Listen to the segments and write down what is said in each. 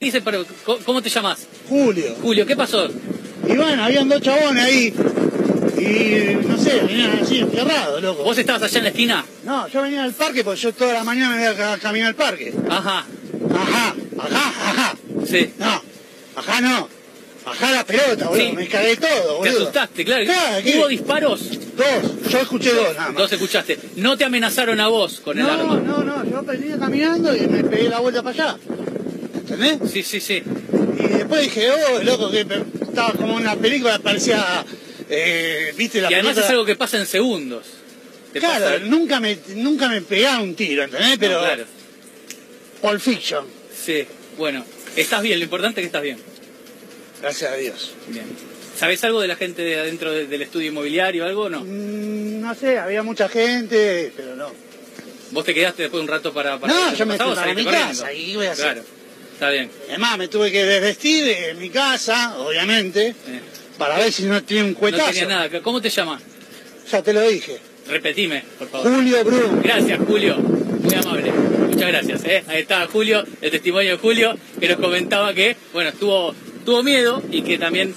Dice, pero, ¿cómo- ¿cómo te llamas? Julio. Julio, ¿qué pasó? Y bueno, habían dos chabones ahí. Y no sé, venían así encerrados, loco. ¿Vos estabas allá en la esquina? No, yo venía al parque porque yo toda la mañana me voy a ca- caminar al parque. Ajá, Ajá, ajá, ajá. sí. No, ajá no. Ajá la pelota, boludo. Sí. Me cagué todo, Te boludo. asustaste, claro. Claro, ¿qué? ¿Hubo disparos? Dos, yo escuché dos nada más. Dos escuchaste. No te amenazaron a vos con el no, arma. no, no, yo venía caminando y me pegué la vuelta para allá. ¿Entendés? Sí, sí, sí. Y después dije, oh, loco, que estaba como una película, parecía, eh, viste, la Y además es algo que pasa en segundos. Claro, pasa- nunca me, nunca me pegaron un tiro, ¿entendés? No, Pero claro. Pulp Fiction, Sí, bueno. Estás bien, lo importante es que estás bien. gracias a Dios. Bien. ¿Sabés algo de la gente de adentro de- del estudio inmobiliario algo o no? Mm, no sé, había mucha gente, pero no. ¿Vos te quedaste después un rato para... para No, yo me fui saliste mi casa, ¿y voy a hacer? Claro, está bien. Además, me tuve que desvestir en mi casa, obviamente, para ver si no tiene un No cuetazo. tenía nada. ¿Cómo te llamas? Ya te lo dije. Repetime, por favor. Julio Brum. Gracias, Julio. Muy amable. Muchas gracias. ¿eh? Ahí está Julio, el testimonio de Julio, que nos comentaba que, bueno, tuvo, tuvo miedo y que también,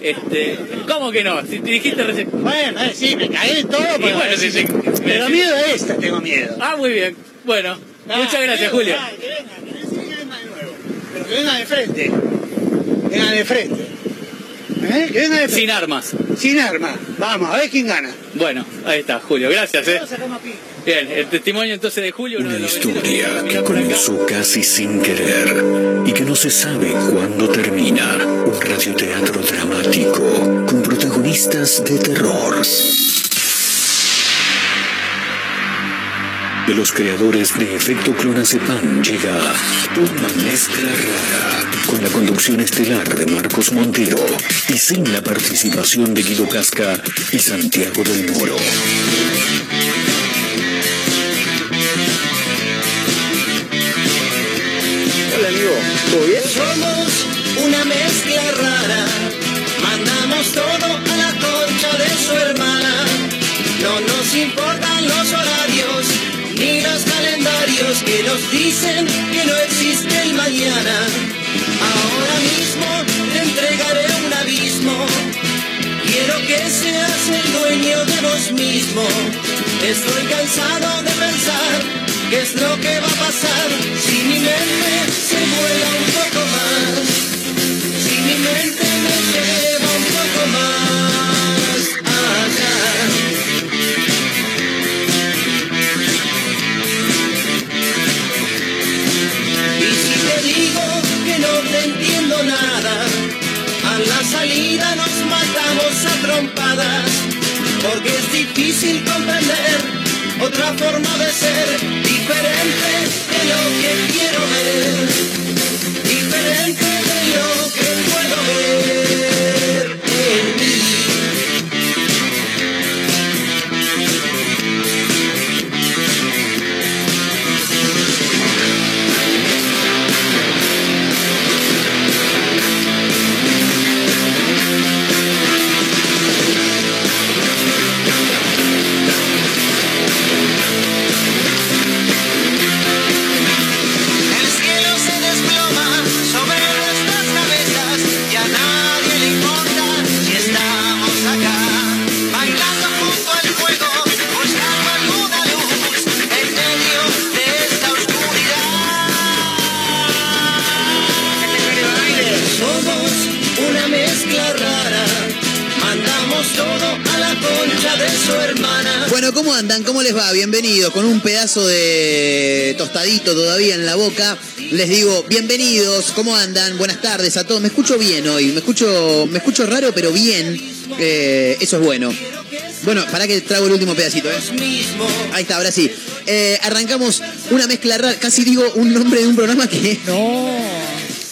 este, ¿cómo que no? Si te dijiste recién. Bueno, eh, sí, me caí todo, pero, bueno, sí, sí. pero miedo a esta, tengo miedo. Ah, muy bien. Bueno, Ah, muchas gracias, Julio. que venga, que venga, que venga de nuevo. Pero que venga de frente. Venga de frente. ¿Eh? Que venga de frente. Sin armas. Sin arma. Vamos, a ver quién gana. Bueno, ahí está, Julio. Gracias, ¿eh? Bien, el testimonio entonces de Julio. Una historia que comenzó casi sin querer y que no se sabe cuándo termina. Un radioteatro dramático con protagonistas de terror. De los creadores de Efecto Clonazepam llega una mezcla rara con la conducción estelar de Marcos Montero y sin la participación de Guido Casca y Santiago del Moro. Hola, amigo. ¿Todo bien? Somos una mezcla que nos dicen que no existe el mañana. Ahora mismo te entregaré un abismo. Quiero que seas el dueño de vos mismo. Estoy cansado de pensar qué es lo que va a pasar si mi mente se vuela un poco más. Si mi mente porque es difícil comprender otra forma de ser, diferente de lo que quiero ver, diferente de lo que puedo ver pedazo de tostadito todavía en la boca. Les digo, bienvenidos. ¿Cómo andan? Buenas tardes a todos. Me escucho bien hoy. Me escucho, me escucho raro, pero bien. Eh, eso es bueno. Bueno, para que trago el último pedacito, ¿eh? Ahí está, ahora sí. Eh, arrancamos una mezcla rara. Casi digo un nombre de un programa que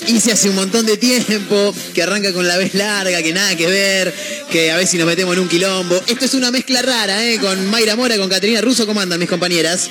hice hace un montón de tiempo, que arranca con la vez larga, que nada que ver, que a ver si nos metemos en un quilombo. Esto es una mezcla rara, ¿eh? Con Mayra Mora, con Caterina Russo. ¿Cómo andan mis compañeras?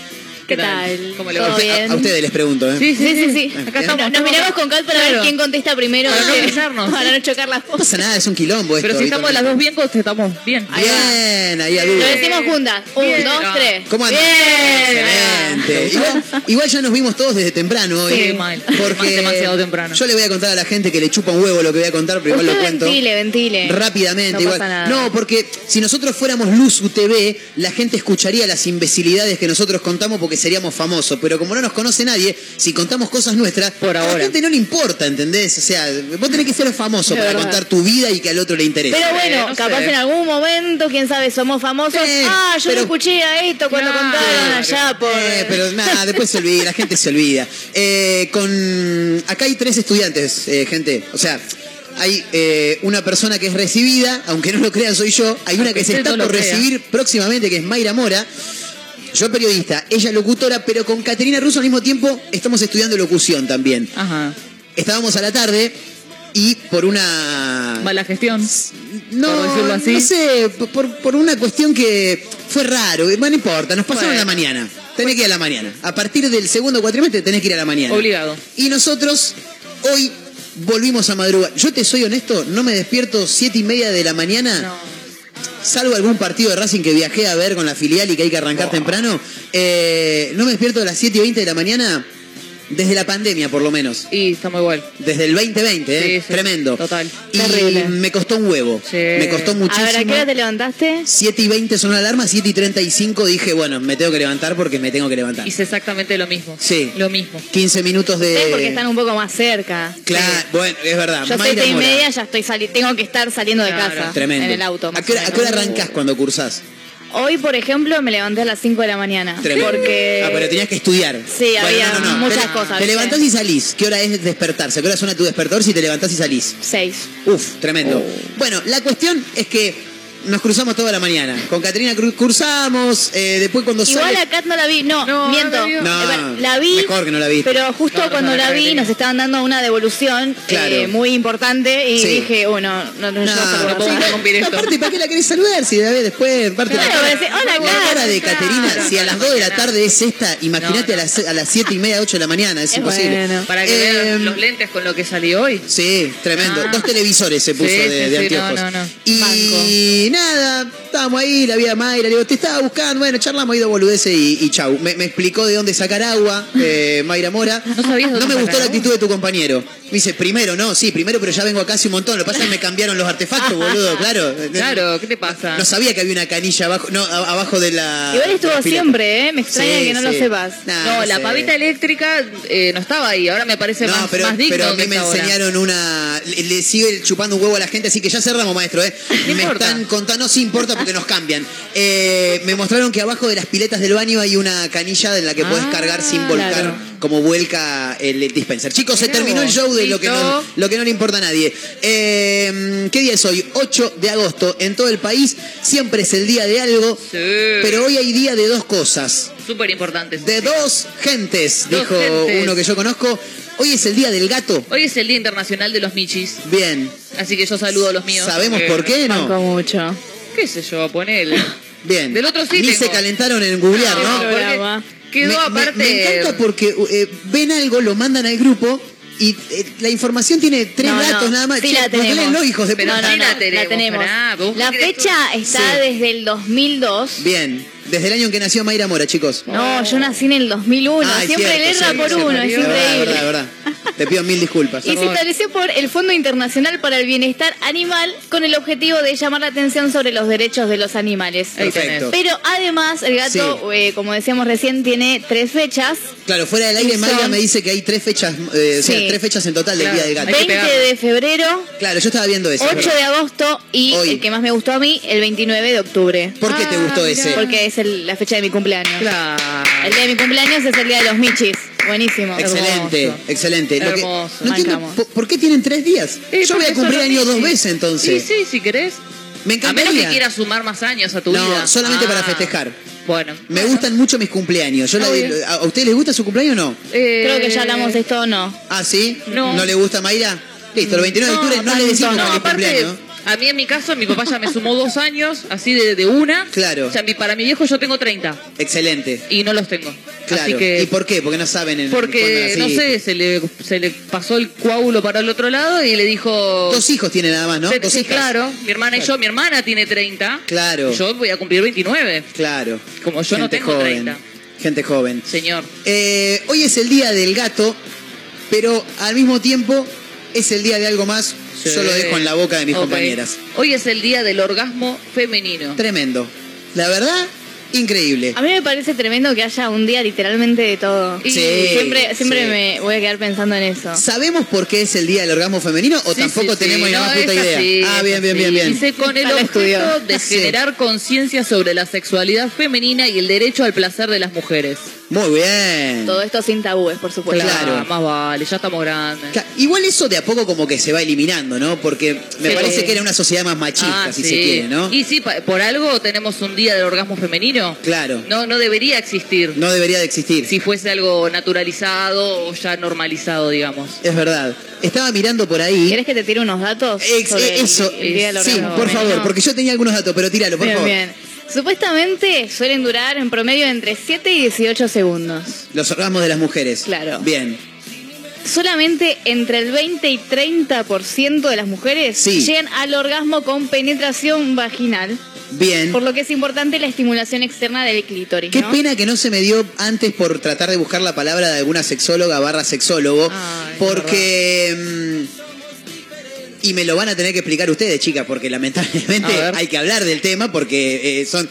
¿Qué tal? ¿Cómo le ¿Todo va? A, ustedes les pregunto, ¿eh? Sí, Sí, sí, sí. Acá estamos. Nos, nos miramos con Cal para ver quién contesta primero. Para no porque- pisarnos. Para no chocar las No cosas. pasa nada, es un quilombo esto. Pero si estamos las dos bien, contestamos bien. Bien, ahí a Lo decimos juntas. Un, Bien. dos, tres. ¿Cómo andan? Bien. Excelente. Igual, igual ya nos vimos todos desde temprano hoy. Sí, mal. Porque demasiado temprano. Yo le voy a contar a la gente que le chupa un huevo lo que voy a contar, pero igual lo cuento. ventile, ventile. Rápidamente, No igual. pasa nada. No, porque si nosotros fuéramos Luz UTV, la gente escucharía las imbecilidades que nosotros contamos porque seríamos famosos. Pero como no nos conoce nadie, si contamos cosas nuestras, Por a la ahora. gente no le importa, ¿entendés? O sea, vos tenés que ser famoso para verdad. contar tu vida y que al otro le interese. Pero bueno, no capaz sé. en algún momento, quién sabe, somos famosos. Ah, yo pero- lo escuché a esto cuando Claro. contaron allá por. Eh, pero nada, después se olvida, la gente se olvida. Eh, con acá hay tres estudiantes, eh, gente. O sea, hay eh, una persona que es recibida, aunque no lo crean, soy yo. Hay una que se está no por recibir próximamente, que es Mayra Mora. Yo periodista, ella locutora, pero con Caterina Russo al mismo tiempo estamos estudiando locución también. Ajá. Estábamos a la tarde y por una Mala gestión. no, por decirlo así. no sé, por, por una cuestión que fue raro. Bueno, no importa, nos pasaron Bueno. a la mañana. Tenés que ir a la mañana. A partir del segundo cuatrimestre tenés que ir a la mañana. Obligado. Y nosotros hoy volvimos a madrugar. Yo te soy honesto, no me despierto siete y media de la mañana. No. Salvo algún partido de Racing que viajé a ver con la filial y que hay que arrancar temprano. eh, no me despierto a las 7 y 20 de la mañana desde la pandemia, por lo menos. Y estamos igual. Desde el 2020, ¿eh? Sí, sí, Tremendo. total. Y Terrible. me costó un huevo. Sí. Me costó A muchísimo. ver, ¿a qué hora te levantaste? 7 y 20 sonó la alarma, 7 y 35 dije, bueno, me tengo que levantar porque me tengo que levantar. Hice exactamente lo mismo. Sí. Lo mismo. 15 minutos de... Sí, porque están un poco más cerca. Claro, bueno, es verdad. Yo Mayra siete y Mora. media ya estoy sali tengo que estar saliendo de Claro. casa. Tremendo. En el auto. ¿A qué, a qué hora arrancás cuando cursás? Hoy, por ejemplo, me levanté a las 5 de la mañana. Tremendo. Porque. Ah, pero tenías que estudiar. Sí, había muchas Te- cosas, Te ¿viste? levantás y salís. ¿Qué hora es despertarse? ¿A qué hora suena tu despertador si te levantás y salís? 6. Uf, tremendo. Bueno, la cuestión es que nos cruzamos toda la mañana. Con Caterina cru- cursamos, eh, después cuando Igual sale... a Kat no la vi, no, No, miento. no la vio. No, Eh, la vi, mejor que no la viste. pero justo No, no, cuando no, la no, vi no. nos estaban dando una devolución Claro. eh, muy importante y Sí. dije, bueno, no, no, No, salgo no puedo interrumpir esto. Aparte, ¿para qué la querés saludar? Si la ves después, aparte Claro, la cara, parece, "Hola, la Kat". cara de. Caterina, si a las 2 de la tarde es esta, imagínate No, no. a las a las 7 y media, 8 de la mañana, es, Es imposible. bueno. Para que Eh, vean los lentes con lo que salió hoy. Sí, tremendo. Ah. Dos televisores se puso Sí, de, anteojos. no, no, no. Y nada, estábamos ahí, la vida Mayra, le digo, te estaba buscando, bueno, charlamos ahí de boludeces y, y chau. Me, me explicó de dónde sacar agua, eh, Mayra Mora. ¿No sabías dónde No me sacar gustó la agua? actitud de tu compañero. Me dice, primero, no, sí, primero, pero ya vengo acá hace un montón. Lo que pasa es que me cambiaron los artefactos, boludo, claro. Claro, ¿qué te pasa? No sabía que había una canilla abajo, no, a- abajo de la. Igual estuvo la siempre, ¿eh? Me extraña Sí, que no lo sepas. Nah, no, la sé. pavita eléctrica eh, no estaba ahí. Ahora me parece No, más, pero, más digno pero a mí me ahora. enseñaron una. Le, le sigue chupando un huevo a la gente, así que ya cerramos, maestro, ¿eh? Me importa. están no, sí importa porque nos cambian. Eh, me mostraron que abajo de las piletas del baño hay una canilla en la que Ah, puedes cargar sin volcar, claro. como vuelca el dispenser. Chicos, se terminó el show de lo que, no, lo que no le importa a nadie. Eh, ¿Qué día es hoy? 8 de agosto. En todo el país siempre es el día de algo, Sí. pero hoy hay día de dos cosas. Súper importante. De dos gentes, Dos dijo gentes. uno que yo conozco. Hoy es el día del gato. Hoy es el Día Internacional de los Michis. Bien. Así que yo saludo a los míos. ¿Sabemos Eh, por qué Banco no? mucho. ¿Qué sé yo? Ponele. Bien. Del otro sí Ni tengo. se calentaron en googlear, No, ¿no? porque Programa. Quedó me, aparte. me encanta porque eh, ven algo, lo mandan al grupo y eh, la información tiene tres No, no, datos nada más. sí Che, la tenemos. googléenlo, hijos de Pero puta. No, no, Sí no, la tenemos, la tenemos. pará, pero vos La qué querés fecha está Sí. desde el 2002. Bien. Desde el año en que nació Mayra Mora, chicos. No, yo nací en el 2001. Ay, Siempre cierto, le erra por uno, es verdad, increíble. verdad, es verdad. Te pido mil disculpas. Y se estableció por el Fondo Internacional para el Bienestar Animal con el objetivo de llamar la atención sobre los derechos de los animales. Perfecto. Pero además el gato, eh, como decíamos recién, tiene tres fechas. Claro, fuera del aire, Y Mayra son- me dice que hay tres fechas, eh, o sea, tres fechas en total del Claro, Día del Gato. Hay que 20 pegarlo. de febrero, Claro, yo estaba viendo eso. es 8 verdad. de agosto y Hoy. el que más me gustó a mí, el 29 de octubre. ¿Por qué te Ah, gustó mirá. ese? Porque es el- la fecha de mi cumpleaños. Claro. El día de mi cumpleaños es el día de los michis. Buenísimo. Excelente, Hermoso. excelente. Lo que- Hermoso. no entiendo, Bancamos. ¿por, por qué tienen tres días? Eh, yo voy porque a cumplir son año los dos michis. veces entonces. Sí, sí, si querés. Me A encantaría. menos que quieras sumar más años a tu No, vida. solamente para Ah, festejar. Bueno. Me gustan mucho mis cumpleaños. Yo la- Está bien. ¿A a ustedes les gusta su cumpleaños o no? Eh, Creo que ya hablamos de esto o no. Ah, ¿sí? No. le gusta Mayra? Listo, el 29 de No, octubre no le tanto decimos no, feliz aparte, cumpleaños. A mí en mi caso, mi papá ya me sumó dos años, así de, de una. Claro. O sea, mi- para mi viejo yo tengo 30 Excelente. y no los tengo. Claro. Así que... ¿Y por qué? Porque no saben en Porque, no nací. sé, se le, se le pasó el coágulo para el otro lado y le dijo... Dos hijos tiene nada más, ¿no? Sí, Dos sí, hijas. claro. Mi hermana y yo, mi hermana tiene 30. Claro. Yo voy a cumplir 29. Claro. Como yo no tengo joven. 30. Gente joven. Señor. Eh, hoy es el día del gato, pero al mismo tiempo es el día de algo más. Yo lo dejo en la boca de mis compañeras. Hoy es el día del orgasmo femenino. Tremendo. La verdad, increíble. A mí me parece tremendo que haya un día literalmente de todo. Y Sí, siempre siempre sí. me voy a quedar pensando en eso. ¿Sabemos por qué es el día del orgasmo femenino o Sí, tampoco sí, sí. tenemos ni la No, más puta idea? así, ah, bien, bien, bien, bien. Dice con el estudió. de Sí. generar conciencia sobre la sexualidad femenina y el derecho al placer de las mujeres. Muy bien. Todo esto sin tabúes, por supuesto. Claro. Más vale, ya estamos grandes. Igual eso de a poco como que se va eliminando, ¿no? Porque me Sí. parece que era una sociedad más machista, Ah, si sí. se quiere, ¿no? Y sí, pa- por algo tenemos un día del orgasmo femenino. Claro. No, no debería existir. No debería de existir. Si fuese algo naturalizado o ya normalizado, digamos. Es verdad. Estaba mirando por ahí. ¿Querés que te tire unos datos? Ex- sobre el- eso, el día del sí, por femenino? favor, porque yo tenía algunos datos, pero tíralo, por Bien, favor. bien. Supuestamente suelen durar en promedio entre 7 y 18 segundos. Los orgasmos de las mujeres. Claro. Bien. Solamente entre el 20 y 30% de las mujeres Sí. llegan al orgasmo con penetración vaginal, Bien. por lo que es importante la estimulación externa del clítoris. Qué ¿no? pena que no se me dio antes por tratar de buscar la palabra de alguna sexóloga barra sexólogo, Ay, porque... mm, y me lo van a tener que explicar ustedes, chicas, porque lamentablemente hay que hablar del tema, porque eh, son...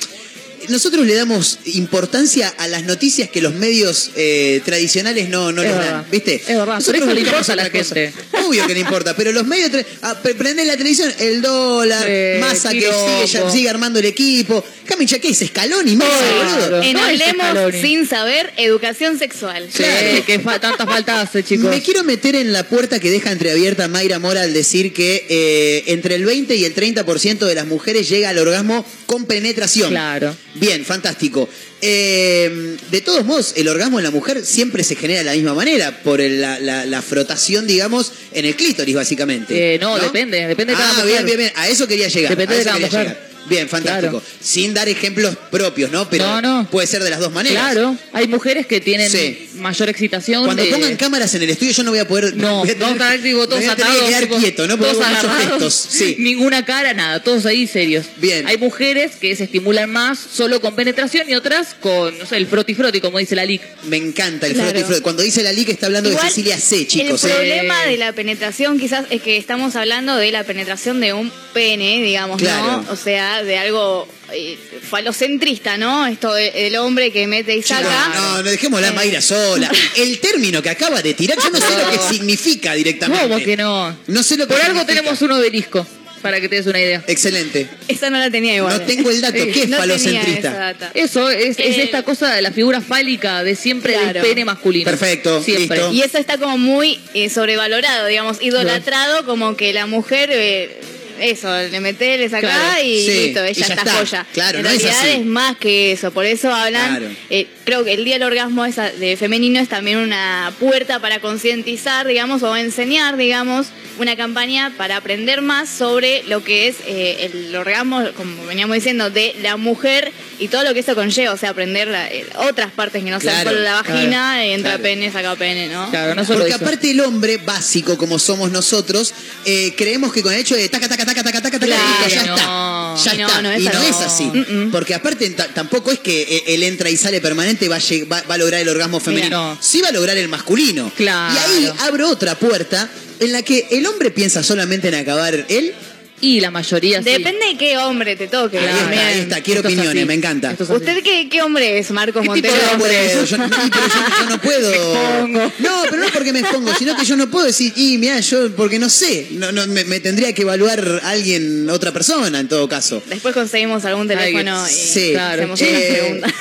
Nosotros le damos importancia a las noticias que los medios eh, tradicionales no, no Es les verdad. dan, ¿viste? Es verdad, Nosotros eso le importa a la otra cosa. gente. Obvio que le importa, pero los medios... ah, prendés la televisión, el dólar, Sí, masa que sigue, sigue armando el equipo. Camicha, ¿qué es? Escalón y masa, Claro. boludo. En No Hablemos sin saber educación sexual. Sí, Claro. que fa- tanta falta hace, chicos. Me quiero meter en la puerta que deja entreabierta Mayra Mora al decir que eh, entre el 20 y el 30% de las mujeres llega al orgasmo con penetración. Claro. Bien, fantástico. Eh, de todos modos, el orgasmo en la mujer siempre se genera de la misma manera, por el- la, la- la frotación, digamos, en el clítoris, básicamente. Eh, no, depende, depende de cada ah, mujer. bien, bien, bien. A eso quería llegar. Depende a de eso cada quería mujer. llegar. Bien, fantástico. Claro. Sin dar ejemplos propios, ¿no? Pero No, no. puede ser de las dos maneras. Claro, hay mujeres que tienen Sí. mayor excitación. Cuando de- pongan cámaras en el estudio yo no voy a poder... No, voy a no, tener- estar, digo, todos voy a tener atados. que quedar tipo, quieto, ¿no? Porque todos agarrados. Sí. Ninguna cara, nada, todos ahí serios. Bien. Hay mujeres que se estimulan más solo con penetración y otras con, no sé, el froti froti, como dice la LIC. Me encanta el Claro. froti froti. Cuando dice la liga está hablando Igual, de Cecilia C, chicos. El ¿eh? problema de la penetración quizás es que estamos hablando de la penetración de un pene, digamos, Claro. ¿no? O sea, de algo eh, falocentrista, ¿no? Esto de- el hombre que mete y saca. no, no dejemos la Mayra sola. El término que acaba de tirar, yo no sé lo que significa directamente. ¿Cómo que no? No sé lo que Por algo tenemos un obelisco, para que te des una idea. Excelente. Esa no la tenía igual. No tengo el dato. Sí, ¿Qué es no falocentrista? esa data. Eso es, es Eh, esta cosa de la figura fálica de siempre Claro. del pene masculino. Perfecto, Siempre. listo. Y eso está como muy eh, sobrevalorado, digamos, idolatrado, como que la mujer, eh, eso, le mete, le saca Claro. y Sí, listo, ella y ya está, está. joya. Claro, en no es realidad así. es, más que eso, por eso hablan, Claro. eh, creo que el Día del Orgasmo esa- de femenino es también una puerta para concientizar, digamos, o enseñar, digamos, una campaña para aprender más sobre lo que es eh, el orgasmo, como veníamos diciendo, de la mujer y todo lo que eso conlleva, o sea, aprender la- eh, otras partes que no sean Claro, solo la vagina, claro, eh, entra claro. pene, saca pene, ¿no? Claro, no solo Porque eso. aparte el hombre básico como somos nosotros, eh, creemos que con el hecho de taca, taca, taca, taca, taca, taca, ya no. está. Ya no, está. no y no es así. Porque aparte ta- tampoco es que eh, él entra y sale permanente y va a, va- va a lograr el orgasmo femenino. no. Sí va a lograr el masculino. Claro. Y ahí abro otra puerta en la que el hombre piensa solamente en acabar él. Y la mayoría sí. Depende de qué hombre te toque. Ahí está, ahí está. Quiero Esto es opiniones, así. me encanta. Esto es así. ¿Usted qué, qué hombre es, Marcos ¿Qué tipo Montero? de hombre es? Yo, y, pero yo- yo no puedo. expongo. No, pero no porque me expongo, sino que yo no puedo decir, y mira, yo, porque no sé. No, no, me, me tendría que evaluar alguien, otra persona, en todo caso. Después conseguimos algún teléfono y sí, claro. hacemos unas Eh, preguntas.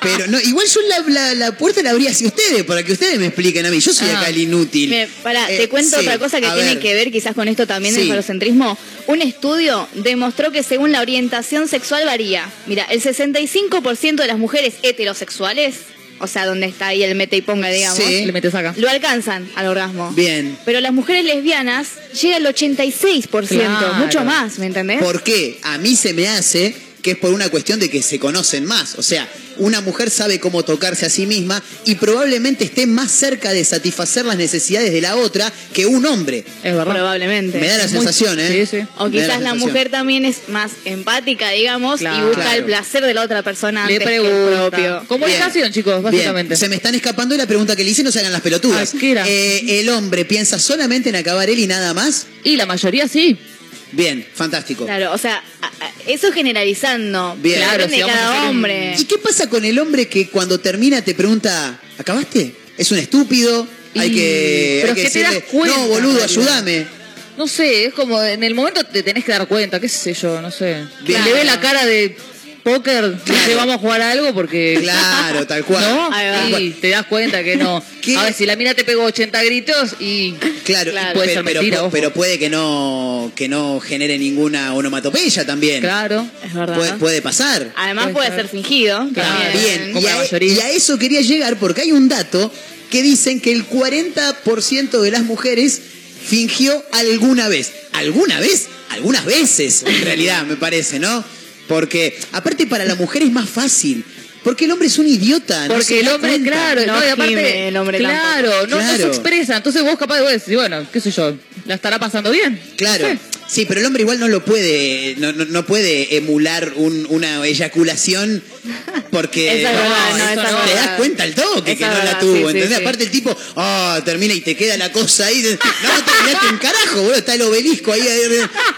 Pero no, igual yo la, la, la puerta la abría hacia ustedes, para que ustedes me expliquen a mí. Yo soy Ah. acá el inútil. Mire, pará, Eh, te cuento sí, otra cosa que a tiene que ver quizás con esto también Sí. del falocentrismo. Un estudio demostró que según la orientación sexual varía. Mira, el 65% de las mujeres heterosexuales o sea, donde está ahí el mete y ponga, digamos, Sí. Le metes acá. lo alcanzan al orgasmo. Bien. Pero las mujeres lesbianas llega al 86%, Claro. mucho más, ¿me entendés? ¿Por qué? A mí se me hace que es por una cuestión de que se conocen más. O sea, una mujer sabe cómo tocarse a sí misma y probablemente esté más cerca de satisfacer las necesidades de la otra que un hombre. Es verdad. Probablemente. Me da la Muy- sensación, ¿eh? Sí, sí. O quizás la, mujer también es más empática, digamos, y busca Claro. el placer de la otra persona Le antes que el pregunta. propio. Comunicación, chicos, básicamente. Bien, se me están escapando de la pregunta que le hice, no se hagan las pelotudas. Eh, ¿El hombre piensa solamente en acabar él y nada más? Y la mayoría sí. Bien, fantástico. Claro, o sea, eso generalizando. Bien. Claro, si cada un- hombre. ¿Y qué pasa con el hombre que cuando termina te pregunta, ¿acabaste? ¿Es un estúpido? Hay que, pero hay que es que te das cuenta, no, boludo, ayúdame. No sé, es como en el momento te tenés que dar cuenta, qué sé yo, no sé. Bien. Le ve la cara de póker, dice vamos a jugar a algo porque... Claro, tal cual. ¿No? Y te das cuenta que no. ¿Qué? A ver, si la mina te pegó 80 gritos y... Claro, Claro. y- Puede pero, ser mentira, pero- puede que no, que no genere ninguna onomatopeya también. Claro. Es verdad. Puede, puede pasar. Además Puede puede ser. fingido. Claro. también. Bien, como y la a, mayoría. y a eso quería llegar porque hay un dato que dicen que el 40% de las mujeres fingió alguna vez. ¿Alguna vez? Algunas veces, en realidad, me parece, ¿no? Porque, aparte, para la mujer es más fácil. Porque el hombre es un idiota. no Porque el hombre, cuenta. claro, No no, y aparte, gime el hombre claro, no, no Claro. se expresa. Entonces vos capaz de decir, bueno, qué sé yo, la estará pasando bien. Claro. No sé. Sí, pero el hombre igual no lo puede, no, no, no puede emular un- una eyaculación porque Esa es verdad, no, te das cuenta al toque que no la tuvo, sí, sí, ¿entendés? sí. Aparte el tipo, ah, termina y te queda la cosa ahí, de- no, terminaste en carajo, boludo, está el obelisco ahí,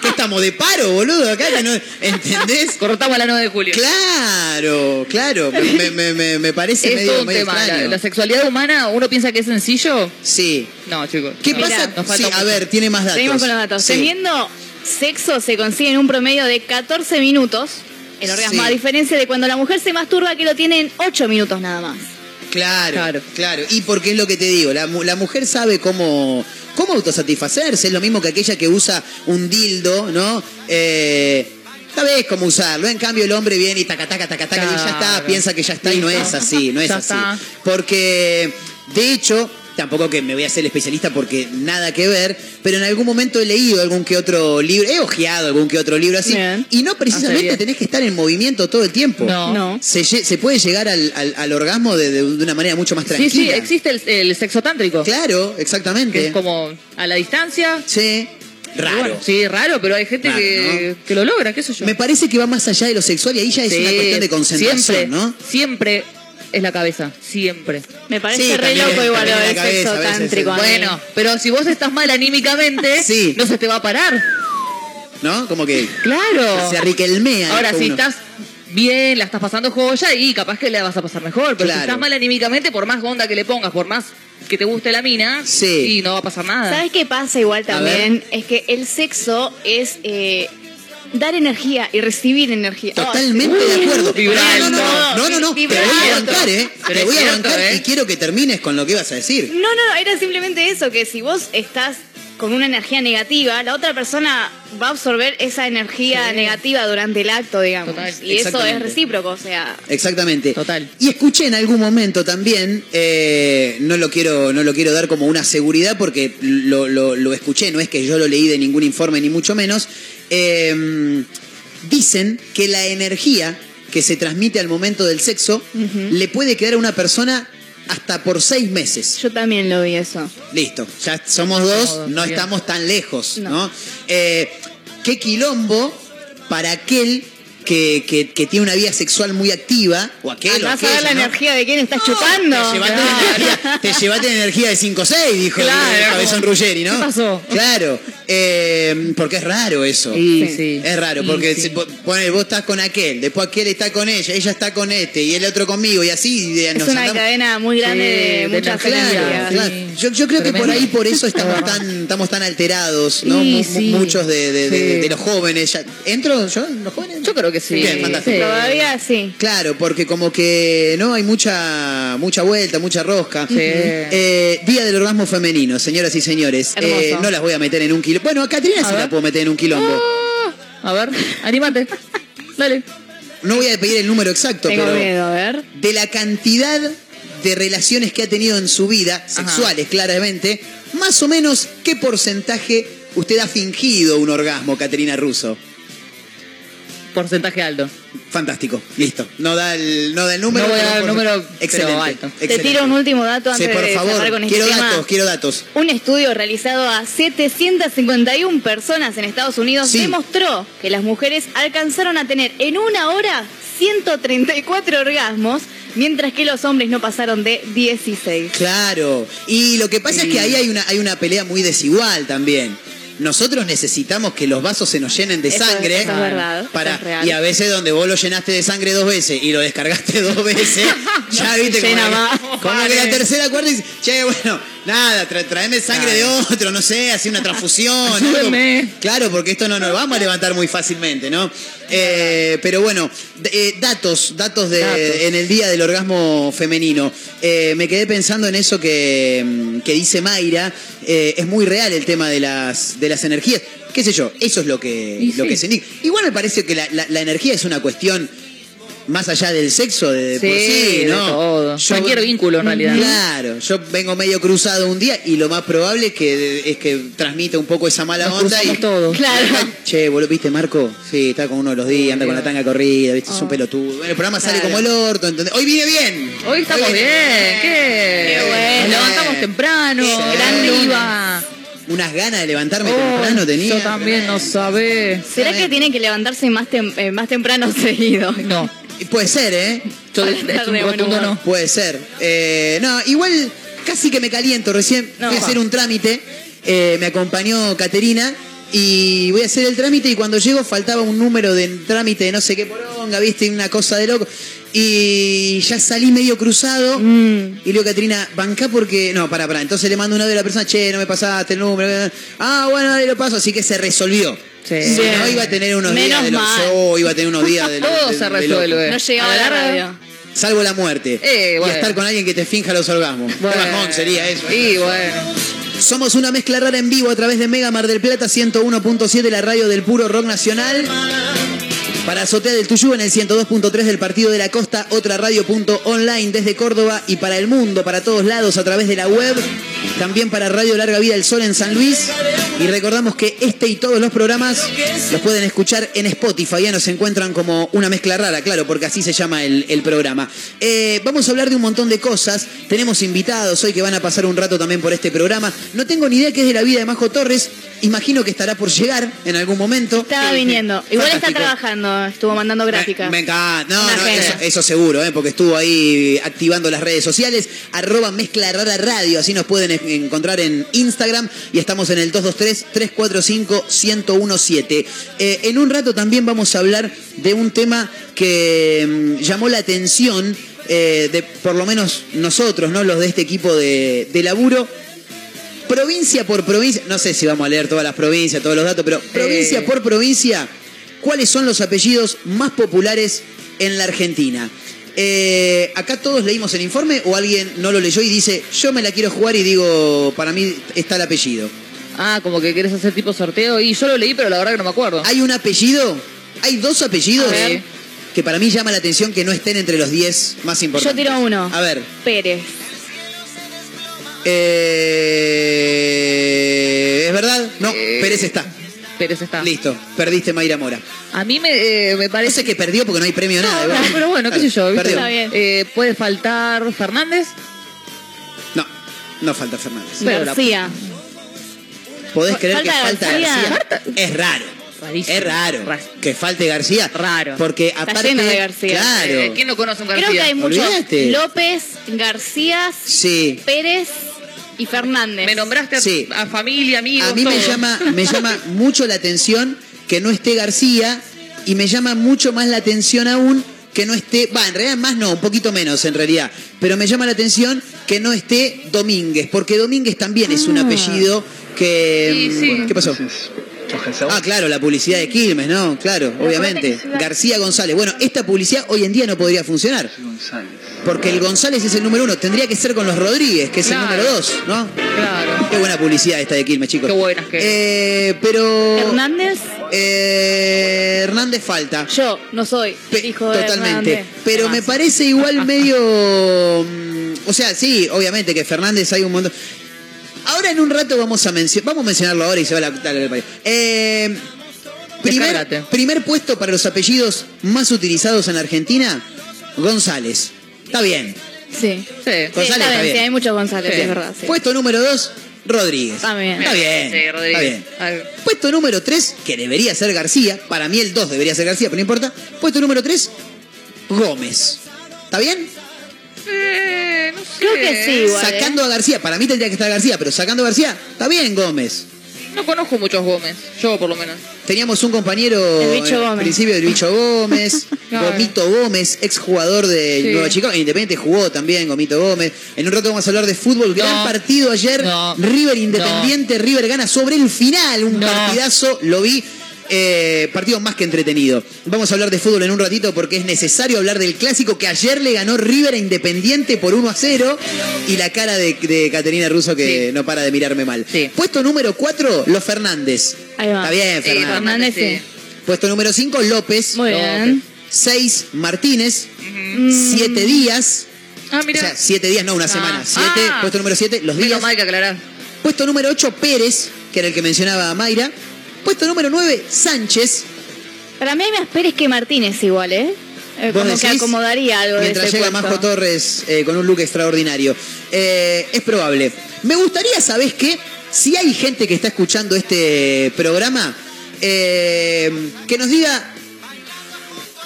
¿qué estamos de paro, boludo? Acá no, ¿entendés? Cortamos la 9 de julio. Claro, claro, me, me, me, me parece es medio, todo un medio tema. La, extraño. la sexualidad humana, uno piensa que es sencillo. Sí. No, chicos. ¿Qué no. pasa? Sí, a ver, tiene más datos. Seguimos con los datos. Teniendo sexo se consigue en un promedio de 14 minutos el orgasmo, Sí. a diferencia de cuando la mujer se masturba que lo tiene en 8 minutos nada más. Claro, claro, Claro. Y porque es lo que te digo, la, mu- la mujer sabe cómo, cómo autosatisfacerse. Es lo mismo que aquella que usa un dildo, ¿no? Eh, sabes cómo usarlo. En cambio, el hombre viene y taca, taca, taca, taca, y ya está, Claro. piensa que ya está y no es así, no es así. Porque, de hecho, tampoco que me voy a hacer especialista porque nada que ver, pero en algún momento he leído algún que otro libro, he ojeado algún que otro libro así, Bien. y no precisamente tenés que estar en movimiento todo el tiempo. No. No. Se, puede llegar al, al- al orgasmo de, de- de una manera mucho más Sí, tranquila. sí, existe el, el sexo tántrico. Claro, Que exactamente. es como a la distancia. Sí, raro. bueno, sí, raro, pero hay gente Raro, que, que lo logra, qué sé yo. Me parece que va más allá de lo sexual y ahí ya es Sí, una cuestión de concentración, siempre, ¿no? Siempre es la cabeza, siempre. Me parece Sí, re loco igual cabeza, sexo veces, tántrico. mí. Bueno, pero si vos estás mal anímicamente, Sí. no se te va a parar. ¿No? Como que Claro. se arriquelmea. Ahora, si uno. estás bien, la estás pasando joya y capaz que la vas a pasar mejor. Pero Claro. si estás mal anímicamente, por más onda que le pongas, por más que te guste la mina, Sí. y no va a pasar nada. ¿Sabes qué pasa igual también? Es que el sexo es eh, dar energía y recibir energía. Totalmente Oh, de acuerdo. no, no, no, alto. no, no, no, te voy a bancar, ¿eh? Pero Te voy a cierto, bancar ¿eh? y quiero que termines con lo que ibas a decir. No, no, era simplemente eso, que si vos estás con una energía negativa, la otra persona va a absorber esa energía Sí. negativa durante el acto, digamos. Total. Y eso es recíproco, o sea, Exactamente. Total. Y escuché en algún momento también, eh, no, lo quiero, no lo quiero dar como una seguridad porque lo, lo- lo escuché, no es que yo lo leí de ningún informe ni mucho menos. eh, dicen que la energía que se transmite al momento del sexo le puede quedar a una persona hasta por seis meses. yo también lo vi eso. Listo, ya somos dos, no estamos tan lejos, ¿no? No. Eh, ¿Qué quilombo para aquel que, que- que tiene una vida sexual muy activa, o aquel o Andás a ver aquella, la ¿no? energía de quién estás chupando. Te llevaste, la energía, te llevaste la energía de 5-6, dijo el- Claro, el cabezón Ruggeri, ¿no? ¿qué pasó? Claro, eh, porque es raro eso. Sí, Sí. sí. Es raro, porque sí. vos, pone, vos estás con aquel, después aquel está con ella, ella está con este, y el otro conmigo, y así de- Es nos una andamos- cadena muy grande de de muchas Claro. Yo, yo creo que por ahí por eso estamos tan, estamos tan alterados, ¿no? Muchos de, de- de- de los jóvenes. ya- ¿Entro yo los jóvenes? Yo creo que sí. Bien, fantástico. Todavía sí. Claro, porque como que no hay mucha mucha vuelta, mucha rosca. Sí. Eh, Día del orgasmo femenino, señoras y señores. Eh, no las voy a meter en un quilombo. Bueno, a Catrina ver. la puedo meter en un quilombo. A ver, anímate. Dale. No voy a pedir el número exacto, Tengo pero miedo, a ver. de la cantidad de relaciones que ha tenido en su vida, sexuales claramente, más o menos, ¿qué porcentaje usted ha fingido un orgasmo, Caterina Russo? Porcentaje alto. Fantástico, listo. No da el, no da el número. No voy a pero dar el por- número, pero Excelente. Te excelente. tiro un último dato Sí, antes por de favor, con este quiero tema. datos, quiero datos. Un estudio realizado a 751 personas en Estados Unidos Sí. demostró que las mujeres alcanzaron a tener en una hora 134 orgasmos, mientras que los hombres no pasaron de 16. Claro. Y lo que pasa es que ahí hay una, hay una pelea muy desigual también. Nosotros necesitamos que los vasos se nos llenen de Eso- sangre. eso es verdad, eso para, es real. y a veces donde vos lo llenaste de sangre dos veces y lo descargaste dos veces, ya viste como, como que la tercera, cuarta dice, che, bueno, nada, tra- traeme sangre de otro, no sé, así una transfusión. algo. Claro, porque esto no nos vamos a levantar muy fácilmente, ¿no? Eh, pero bueno, eh, datos, datos de Datos. en el día del orgasmo femenino. Eh, me quedé pensando en eso que, mm, que dice Mayra. Es muy real el tema de las, de las energías. ¿Qué sé yo? Eso es lo que, Y lo sí. que se indica. Igual me parece que la, la- la energía es una cuestión más allá del sexo, de, de por Sí, sí, de ¿no? todo. Yo- Cualquier vínculo, en realidad. Claro, yo vengo medio cruzado un día y lo más probable es que, es que transmita un poco esa mala Nos onda. cruzamos y, todos. Claro. Che, boludo, ¿viste Marco? Sí, está con uno de los días, anda con la tanga corrida, ¿viste? Oh. Es un pelotudo. Bueno, el programa sale como el orto, ¿entendés? Hoy viene bien. Hoy estamos viene bien. ¿Qué? Qué bueno. Nos levantamos temprano. Sí. Gran iba. Unas ganas de levantarme Oh, temprano tenía. Yo también no sabés. ¿Será que tiene que levantarse más, tem- eh, más temprano seguido? No. Puede ser, ¿eh? Yo un de buen rotundo no. Puede ser. Eh, no, igual casi que me caliento recién. No. Voy a hacer un trámite. Eh, me acompañó Caterina. Y voy a hacer el trámite y cuando llego faltaba un número de trámite de no sé qué poronga, viste, una cosa de loco. Y ya salí medio cruzado. Mm. Y le digo, Caterina, bancá porque. No, para, para. Entonces le mando una de la persona, che, no me pasaste el número. Ah, bueno, ahí lo paso. Así que se resolvió. Sí. Si Bien. no, iba a tener unos Menos días de lo- mal. yo iba a tener unos días de lo- Todo de- se de resuelve. No llegaba a la radio. Salvo la muerte. Eh, Y bueno. estar con alguien que te finja los orgasmos. Qué Bueno. bajón sería eso. Y bueno. Somos una mezcla rara en vivo a través de Mega Mar del Plata 101.7, la radio del puro rock nacional. Para Azotea del Tuyú en el 102.3 del Partido de la Costa, otra radio.online desde Córdoba y para el mundo, para todos lados a través de la web. También para Radio Larga Vida del Sol en San Luis. Y recordamos que este y todos los programas los pueden escuchar en Spotify. Ya nos encuentran como una mezcla rara, claro, porque así se llama el, el programa. Eh, vamos a hablar de un montón de cosas. Tenemos invitados hoy que van a pasar un rato también por este programa. No tengo ni idea qué es de la vida de Majo Torres. Imagino que estará por llegar en algún momento. Estaba viniendo. Igual está Fantástico. trabajando, estuvo mandando gráficas. Me, me encanta. No, Una no, eso, eso seguro, ¿eh? porque estuvo ahí activando las redes sociales. Arroba Mezcla Rara Radio, así nos pueden en- encontrar en Instagram. Y estamos en el 223-345-1017. Eh, en un rato también vamos a hablar de un tema que mm, llamó la atención eh, de por lo menos nosotros, ¿no? Los de este equipo de, de laburo. Provincia por provincia, no sé si vamos a leer todas las provincias, todos los datos, pero provincia por provincia, ¿cuáles son los apellidos más populares en la Argentina? Eh, acá todos leímos el informe o alguien no lo leyó y dice, yo me la quiero jugar y digo, para mí está el apellido. Ah, como que querés hacer tipo sorteo. Y yo lo leí, pero la verdad que no me acuerdo. Hay un apellido, hay dos apellidos que para mí llama la atención que no estén entre los 10 más importantes. Yo tiro uno. A ver. Pérez. Eh, ¿Es verdad? No, Eh, Pérez está. Pérez está. Listo, perdiste Mayra Mora. A mí me, eh, me Parece que perdió porque no hay premio No, nada. no, pero bueno, qué sé yo. ¿viste? Perdió. Está bien. Eh, puede faltar Fernández. No, no falta Fernández. Pero la- García. ¿Podés creer que Falta falta García. García? Es raro. Rarísimo. Es raro Ra- que falte García. Raro. Porque aparte. lleno de García. Claro. ¿Quién no conoce a un García? Creo que hay muchos. López, García, Sí. Pérez y Fernández. Me nombraste a, Sí. a familia, amigos, A mí me llama, me llama mucho la atención que no esté García y me llama mucho más la atención aún que no esté, va, en realidad más no, un poquito menos en realidad, pero me llama la atención que no esté Domínguez, porque Domínguez también es un Ah. apellido que... Sí, sí. ¿Qué pasó? Ah, claro, la publicidad de Quilmes, ¿no? Claro, obviamente. García González. Bueno, esta publicidad hoy en día no podría funcionar. Porque el González es el número uno. Tendría que ser con los Rodríguez, que es Claro. el número dos, ¿no? Claro. Qué buena publicidad esta de Quilmes, chicos. Qué buenas que- Eh, pero... Hernández. Eh, Hernández falta. Yo no soy el hijo de Totalmente. Hernández. Pero me parece igual medio... mm, o sea, sí, obviamente que Fernández hay un montón. Ahora en un rato vamos a mencionar, vamos a mencionarlo ahora y se va la tal país. Eh, primer, primer puesto para los apellidos más utilizados en Argentina, González. Está bien. Sí. Sí. González Sí, está está bien, bien. sí, hay muchos González, Sí. es verdad. sí. Puesto número dos, Rodríguez. También. Está bien. Sí, Rodríguez. Está bien. Puesto número 3, que debería ser García. Para mí el 2 debería ser García, pero no importa. Puesto número 3, Gómez. ¿Está bien? Creo que sí, igual. ¿eh? Sacando a García, para mí tendría que estar García, pero sacando a García, está bien Gómez. No conozco muchos Gómez, yo por lo menos. Teníamos un compañero El Bicho al Gómez. principio del Bicho Gómez, Claro. Gomito Gómez, exjugador de Sí. Nueva Chicago, en Independiente jugó también Gomito Gómez. En un rato vamos a hablar de fútbol, gran No. partido ayer, No. River Independiente, River gana sobre el final, un No. partidazo, lo vi. Eh, partido más que entretenido. Vamos a hablar de fútbol en un ratito porque es necesario hablar del clásico que ayer le ganó River a Independiente por 1 a 0 y la cara de, de Caterina Russo que Sí. no para de mirarme mal. Sí. Puesto número 4, los Fernández. Ahí va. Está bien, Fernández. Fernández, sí. Puesto número 5, López. Muy bien. 6, Martínez. Mm. 7 días. Ah, O mira. sea, 7 días, no una Ah. semana. 7, Ah. puesto número 7, los días. Puesto número 8, Pérez, que era el que mencionaba Mayra. Puesto número 9, Sánchez. Para mí hay más Pérez que Martínez igual, ¿eh? Eh, ¿Vos Como que acomodaría algo de Mientras ese llega puesto. Majo Torres eh, con un look extraordinario. Eh, es probable. Me gustaría, ¿sabés qué? Si hay gente que está escuchando este programa, que nos diga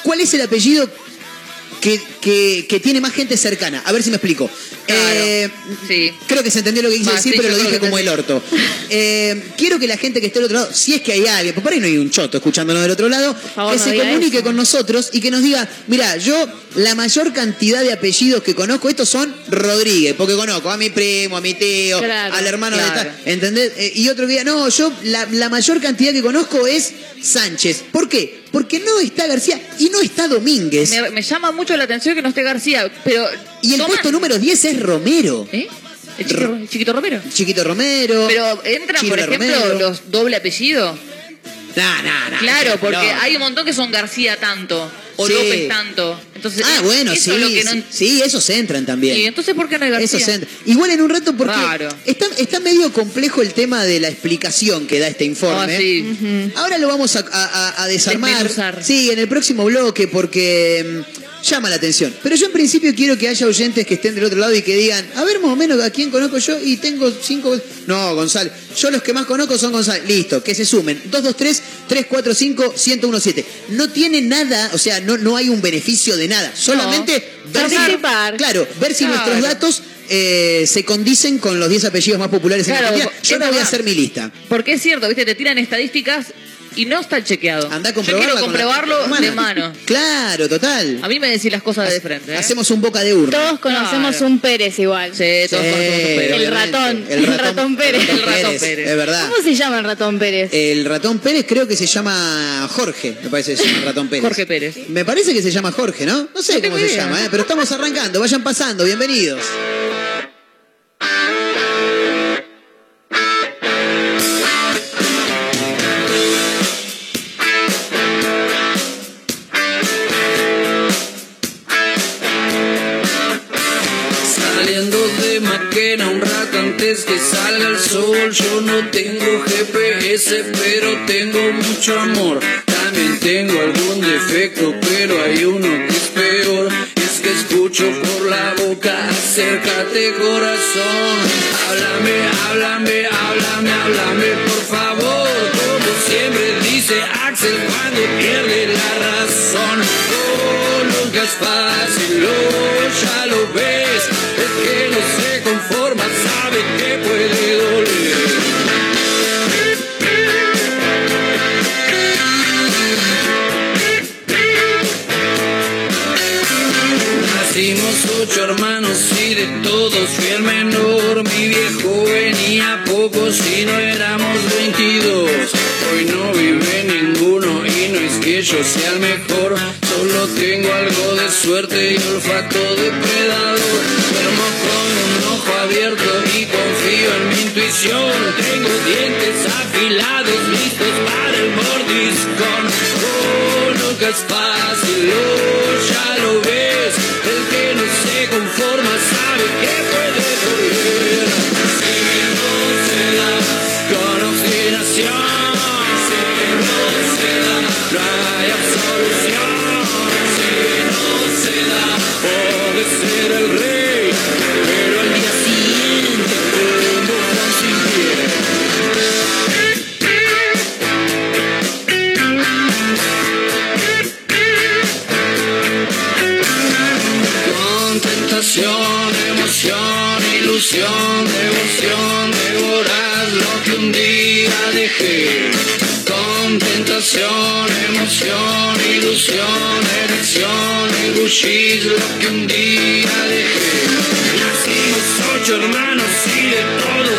cuál es el apellido que, que- que tiene más gente cercana. A ver si me explico. Claro. Eh, Sí. Creo que se entendió lo que quise decir, sí, pero lo dije como el orto. Eh, quiero que la gente que esté del otro lado, si es que hay alguien, por ahí no hay un choto escuchándonos del otro lado, favor, que no se comunique eso. con nosotros y que nos diga, mira, yo la mayor cantidad de apellidos que conozco, estos son Rodríguez, porque conozco a mi primo, a mi tío, Claro, al hermano claro. de tal, ¿entendés? Eh, y otro que diga, no, yo la, la mayor cantidad que conozco es Sánchez. ¿Por qué? Porque no está García y no está Domínguez. Me, me llama mucho la atención que no esté García, pero. Y el puesto número 10 es Romero. ¿Eh? ¿El chiquito, el chiquito Romero? Chiquito Romero. Pero entran, por ejemplo, Romero. los doble apellido. Nah, nah, nah, Claro, porque no. hay un montón que son García tanto o Sí. López tanto. Entonces, Ah, bueno, eso sí, es lo que no sí, sí, esos entran también. Y entonces, ¿por qué no hay García? Esos entran. Igual en un rato porque Raro. está, está medio complejo el tema de la explicación que da este informe. Ah, sí. Ahora lo vamos a, a- a desarmar. Desmenuzar. Sí, en el próximo bloque porque mm, llama la atención. Pero yo en principio quiero que haya oyentes que estén del otro lado y que digan, a ver más o menos a quién conozco yo y tengo cinco... No, González. Yo los que más conozco son González. Listo, que se sumen. 223-345-1017. No tiene nada, o sea, no, no hay un beneficio de nada. Solamente ver si- Participar. Claro, ver si Claro. nuestros datos eh, se condicen con los 10 apellidos más populares en Claro, Argentina. Yo no voy a hacer mi lista. Porque es cierto, ¿viste? Te tiran estadísticas y no está chequeado. Anda a Yo comprobarla quiero comprobarlo con la de mano. Claro, total. A mí me decís las cosas de frente. ¿eh? Hacemos un boca de urna. Todos conocemos Claro. un Pérez igual. Sí, todos Sí, conocemos un Pérez. El ratón, el ratón Pérez. El ratón Pérez. Es verdad. ¿Cómo se llama el ratón Pérez? El ratón Pérez creo que se llama Jorge, me parece que se llama el ratón Pérez. Jorge Pérez. Me parece que se llama Jorge, ¿no? No sé No cómo se idea. llama, ¿eh? pero estamos arrancando, vayan pasando, bienvenidos. Saliendo de Maquena un rato antes que salga el sol. Yo no tengo GPS pero tengo mucho amor. También tengo algún defecto pero hay uno que es peor. Es que escucho por la boca, acércate corazón. Háblame, háblame, háblame, háblame por favor. Como siempre dice pocos y no éramos 22. Hoy no vive ninguno y no es que yo sea el mejor. Solo tengo algo de suerte y olfato depredador. Duermo con un ojo abierto y confío en mi intuición. Tengo dientes afilados listos para el mordiscón. Oh, nunca es fácil, oh, she's que un día dejé. Nacimos ocho hermanos y de todo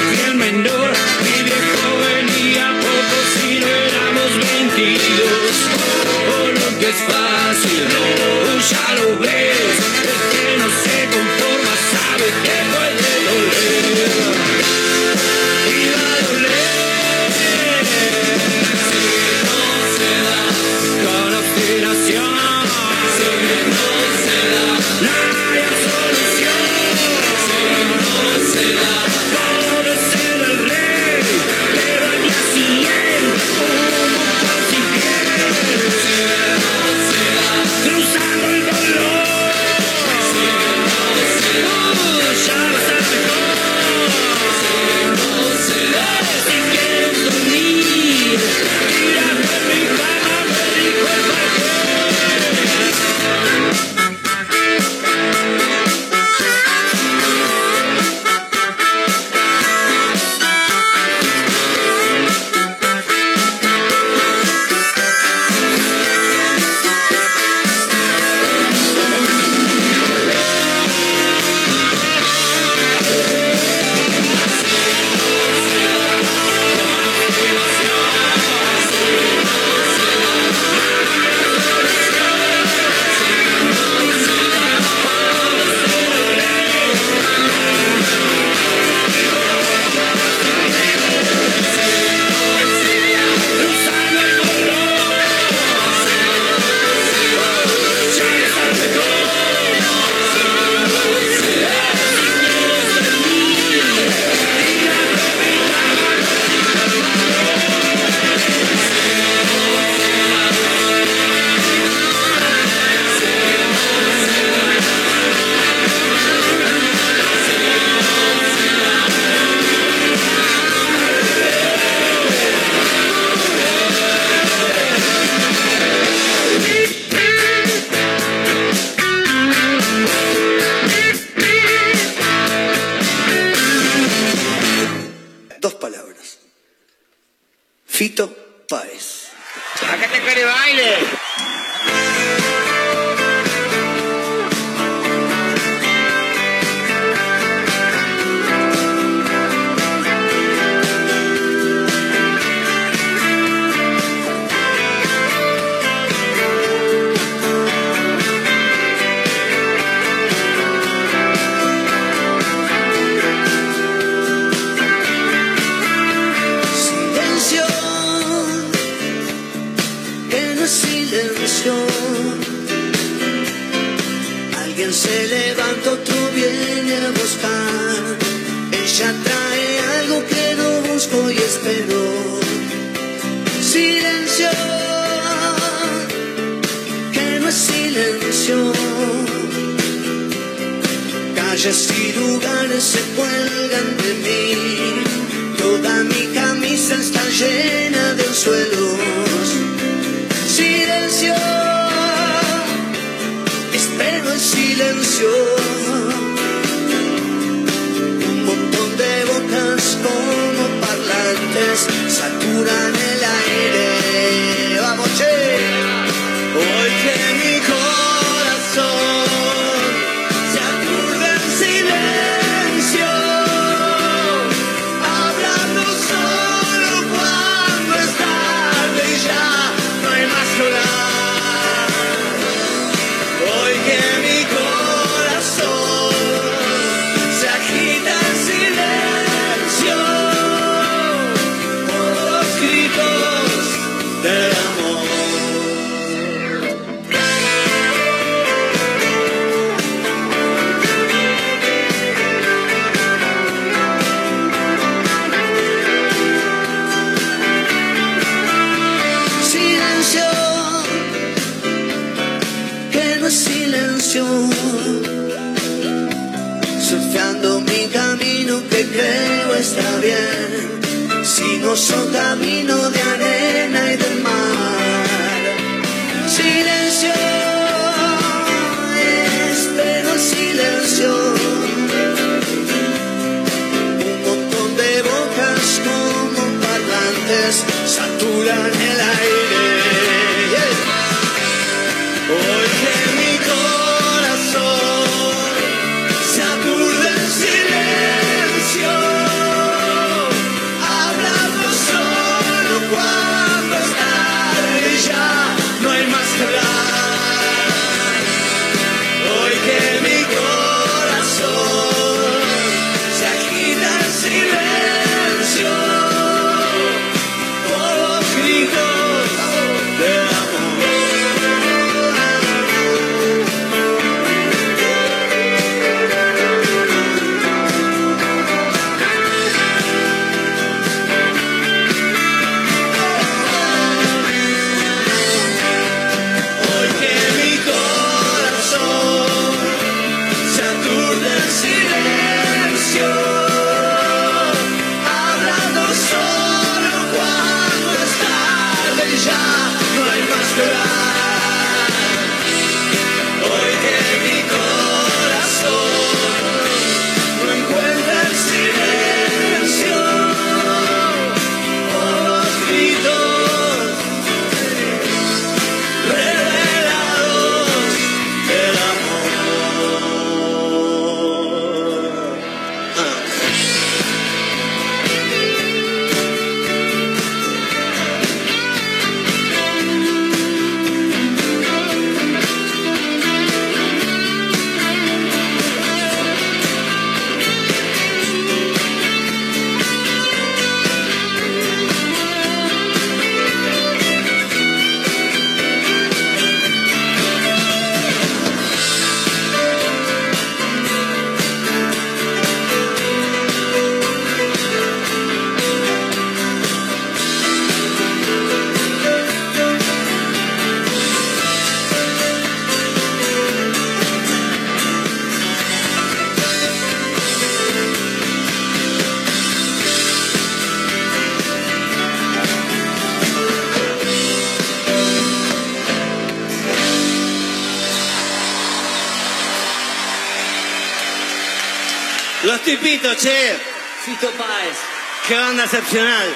excepcional.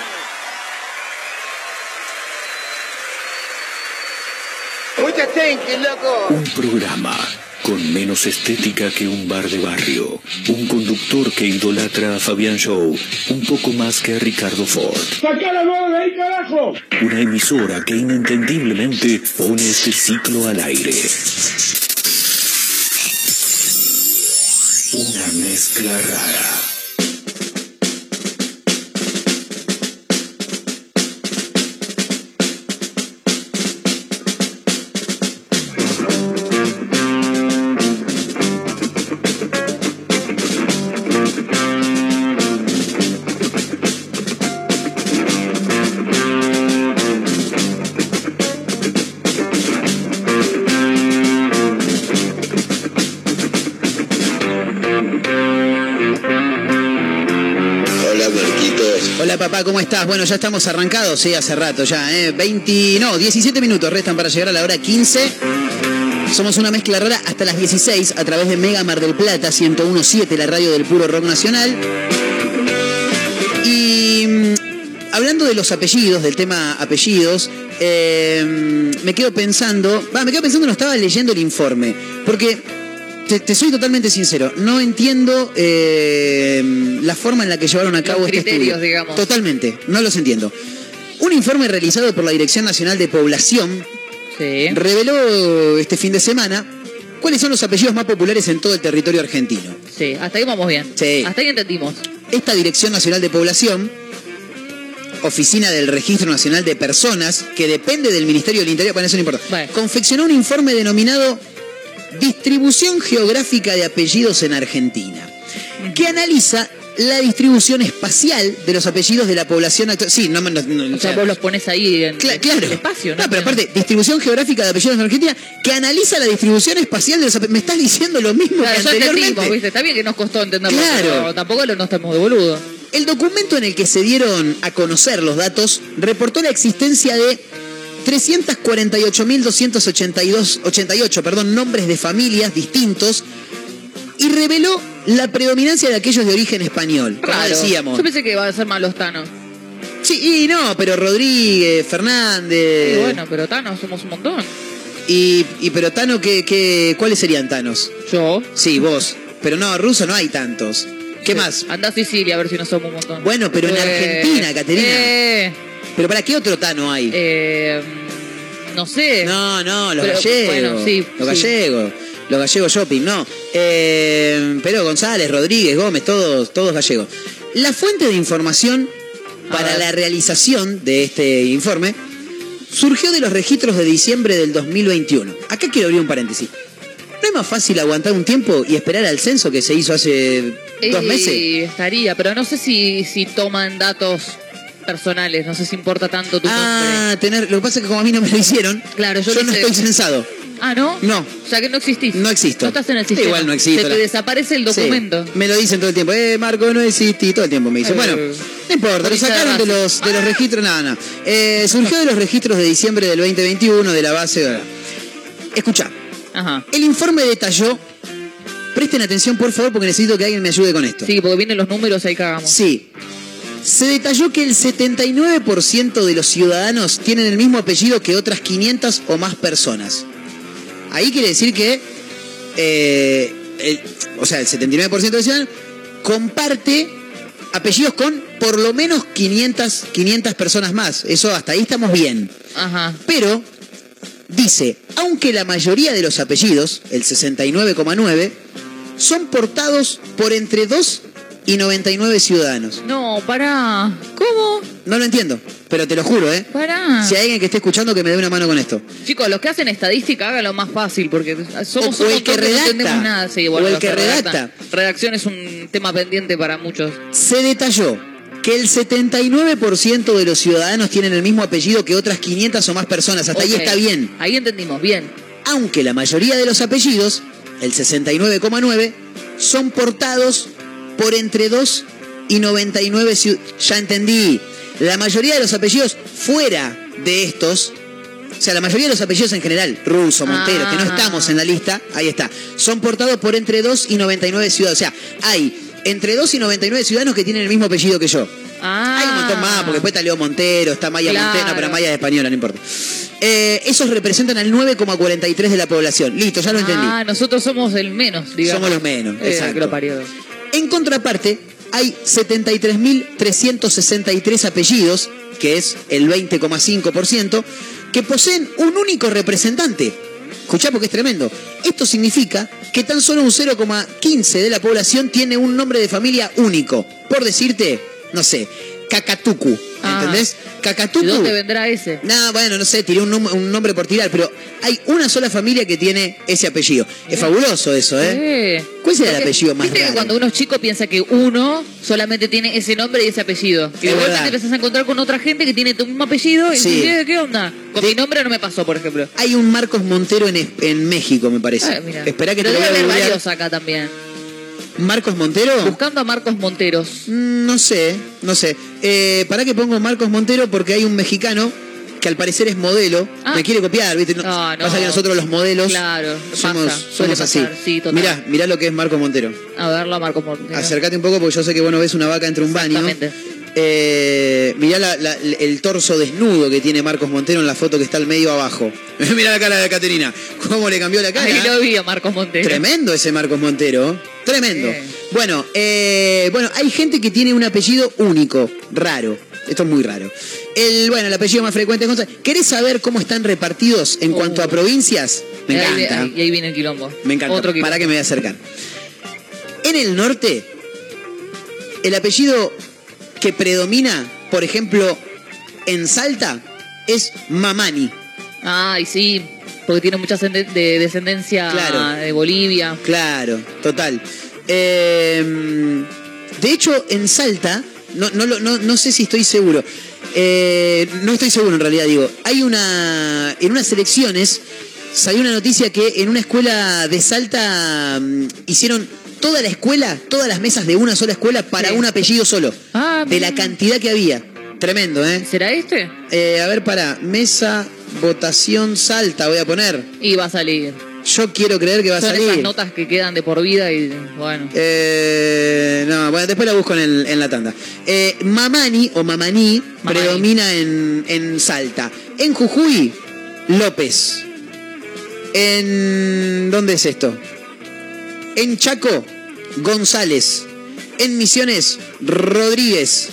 Un programa con menos estética que un bar de barrio. Un conductor que idolatra a Fabián Show un poco más que a Ricardo Ford. ¡Sacá la mano de ahí, carajo! Una emisora que inentendiblemente pone este ciclo al aire. Una mezcla rara. Bueno, ya estamos arrancados, sí, hace rato ya, ¿eh? 20, no, 17 minutos restan para llegar a la hora 15. Somos una mezcla rara hasta las 16 a través de Mega Mar del Plata 1017, la radio del puro rock nacional. Y mm, hablando de los apellidos, del tema apellidos, eh, me quedo pensando, va, me quedo pensando, no estaba leyendo el informe, porque te, te soy totalmente sincero, no entiendo eh, la forma en la que llevaron a cabo Los este criterios, estudio. digamos. Totalmente, no los entiendo. Un informe realizado por la Dirección Nacional de Población Sí. reveló este fin de semana cuáles son los apellidos más populares en todo el territorio argentino. Sí, hasta ahí vamos bien. Sí. Hasta ahí entendimos. Esta Dirección Nacional de Población, Oficina del Registro Nacional de Personas, que depende del Ministerio del Interior, bueno, eso no importa, confeccionó un informe denominado Distribución Geográfica de Apellidos en Argentina, que analiza la distribución espacial de los apellidos de la población actual. Sí, no, no, no, O sea, vos los pones ahí en Cla- en claro. el espacio, ¿no? No, pero aparte, distribución geográfica de apellidos en Argentina, que analiza la distribución espacial de los apellidos. Me estás diciendo lo mismo Claro, que anteriormente. ¿viste? Está bien que nos costó entenderlo, Claro. pero tampoco lo- no estamos de boludo. El documento en el que se dieron a conocer los datos reportó la existencia de 348.282 88, perdón, nombres de familias distintos y reveló la predominancia de aquellos de origen español. Como Raro. decíamos. Yo pensé que iba a ser malostano. Sí, y no, pero Rodríguez, Fernández. Bueno, pero Tano somos un montón. Y, y pero Tano, ¿qué, qué, ¿cuáles serían Tanos? Yo. Sí, vos. Pero no, ruso no hay tantos. ¿Qué Sí. más? Anda a Sicilia a ver si no somos un montón. Bueno, pero en Eh, Argentina, Caterina. Eh, ¿Pero para qué otro Tano hay? eh, no sé. No, no, los Pero, gallegos. bueno, sí, los sí. gallegos. Los gallegos shopping, no. Eh, pero González, Rodríguez, Gómez, todos, todos gallegos. La fuente de información para la realización de este informe surgió de los registros de diciembre del 2021. Acá quiero abrir un paréntesis. ¿No es más fácil aguantar un tiempo y esperar al censo que se hizo hace dos meses? Estaría, pero no sé si, si toman datos personales, no sé si importa tanto tu nombre. Ah, tener. Lo que pasa es que como a mí no me lo hicieron, Claro, yo no estoy censado. Ah, ¿no? No. O sea que no existís. No existo. No estás en el sistema. Igual no existo, Se la- te desaparece el documento. Sí, me lo dicen todo el tiempo. Eh, Marco, no existí. Todo el tiempo me dicen. Eh, bueno, no importa, lo de sacaron de los, de los registros. Nada, nada. Eh, surgió de los registros de diciembre del 2021 de la base. Escucha, Ajá. el informe detalló. Presten atención, por favor, porque necesito que alguien me ayude con esto. Sí, porque vienen los números ahí cagamos. Sí. Se detalló que el 79% de los ciudadanos tienen el mismo apellido que otras 500 o más personas. Ahí quiere decir que, eh, el- o sea, el 79% de los ciudadanos comparte apellidos con por lo menos 500, 500 personas más. Eso hasta ahí estamos bien. Ajá. Pero dice, aunque la mayoría de los apellidos, el 69,9, son portados por entre 2 y 99 ciudadanos. No, pará. ¿Cómo? No lo entiendo, pero te lo juro, ¿eh? Pará. Si hay alguien que esté escuchando que me dé una mano con esto. Chicos, los que hacen estadística háganlo más fácil porque somos O- o un el que montón no redacta. entendemos nada. Sí, bueno, O el que redacta. Redacción es un tema pendiente para muchos. Se detalló que el 79% de los ciudadanos tienen el mismo apellido que otras 500 o más personas. Hasta ahí está bien. Ahí entendimos, bien. Aunque la mayoría de los apellidos, el 69,9, son portados por entre 2 y 99 ciudadanos. Ya entendí. La mayoría de los apellidos fuera de estos, o sea, la mayoría de los apellidos en general, Russo, Montero, que no Ah. estamos en la lista, ahí está, son portados por entre 2 y 99 ciudadanos. O sea, hay entre 2 y 99 ciudadanos que tienen el mismo apellido que yo. Ah. Hay un montón más, porque después está Leo Montero, está Maya Claro. Montero, no, pero Maya es española, no importa. Eh, esos representan al 9,43 de la población. Listo, ya lo entendí. Ah, nosotros somos el menos, digamos. Somos los menos, Eh, exacto. En contraparte, hay 73.363 apellidos, que es el 20,5%, que poseen un único representante. Escuchá porque es tremendo. Esto significa que tan solo un 0,15 de la población tiene un nombre de familia único. Por decirte, no sé, Cacatucu. Ah. ¿Entendés? ¿De Cacatucu. dónde vendrá ese? No, bueno, no sé, tiré un, num- un nombre por tirar, pero hay una sola familia que tiene ese apellido. Es fabuloso eso, ¿eh? ¿Cuál será el apellido más Viste que cuando uno es chico piensa que uno solamente tiene ese nombre y ese apellido. Y de te empezás a encontrar con otra gente que tiene tu mismo apellido y Sí. dices, "Eh, ¿qué onda? Con De- mi nombre no me pasó, por ejemplo. Hay un Marcos Montero en, México, me parece. Espera que Pero te lo voy a varios acá también. ¿Marcos Montero? Buscando a Marcos Monteros. Mm, No sé, no sé. Eh, ¿Para qué pongo Marcos Montero? Porque hay un mexicano que al parecer es modelo. Ah. Me quiere copiar, ¿viste? No, no. Pasa que nosotros los modelos Claro, somos, pasa, somos así. sí, mirá, mirá lo que es Marcos Montero. A verlo a Marcos Monteros. Acércate un poco porque yo sé que vos no ves una vaca entre un baño. Exactamente. Eh, mirá la- la- el torso desnudo que tiene Marcos Montero en la foto que está al medio abajo. mirá la cara de Caterina. ¿Cómo le cambió la cara? Ahí lo vi a Marcos Monteros. Tremendo ese Marcos Montero. Tremendo. Bueno, eh, bueno, hay gente que tiene un apellido único, raro. Esto es muy raro. El, bueno, el apellido más frecuente es. ¿Querés saber cómo están repartidos en Oh. cuanto a provincias? Me ahí- encanta. ahí- Y ahí viene el quilombo. Me encanta. Otro quilombo. Para que me voy a acercar. En el norte, el apellido que predomina, por ejemplo, en Salta, es Mamani. Ay, sí, porque tiene mucha de descendencia Claro. de Bolivia. Claro, total. Eh, de hecho, en Salta, no, no, no, no sé si estoy seguro. Eh, no estoy seguro en realidad, digo. Hay una. En unas elecciones salió una noticia que en una escuela de Salta mm, hicieron toda la escuela, todas las mesas de una sola escuela para Sí. un apellido solo. Ah, de la cantidad que había. Tremendo, ¿eh? ¿Será este? Eh, a ver, para. Mesa, votación, Salta, voy a poner. Y va a salir. Yo quiero creer que va a Son esas salir. notas que quedan de por vida y bueno. Eh, no, bueno, después la busco en, el- en la tanda. Eh, Mamani o Mamaní Mamani. predomina en, en Salta. En Jujuy, López. En. ¿Dónde es esto? En Chaco, González. En Misiones, Rodríguez.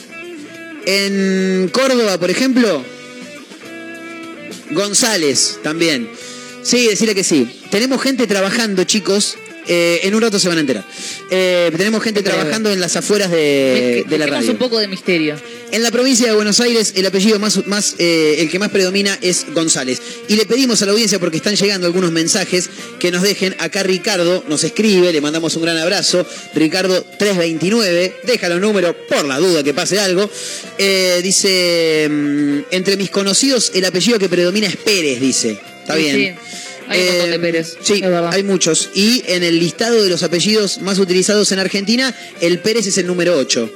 En Córdoba, por ejemplo, González también. Sí, decirle que sí. Tenemos gente trabajando, chicos. Eh, en un rato se van a enterar. Eh, tenemos gente trabajando en las afueras de, de la radio. un poco de misterio. En la provincia de Buenos Aires, el apellido más, más eh, el que más predomina es González. Y le pedimos a la audiencia, porque están llegando algunos mensajes, que nos dejen. Acá Ricardo nos escribe, le mandamos un gran abrazo. Ricardo 329, deja los números por la duda que pase algo. Eh, dice, mm, entre mis conocidos, el apellido que predomina es Pérez, dice. Está Sí, bien. sí. Hay un montón de Pérez, Sí, hay muchos. Y en el listado de los apellidos más utilizados en Argentina, el Pérez es el número 8.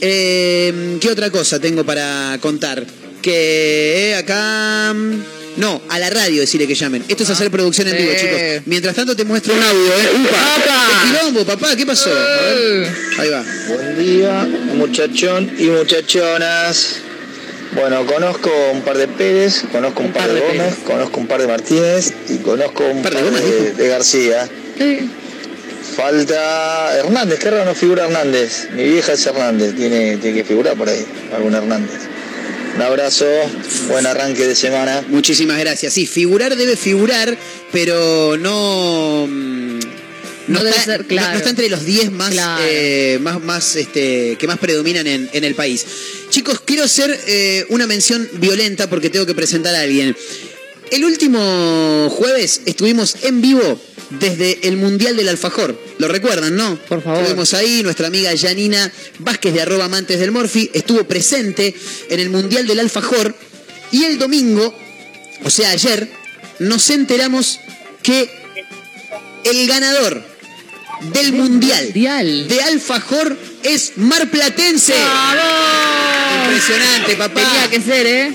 Eh, ¿Qué otra cosa tengo para contar? Que eh, acá... mm, No, a la radio decirle que llamen. Esto es hacer producción en vivo, chicos. Mientras tanto te muestro un audio, ¿eh? ¡Upa! ¡Qué quilombo, papá! ¿Qué pasó? A ver. Ahí va. Buen día, muchachón y muchachonas. Bueno, conozco un par de Pérez, conozco un, par, de Gómez, conozco un par de Martínez y conozco un par, par de Gómez, de, dijo. de García. Falta Hernández, qué raro no figura Hernández. Mi vieja es Hernández, tiene, tiene que figurar por ahí, algún Hernández. Un abrazo, buen arranque de semana. Muchísimas gracias. Sí, figurar debe figurar, pero no. mm, No debe está, ser, no- claro. no está entre los 10 más, Claro. eh, más, más este, que más predominan en, en el país. Chicos, quiero hacer eh, una mención violenta porque tengo que presentar a alguien. El último jueves estuvimos en vivo desde el Mundial del Alfajor. ¿Lo recuerdan, no? Por favor. Estuvimos ahí, nuestra amiga Janina Vázquez de arroba amantes del Morfi estuvo presente en el Mundial del Alfajor y el domingo, o sea ayer, nos enteramos que el ganador del Mundial Mundial. de Alfajor es Marplatense. Impresionante, papá. Tenía que ser, ¿eh?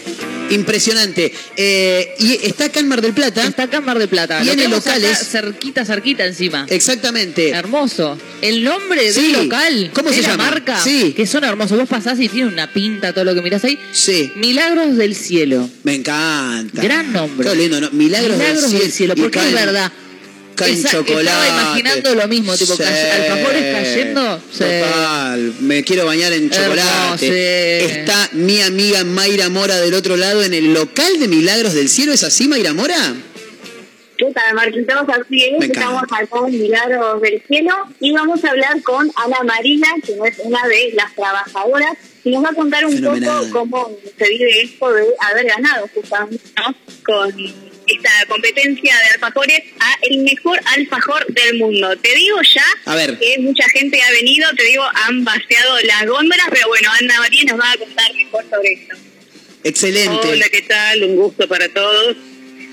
Impresionante. Eh, y está acá en Mar del Plata. Está acá en Mar del Plata. Tiene acá locales. cerquita, cerquita encima. Exactamente. Hermoso. El nombre Sí. del local. ¿Cómo de se la llama? marca. Sí. Que son hermosos. Vos pasás y tiene una pinta todo lo que mirás ahí. Sí, Milagros del cielo. me encanta. Gran nombre. Qué lindo, ¿no? Milagros, Milagros del cielo. Y Porque es verdad. Caen Esa- chocolate. Estaba imaginando lo mismo, tipo, Sí. alfajores cayendo. Sí. Total, me quiero bañar en chocolate. Hermoso. Está mi amiga Mayra Mora del otro lado en el local de Milagros del Cielo. ¿Es así, Mayra Mora? ¿Qué tal, Marquitos? Así es, Me estamos acá en Milagros del Cielo y vamos a hablar con Ana Marina, que es una de las trabajadoras, y nos va a contar un Fenomenal. poco cómo se vive esto de haber ganado justamente ¿no? con esta competencia de alfajores a el mejor alfajor del mundo. Te digo ya A ver. que mucha gente ha venido, te digo, han vaciado las góndolas, pero bueno, Ana María nos va a contar mejor sobre esto. Excelente. Hola, ¿qué tal? Un gusto para todos.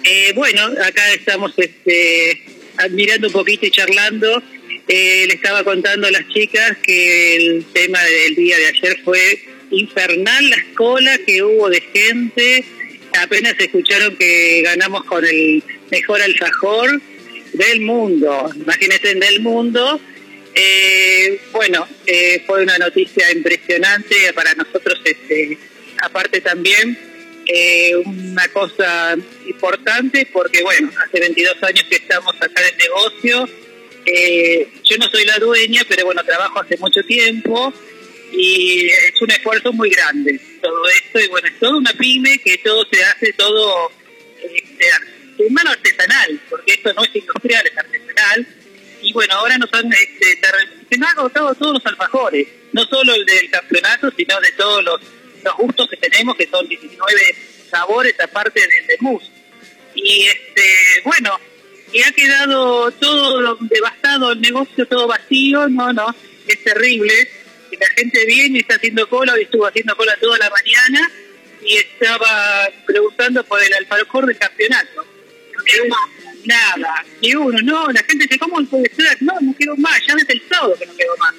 Eh, bueno, acá estamos este, admirando un poquito y charlando. Eh, le estaba contando a las chicas que el tema del día de ayer fue infernal, las colas que hubo de gente. Apenas escucharon que ganamos con el mejor alfajor del mundo. Imagínense, del mundo. Eh, bueno, eh, fue una noticia impresionante para nosotros. Este, aparte también eh, una cosa importante porque bueno, hace 22 años que estamos acá en el negocio. Eh, yo no soy la dueña, pero bueno, trabajo hace mucho tiempo y es un esfuerzo muy grande todo esto y bueno, es toda una pyme que todo se hace todo este, de mano artesanal, porque esto no es industrial, es artesanal. Y bueno, ahora nos han, este, se nos han agotado todos los alfajores, no solo el del campeonato, sino de todos los, los gustos que tenemos, que son 19 sabores aparte del de mousse. Y este, bueno, y ha quedado todo devastado el negocio, todo vacío, no, no, es terrible. Y la gente viene y está haciendo cola, hoy estuvo haciendo cola toda la mañana y estaba preguntando por el alfajor del campeonato. No quedó más, nada, ni uno, no, la gente dice, ¿cómo puede ser? No, no quedó más, ya desde el sábado que no quedó más.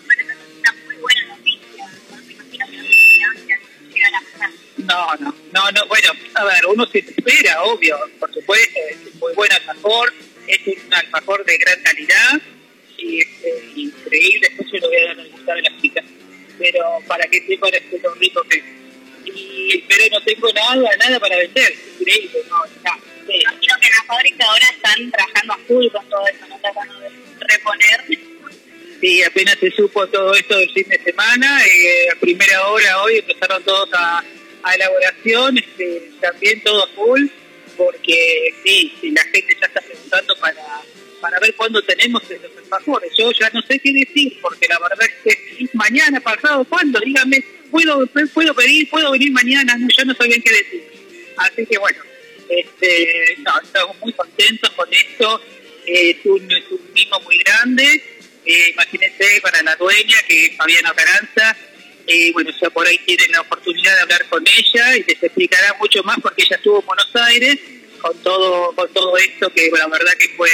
No, no, no, no, bueno, a ver, uno se espera, obvio, por supuesto, es un muy buen alfajor, Es un alfajor de gran calidad y este, increíble. Después se lo voy a dar a gustar a las chicas. Pero para que sepan este lo rico que es. Y, pero no tengo nada, nada para vender. Increíble, no. Sí. Imagino que en la fábrica ahora están trabajando a full con todo eso, no tratando de reponer. Sí, apenas se supo todo esto del fin de semana, eh, a primera hora hoy empezaron todos a, a elaboración, este, también todo full, porque sí, la gente ya está preguntando para, para ver cuándo tenemos los alfajores. Yo ya no sé qué decir, porque la verdad es que mañana, pasado, ¿cuándo? Dígame, ¿puedo, puedo pedir, puedo venir mañana? No, yo no bien qué decir. Así que bueno, este, no, estamos muy contentos con esto. Eh, es, un, es un mimo muy grande. Eh, imagínense para la dueña, que es Fabiana Caranza. Eh, bueno, ya por ahí tienen la oportunidad de hablar con ella y les explicará mucho más porque ella estuvo en Buenos Aires con todo con todo esto que la verdad que fue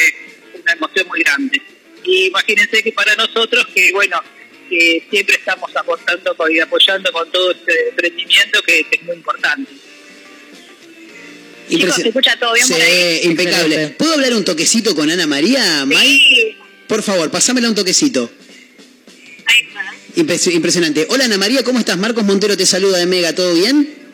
una emoción muy grande. Y imagínense que para nosotros, que bueno, que siempre estamos aportando y apoyando con todo este emprendimiento que, que es muy importante. Chicos, ¿se escucha todo bien Sí, por ahí? impecable. Excelente. ¿Puedo hablar un toquecito con Ana María, May? Sí, Por favor, pasámela un toquecito. ahí está. Impres- impresionante. Hola Ana María, ¿cómo estás? Marcos Montero te saluda de Mega, ¿todo bien?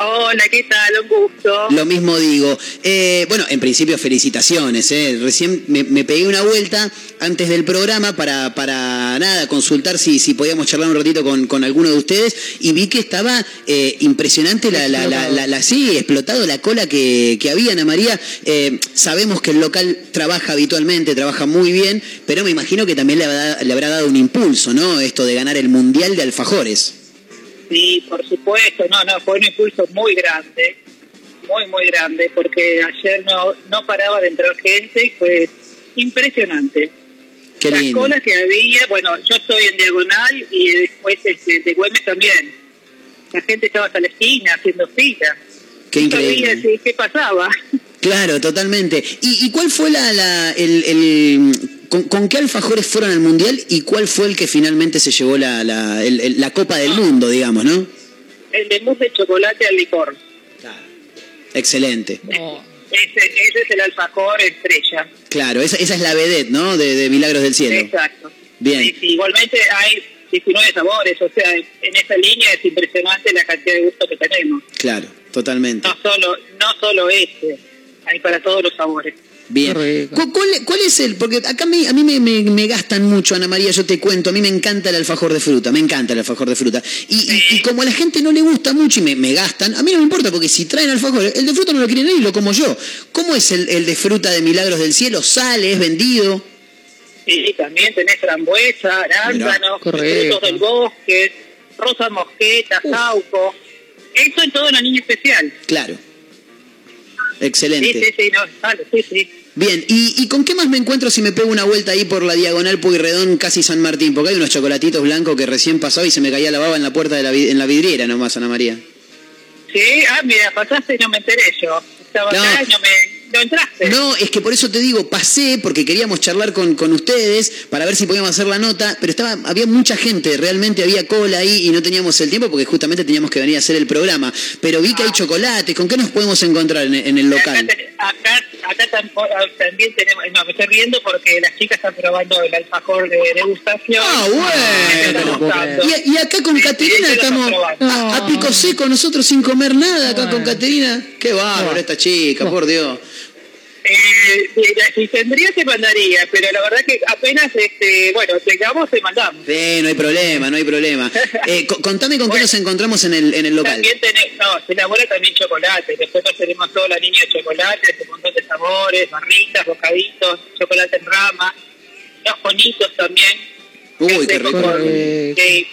Hola, ¿qué tal? Un gusto. Lo mismo digo. Eh, bueno, en principio felicitaciones. eh. Recién me, me pegué una vuelta antes del programa para, para nada, consultar si, si podíamos charlar un ratito con, con alguno de ustedes y vi que estaba eh, impresionante la, la, la, la- la- sí, explotado la cola que, que había, Ana María. Eh, sabemos que el local trabaja habitualmente, trabaja muy bien, pero me imagino que también le habrá, le habrá dado un impulso, ¿no? Esto de ganar el Mundial de Alfajores. Sí, por supuesto, no, no, fue un impulso muy grande, muy, muy grande, porque ayer no, no paraba de entrar gente y fue impresionante. Qué Las lindo. colas que había, bueno, yo estoy en diagonal y después este, de Güemes también. La gente estaba hasta la esquina haciendo fila. Qué sabía increíble. si- qué pasaba. Claro, totalmente. ¿Y, y cuál fue la, la- el, el- con, con qué alfajores fueron al mundial y cuál fue el que finalmente se llevó la, la, el- el- la Copa del Mundo, digamos, no? El de mousse de chocolate al licor. Excelente. No. Ese, ese es el alfajor estrella. Claro, esa, esa es la vedette, ¿no? De, de Milagros del Cielo. Exacto. Bien. Sí, sí, igualmente hay 19 sabores, o sea, en esa línea es impresionante la cantidad de gusto que tenemos. Claro, totalmente. No solo, no solo este, hay para todos los sabores. Bien. Qué rico. ¿Cu- ¿Cuál, cuál es el? Porque acá me- a mí me, me- me gastan mucho, Ana María, yo te cuento, a mí me encanta el alfajor de fruta, me encanta el alfajor de fruta. Y, y- y como a la gente no le gusta mucho y me, me gastan, a mí no me importa, porque si traen alfajor, el de fruta no lo quieren y lo como yo. ¿Cómo es el, el de fruta de Milagros del Cielo? ¿Sale? ¿Es vendido? Y también tenés frambuesa, arándanos, frutos del bosque, rosa mosqueta, sauco. Eso en todo una niña especial. Claro. Excelente. sí, sí, no, vale, sí, sí. Bien, ¿Y, ¿y con qué más me encuentro si me pego una vuelta ahí por la diagonal Pueyrredón, casi San Martín? Porque hay unos chocolatitos blancos que recién pasó y se me caía la baba en la puerta de la, en la vidriera nomás, Ana María. Sí, ah, mira, pasaste y no me enteré yo. Estaba No. acá y no me no entraste. No, es que por eso te digo, pasé porque queríamos charlar con, con ustedes para ver si podíamos hacer la nota, pero estaba había mucha gente, realmente había cola ahí y no teníamos el tiempo porque justamente teníamos que venir a hacer el programa. Pero vi que hay chocolate, ¿con qué nos podemos encontrar en, en el Acá, local? acá, acá ah, también tenemos, no, me estoy riendo porque las chicas están probando el alfajor de degustación. Ah, bueno. Y, y acá con Sí, Caterina sí, estamos a, a pico seco, nosotros sin comer nada acá con Caterina. Qué bárbaro esta chica, por Dios. Eh, si tendría te mandaría, pero la verdad que apenas, este, bueno, tengamos te mandamos. Sí, no hay problema, no hay problema. Eh, co- contame con qué nos encontramos en el, en el local. También tenemos, no, se elabora también chocolate, después nos tenemos toda la línea de chocolates, un montón de sabores, barritas, bocaditos, chocolate en rama, los conitos también. Uy, que qué rico. con- sí,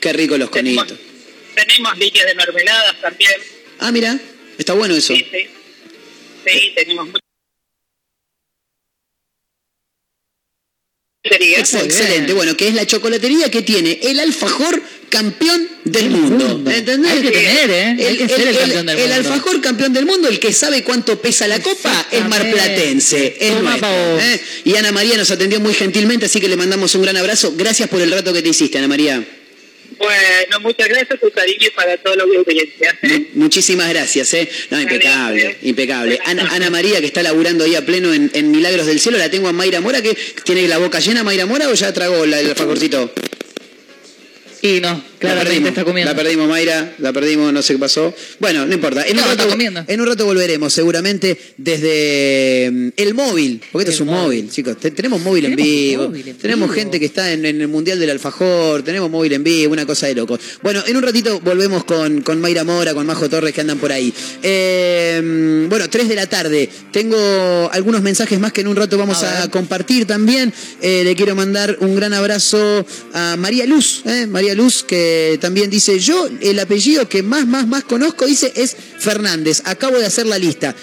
Qué rico los tenemos, conitos. tenemos líneas de mermeladas también, Ah, mira, está bueno eso. sí, sí. Sí, tenemos Sería. Excelente, bueno, que es la chocolatería que tiene el alfajor campeón del mundo. mundo. ¿Entendés? Hay que tener, ¿eh? Hay El, que ser el el- campeón del el mundo. alfajor campeón del mundo, el que sabe cuánto pesa la copa, es marplatense, es nuestro. ¿eh? Y Ana María nos atendió muy gentilmente, así que le mandamos un gran abrazo. Gracias por el rato que te hiciste, Ana María. Bueno, muchas gracias, tu cariño para toda la audiencia. Mu- Muchísimas gracias, ¿eh? No, impecable, impecable. Ana, Ana María, que está laburando ahí a pleno en, en Milagros del Cielo, la tengo a Mayra Mora, que tiene la boca llena, Mayra Mora, o ya tragó la- el alfajorcito. Y no, La perdimos, está comiendo. la perdimos, Mayra, la perdimos, no sé qué pasó. Bueno, no importa. En, No, un, rato, comiendo. en un rato volveremos, seguramente desde mm, el móvil, porque esto es un móvil, chicos. Te- tenemos móvil en vivo, móvil en tenemos vivo. gente que está en, en el Mundial del Alfajor, tenemos móvil en vivo, una cosa de locos. Bueno, en un ratito volvemos con, con Mayra Mora, con Majo Torres que andan por ahí. Eh, mm, bueno, 3 de la tarde. Tengo algunos mensajes más que en un rato vamos a, compartir también. Eh, le quiero mandar un gran abrazo a María Luz, ¿eh? María Luz, que también dice, yo el apellido que más, más, más conozco, dice, es Fernández. Acabo de hacer la lista.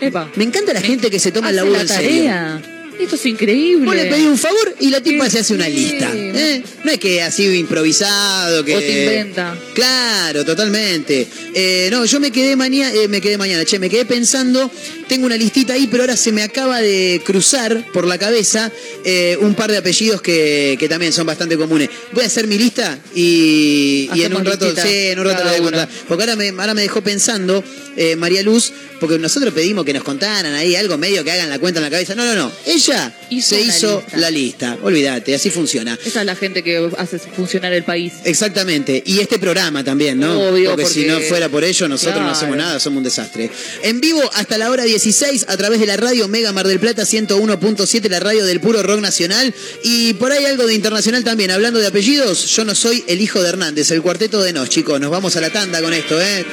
Epa. Me encanta la gente que se toma el laburo la en serio. tarea. Esto es increíble. Vos le pedís un favor y la tipa se hace una lista. ¿eh? No es que así improvisado, que. O te inventa. Claro, totalmente. Eh, no, yo me quedé mañana, me quedé mañana, che, me quedé pensando, tengo una listita ahí, pero ahora se me acaba de cruzar por la cabeza eh, un par de apellidos que, que también son bastante comunes. Voy a hacer mi lista y, y en un rato, listita, sí, en un rato le voy a contar. Porque ahora me, ahora me dejó pensando, eh, María Luz, porque nosotros pedimos que nos contaran ahí algo medio que hagan la cuenta en la cabeza. No, no, no. Ella Hizo se hizo lista. la lista. Olvídate, así funciona. Esa es la gente que hace funcionar el país. Exactamente. Y este programa también, ¿no? Obvio, porque, si porque- no fuera por ello, nosotros no hacemos nada, somos un desastre. En vivo hasta la hora 16 a través de la radio Mega Mar del Plata 101.7, la radio del puro rock nacional. Y por ahí algo de internacional también. Hablando de apellidos, yo no soy el hijo de Hernández, el cuarteto de Nos, chicos. Nos vamos a la tanda con esto, ¿eh?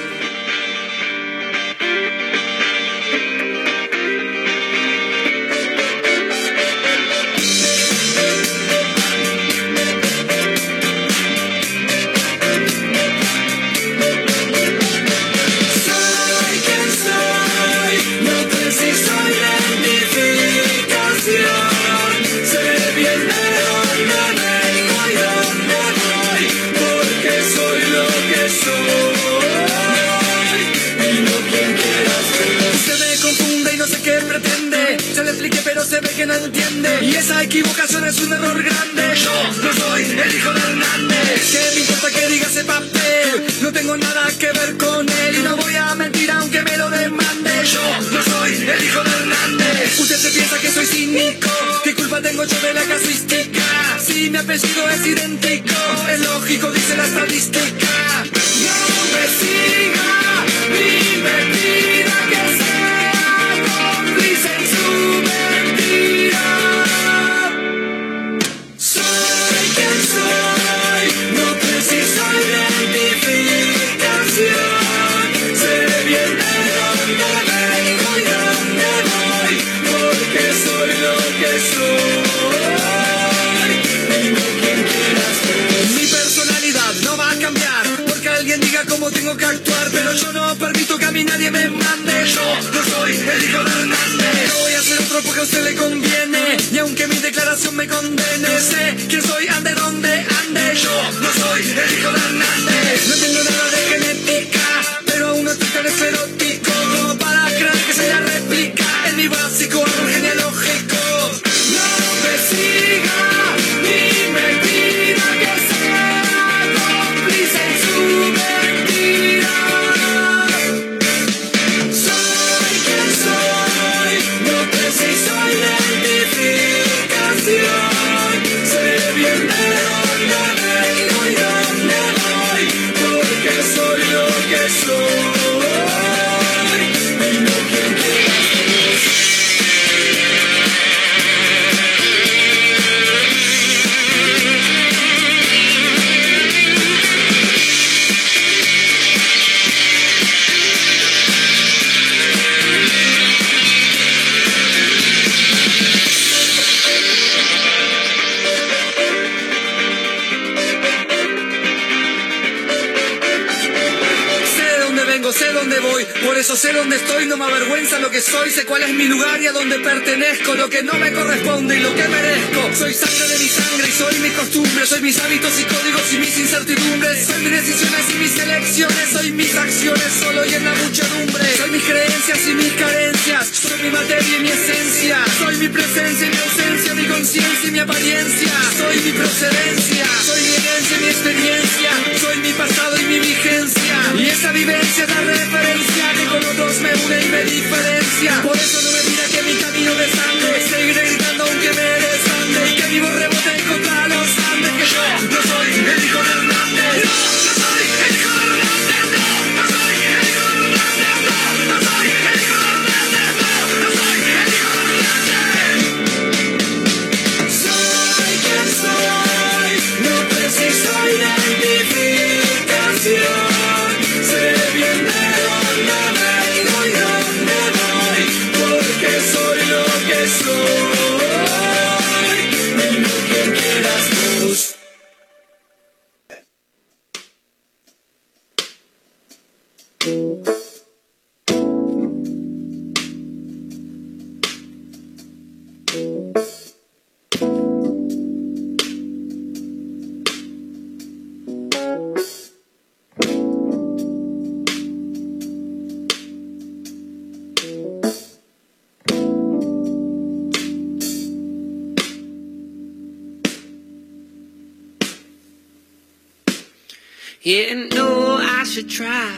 Try.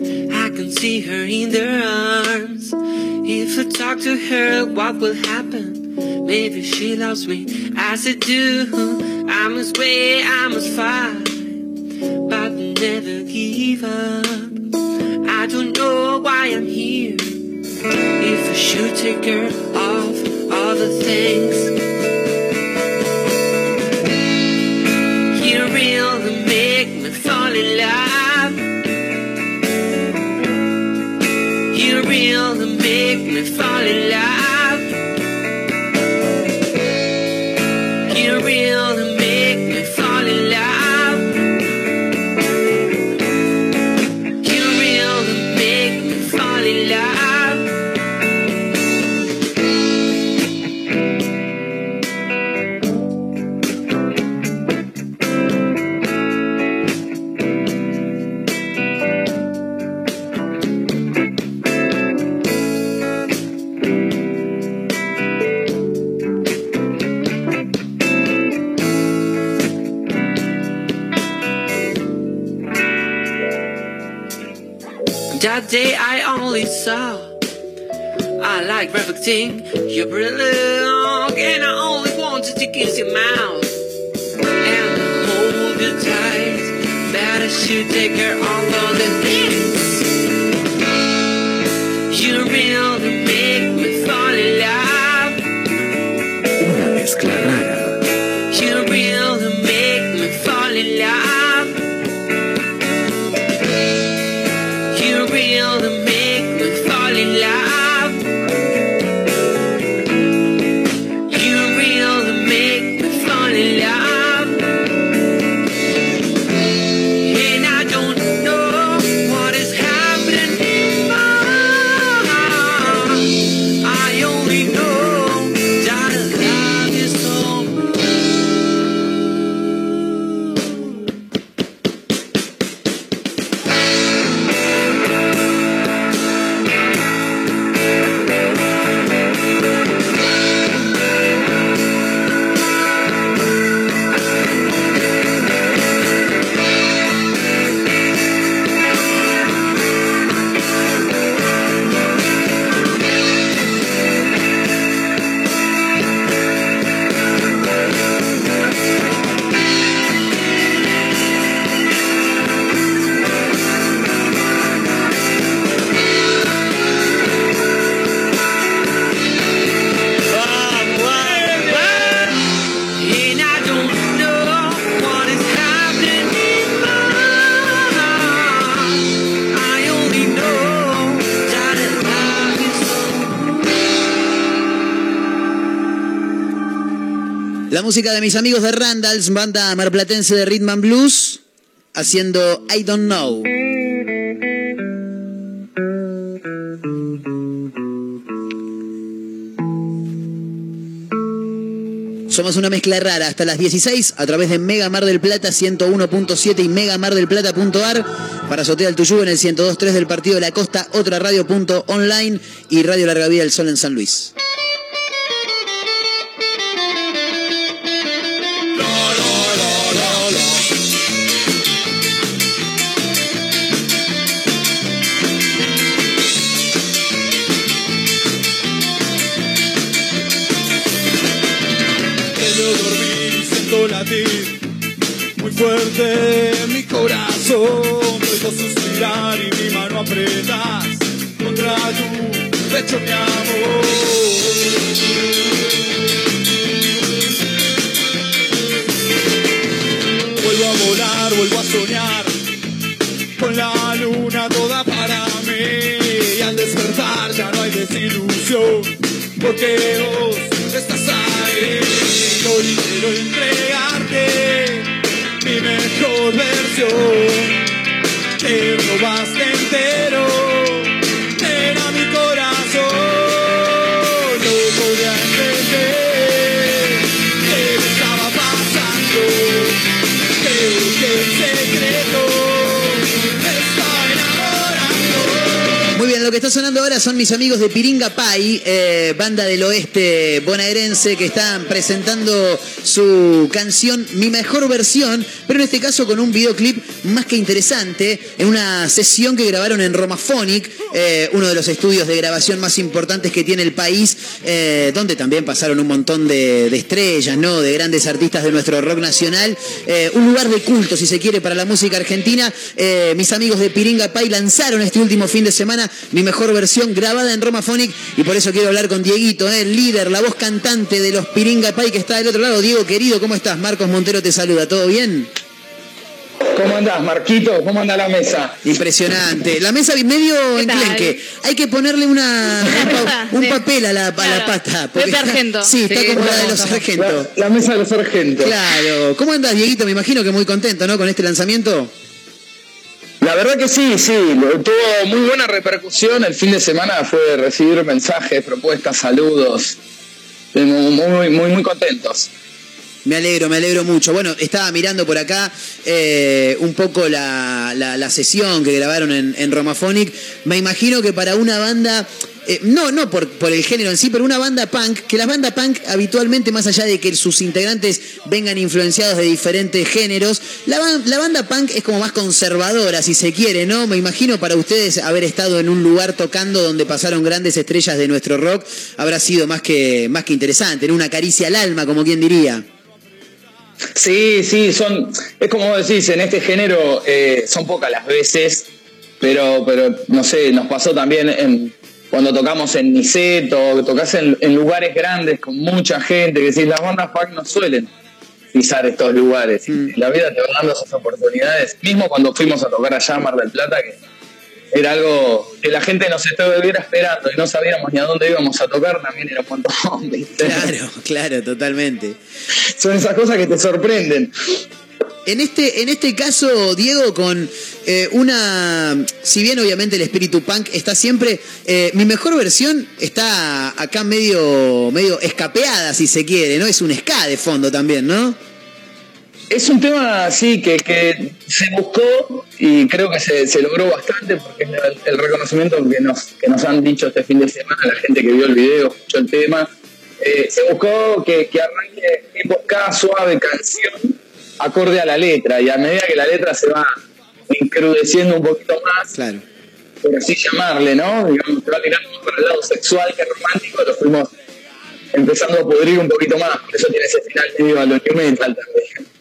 I can see her in their arms. If I talk to her, what will happen? Maybe she loves me as I do. I must wait, I must fight, but never give up. I don't know why I'm here. If I should take her off all the things. You really make me fall in love. Me fall in love. acting. You're brilliant, and I only wanted to kiss your mouth and hold you tight. Better should take her on the thing. Música de mis amigos de Randalls, banda marplatense de Rhythm Blues, haciendo I Don't Know. Somos una mezcla rara hasta las 16 a través de Mega Mar del Plata 101.7 y Mega Mar del Plata.ar para Sotea el Tuyú en el 102.3 del Partido de la Costa, otra radio.online y Radio Larga Vida del Sol en San Luis. Tu mi amor. Vuelvo a volar, vuelvo a soñar con la luna toda para mí. Y al despertar ya no hay desilusión, porque vos estás ahí. Hoy quiero entregarte mi mejor versión. Te robaste está sonando ahora son mis amigos de Piringa Pai, eh, banda del oeste bonaerense, que están presentando su canción Mi Mejor Versión, pero en este caso con un videoclip más que interesante, en una sesión que grabaron en Romaphonic, eh, uno de los estudios de grabación más importantes que tiene el país, eh, donde también pasaron un montón de, estrellas, ¿no? de grandes artistas de nuestro rock nacional, Eh, un lugar de culto, si se quiere, para la música argentina. Mis amigos de Piringa Pai lanzaron este último fin de semana mi mejor versión grabada en Romaphonic y por eso quiero hablar con Dieguito, ¿eh? el líder, la voz cantante de los Piringa Pai que está del otro lado. Diego, querido, ¿cómo estás? Marcos Montero te saluda, ¿todo bien? ¿Cómo andás, Marquito? ¿Cómo anda la mesa? Impresionante. La mesa medio enclenque. Hay que ponerle una, un, pa- un sí. papel a la, a la pata. porque Pepe está- Argento. Sí, está Sí, como la de los sargentos. la mesa de los sargentos. Claro. ¿Cómo andas, Dieguito? Me imagino que muy contento, ¿no? Con este lanzamiento. La verdad que sí, sí, tuvo muy buena repercusión. El fin de semana fue recibir mensajes, propuestas, saludos. Eh, Muy, muy, muy contentos. Me alegro, me alegro mucho. Bueno, estaba mirando por acá eh, un poco la, la- la sesión que grabaron en, en Romaphonic. Me imagino que para una banda, eh, no, no por, por el género en sí, pero una banda punk, que las bandas punk habitualmente, más allá de que sus integrantes vengan influenciados de diferentes géneros, la, la banda punk es como más conservadora, si se quiere, ¿no? Me imagino para ustedes haber estado en un lugar tocando donde pasaron grandes estrellas de nuestro rock, habrá sido más que, más que interesante, ¿no? una caricia al alma, como quien diría. Sí, sí, son, es como decís, en este género eh, son pocas las veces, pero, pero no sé, nos pasó también en, cuando tocamos en Niceto, que tocas en, en lugares grandes con mucha gente, que decís, las bandas punk no suelen pisar estos lugares. Y la vida te va dando esas oportunidades. Mismo cuando fuimos a tocar allá a Mar del Plata, que era algo que la gente nos estuviera esperando y no sabíamos ni a dónde íbamos a tocar, también era un montón. ¿viste? Claro, claro, totalmente. Son esas cosas que te sorprenden. En este, en este caso, Diego, con eh, una. Si bien obviamente el espíritu punk está siempre. eh, mi mejor versión está acá medio, medio escapeada, si se quiere, ¿no? Es un ska de fondo también, ¿no? Es un tema así que, que se buscó y creo que se, se logró bastante porque el, el reconocimiento que nos, que nos han dicho este fin de semana la gente que vio el video, escuchó el tema. Eh, se buscó que, que arranque tipo cada suave canción acorde a la letra y a medida que la letra se va encrudeciendo un poquito más, Claro. por así llamarle, ¿no? Digamos, se va tirando más para el lado sexual que romántico, lo fuimos empezando a pudrir un poquito más, por eso tiene ese final medio a lo new metal también.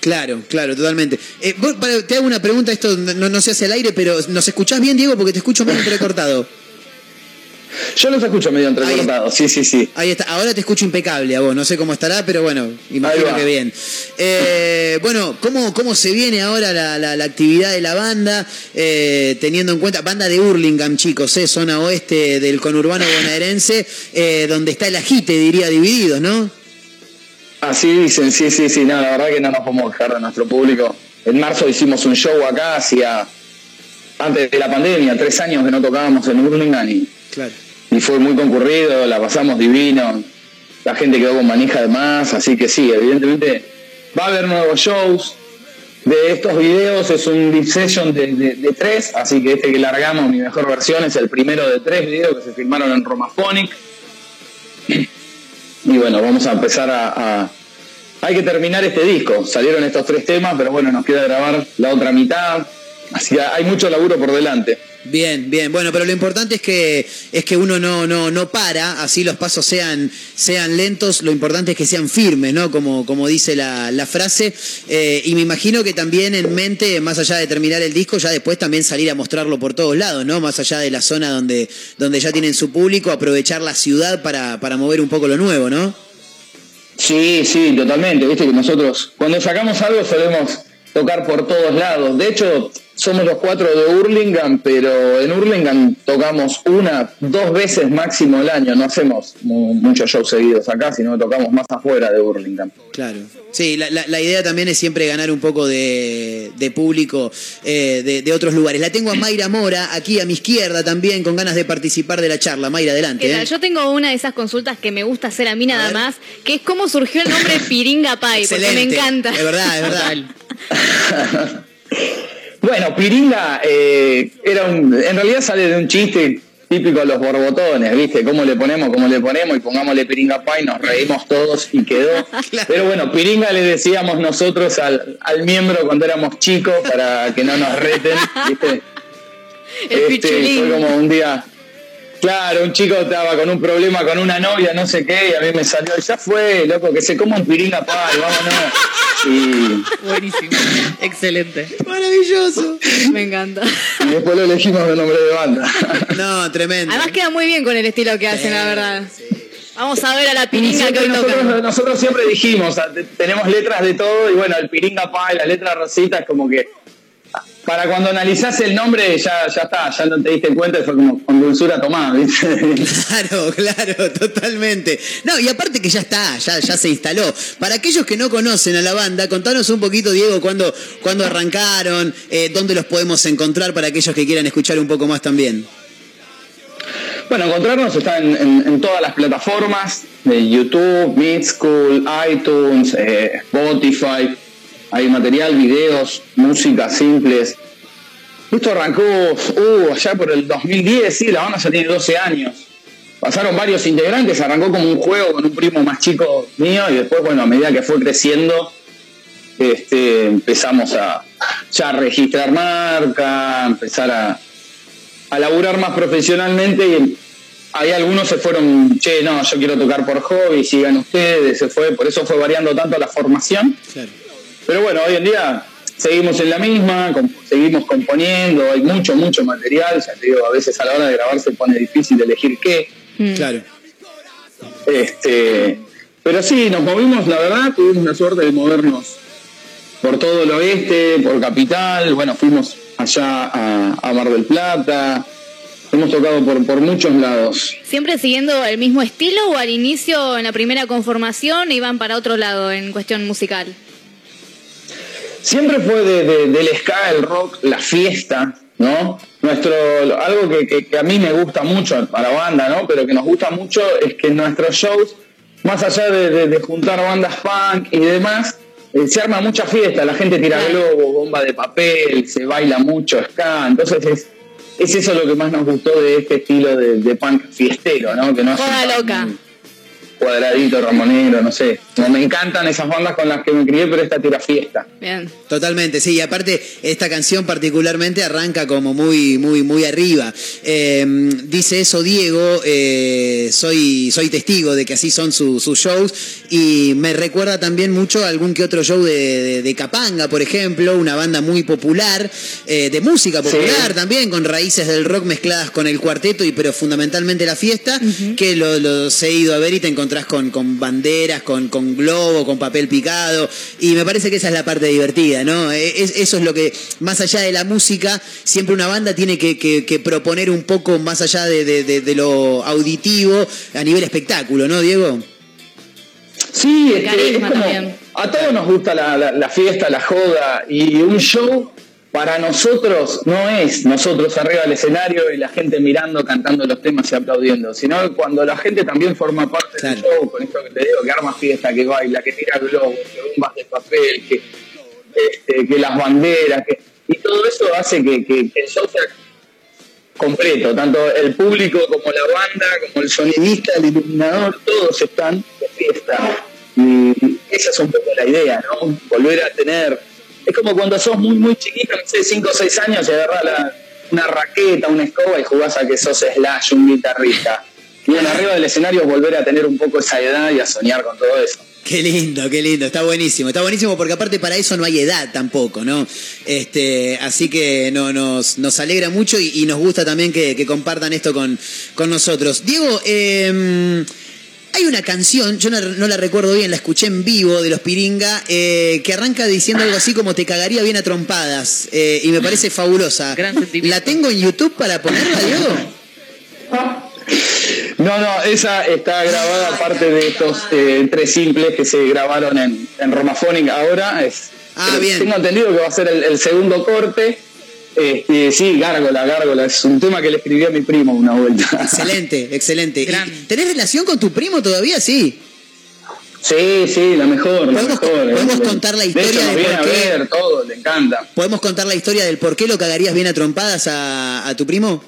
Claro, claro, totalmente. Eh, vos, para- te hago una pregunta, esto no, no se hace al aire, pero ¿nos escuchás bien, Diego? Porque te escucho medio entrecortado. Yo los escucho medio entrecortados, sí, sí, sí. Ahí está, ahora te escucho impecable a vos, no sé cómo estará, pero bueno, imagino que bien. Eh, bueno, ¿cómo, ¿cómo se viene ahora la, la- la actividad de la banda? Eh, teniendo en cuenta, banda de Hurlingham, chicos, eh, zona oeste del conurbano bonaerense, eh, donde está el ajite, diría, divididos, ¿no? Así dicen, sí, sí, sí, no, la verdad que no nos podemos dejar de nuestro público. En marzo hicimos un show acá, hacía antes de la pandemia, tres años que no tocábamos en Burlingame y, Claro. Y fue muy concurrido, la pasamos divino. la gente quedó con manija de más, así que sí, evidentemente va a haber nuevos shows. De estos videos es un deep session de, de- tres, así que este que largamos, mi mejor versión, es el primero de tres videos que se filmaron en Romaphonic. Y bueno, vamos a empezar a- Hay que terminar este disco. Salieron estos tres temas, pero bueno, nos queda grabar la otra mitad. Así que hay mucho laburo por delante. Bien, bien. Bueno, pero lo importante es que es que uno no no no para, así los pasos sean sean lentos. Lo importante es que sean firmes, ¿no? Como como dice la, la frase. Eh, y me imagino que también en mente, más allá de terminar el disco, ya después también salir a mostrarlo por todos lados, ¿no? Más allá de la zona donde donde ya tienen su público, aprovechar la ciudad para para mover un poco lo nuevo, ¿no? Sí, sí, totalmente. Viste que nosotros, cuando sacamos algo, solemos tocar por todos lados. De hecho, somos los cuatro de Hurlingham, pero en Hurlingham tocamos una, dos veces máximo al año. No hacemos mu- muchos shows seguidos acá, sino que tocamos más afuera de Hurlingham. Claro. Sí, la, la- la idea también es siempre ganar un poco de, de público eh, de, de otros lugares. La tengo a Mayra Mora, aquí a mi izquierda también, con ganas de participar de la charla. Mayra, adelante. ¿eh? Yo tengo una de esas consultas que me gusta hacer a mí nada más, que es cómo surgió el nombre Piringa Pai, porque me encanta. Es verdad, es verdad. Bueno, Piringa eh, era un, en realidad sale de un chiste típico de los borbotones, ¿viste? ¿Cómo le ponemos, cómo le ponemos? Y pongámosle Piringa Pie, nos reímos todos y quedó. Pero bueno, Piringa le decíamos nosotros al, al miembro cuando éramos chicos para que no nos reten, ¿viste? El Este, fue como un día, claro, un chico estaba con un problema con una novia, no sé qué, y a mí me salió, ya fue, loco, que se coma un Piringa Pie, vámonos. Y, Buenísimo. Excelente. Maravilloso. Me encanta. y después lo elegimos de nombre de banda. No, tremendo. Además queda muy bien con el estilo que hacen, la verdad. Vamos a ver a la Y Piringa que hoy nosotros, tocan. nosotros siempre dijimos, o sea, te- tenemos letras de todo y bueno, el Piringa Pie, la letra rosita es como que para cuando analizás el nombre ya, ya está, ya no te diste cuenta y fue como con dulzura tomada, ¿viste? Claro, claro, totalmente. No, y aparte que ya está, ya, ya se instaló. Para aquellos que no conocen a la banda, contanos un poquito, Diego, cuándo, cuándo arrancaron, eh, dónde los podemos encontrar para aquellos que quieran escuchar un poco más también. Bueno, encontrarnos está en, en- en todas las plataformas de YouTube, Mid School, iTunes, eh, Spotify. Hay material, videos, música simples. Esto arrancó uh, allá por el 2010, sí, la banda ya tiene 12 años. Pasaron varios integrantes, arrancó como un juego con un primo más chico mío y después, bueno, a medida que fue creciendo, este, empezamos a ya a registrar marca, empezar a, a laburar más profesionalmente y hay algunos se fueron, che, no, yo quiero tocar por hobby, sigan ustedes, se fue, por eso fue variando tanto la formación. Pero bueno, hoy en día seguimos en la misma, seguimos componiendo, hay mucho, mucho material, ya te digo, a veces a la hora de grabar se pone difícil elegir qué. Claro. Este, pero sí, nos movimos, la verdad, tuvimos la suerte de movernos por todo el oeste, por Capital, bueno, fuimos allá a, a Mar del Plata, hemos tocado por, por muchos lados. ¿Siempre siguiendo el mismo estilo o al inicio, en la primera conformación, iban para otro lado en cuestión musical? Siempre fue de- de- del ska, el rock, la fiesta, ¿no? Nuestro, algo que, que- que a mí me gusta mucho, a la banda, ¿no? Pero que nos gusta mucho es que en nuestros shows, más allá de, de- juntar bandas punk y demás, eh, se arma mucha fiesta, la gente tira globo, bomba de papel, se baila mucho ska, entonces es, es eso lo que más nos gustó de este estilo de, de punk fiestero, ¿no? Que no Joda loca. cuadradito, ramonero, no sé. No, me encantan esas bandas con las que me crié, pero esta tira fiesta. Bien. Totalmente, sí, y aparte esta canción particularmente arranca como muy, muy, muy arriba. Eh, dice eso Diego, eh, soy, soy testigo de que así son su- sus shows y me recuerda también mucho a algún que otro show de, de- de Capanga, por ejemplo, una banda muy popular, eh, de música popular Sí. también, con raíces del rock mezcladas con el cuarteto y pero fundamentalmente la fiesta, que lo- los he ido a ver y te encontrás con, con banderas, con, con globo, con papel picado, y me parece que esa es la parte divertida, ¿no? E- es- eso es lo que, más allá de la música, siempre una banda tiene que, que- que proponer un poco más allá de, de- de- de lo auditivo a nivel espectáculo, ¿no, Diego? Sí, El es, como- también. a todos nos gusta la, la- la fiesta, la joda y un show para nosotros no es nosotros arriba del escenario y la gente mirando, cantando los temas y aplaudiendo, sino cuando la gente también forma parte del show, con esto que te digo, que arma fiesta, que baila, que tira globos, que bombas de papel, que, este, que las banderas, que, y todo eso hace que, que- que el show sea completo, tanto el público como la banda, como el sonidista, el iluminador, todos están de fiesta. Y esa es un poco la idea, ¿no? Volver a tener... Es como cuando sos muy, muy chiquito, no sé, 5 o 6 años, y agarrás la- una raqueta, una escoba y jugás a que sos Slash, un guitarrista. Y bueno, arriba del escenario es volver a tener un poco esa edad y a soñar con todo eso. Qué lindo, qué lindo, está buenísimo, está buenísimo porque aparte para eso no hay edad tampoco, ¿no? Este, así que no, nos, alegra mucho y, nos gusta también que, que compartan esto con, con nosotros. Diego, eh, hay una canción, yo no, no la recuerdo bien, la escuché en vivo de los Piringa, eh, que arranca diciendo algo así como te cagaría bien a trompadas eh, y me parece fabulosa. ¿La tengo en YouTube para ponerla, Diego? No, no, esa está grabada aparte de estos eh, tres simples que se grabaron en, en Romaphonic ahora. Es, Ah, Tengo entendido que va a ser el, el segundo corte. Este, sí, Gárgola, Gárgola. Es un tema que le escribí a mi primo una vuelta. Excelente, excelente. ¿Y ¿Tenés relación con tu primo todavía? Sí. Sí, sí, la mejor, la mejor. podemos Eh, contar la de historia hecho, de nos viene por a ver todo, le encanta. ¿Podemos contar la historia del por qué lo cagarías bien a trompadas a, a tu primo?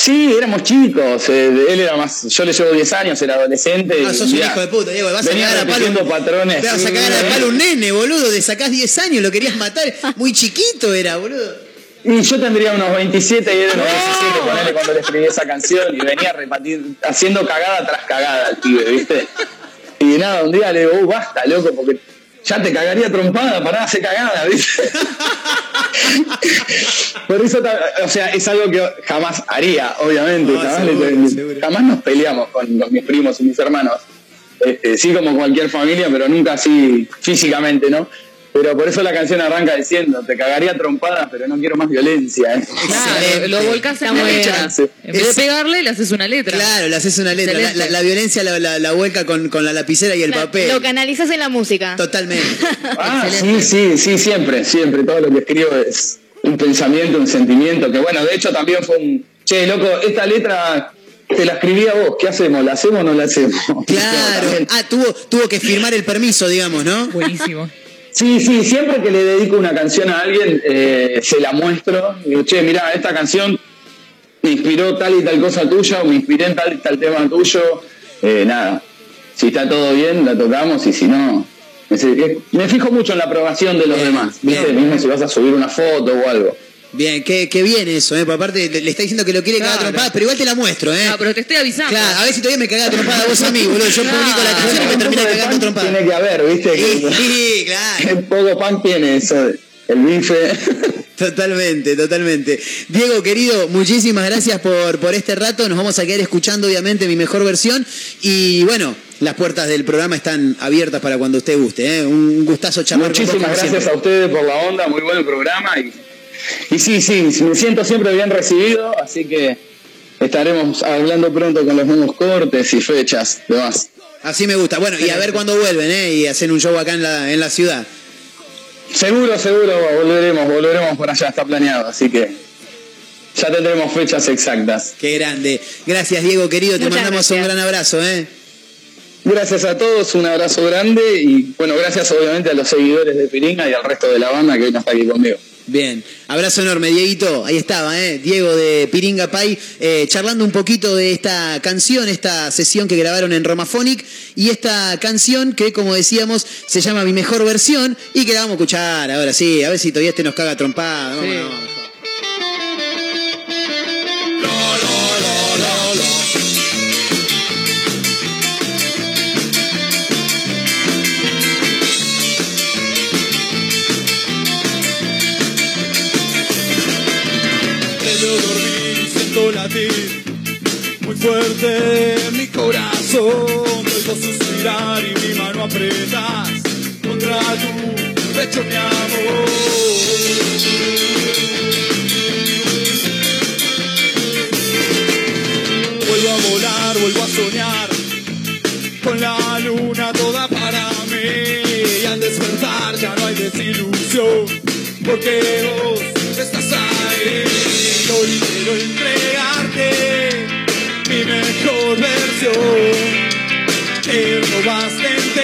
Sí, éramos chicos. eh, él era más. Yo le llevo 10 años, era adolescente. Ah, sos un hijo de puta, Diego. Vas a cagar a palo. patrones. Te vas a cagar a palo un nene, boludo. Le sacás 10 años, lo querías matar. Muy chiquito era, boludo. Y yo tendría unos 27 y él unos 17 con él cuando le escribí esa canción y venía repartir, haciendo cagada tras cagada al pibe, ¿viste? Y nada, un día le digo, uh, basta, loco, porque ya te cagaría trompada, pará, hace cagada, ¿viste? Por eso, o sea, es algo que jamás haría, obviamente. Ah, jamás, seguro, le- jamás nos peleamos con, con mis primos y mis hermanos. Este, sí, como cualquier familia, pero nunca así físicamente, ¿no? Pero por eso la canción arranca diciendo, te cagaría trompada, pero no quiero más violencia. ¿eh? Claro, lo volcás en la letra. En vez de pegarle, le haces una letra. Claro, le haces una letra. La, Excelente. la- la violencia la, la- la vuelca con, con la lapicera y el papel. Lo canalizas en la música. Totalmente. Ah, sí, sí, sí, siempre, siempre. Todo lo que escribo es un pensamiento, un sentimiento, que bueno, de hecho también fue un, che, loco, esta letra te la escribí a vos, ¿qué hacemos? ¿La hacemos o no la hacemos? Claro. Ah, tuvo, tuvo que firmar el permiso, digamos, ¿no? Buenísimo. Sí, sí, siempre que le dedico una canción a alguien, eh, se la muestro. Digo, che, mira, esta canción me inspiró tal y tal cosa tuya, o me inspiré en tal y tal tema tuyo. Eh, nada, si está todo bien, la tocamos, y si no... Me, fijo mucho en la aprobación de los demás, ¿viste? Mismo si vas a subir una foto o algo. Bien, qué, qué bien eso, ¿eh? Porque aparte le, le está diciendo que lo quiere cagar Claro. trompadas, pero igual te la muestro, ¿eh? No, pero te estoy avisando. Claro, a ver si todavía me cagás a trompadas vos a mí, boludo. Yo publico la canción y me termina cagando a pan trompadas. Tiene que haber, ¿viste? Sí, sí, claro. Un poco pan tiene eso, el bife. Totalmente, totalmente. Diego, querido, muchísimas gracias por, por este rato. Nos vamos a quedar escuchando, obviamente, mi mejor versión. Y bueno, las puertas del programa están abiertas para cuando usted guste. ¿eh? Un gustazo charlar con vos, Muchísimas gracias siempre. a ustedes por la onda, muy buen el programa y, y sí, sí, me siento siempre bien recibido, así que estaremos hablando pronto con los nuevos cortes y fechas, demás. Así me gusta. Bueno, y a ver cuándo vuelven, ¿eh? Y hacen un show acá en la, en la ciudad. Seguro, seguro volveremos, volveremos por allá, está planeado, así que ya tendremos fechas exactas. Qué grande. Gracias, Diego, querido. Te mandamos un gran abrazo, ¿eh? Gracias a todos, un abrazo grande y bueno, gracias obviamente a los seguidores de Piringa y al resto de la banda que hoy no está aquí conmigo. Bien, abrazo enorme, Dieguito. Ahí estaba, ¿eh? Diego de Piringa Pai, eh, charlando un poquito de esta canción, esta sesión que grabaron en Romaphonic y esta canción que, como decíamos, se llama Mi Mejor Versión y que la vamos a escuchar ahora sí, a ver si todavía este nos caga trompada. ¿no? No, fuerte mi corazón. Puedo suspirar y mi mano apretas contra tu pecho, mi amor. Vuelvo a volar, vuelvo a soñar con la luna toda para mí. Y al despertar ya no hay desilusión, porque vos estás ahí. Lo libero, mi mejor versión. Y robaste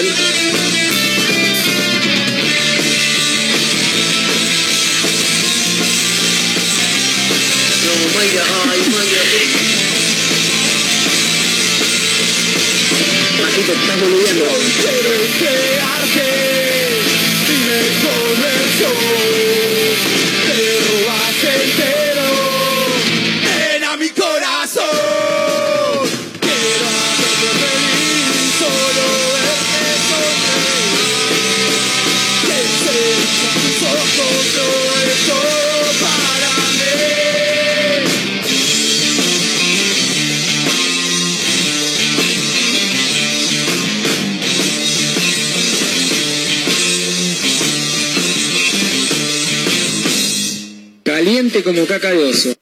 Jen. Estamos viviendo. Quiero crearte, dime con eso, te robaste. como caca de oso.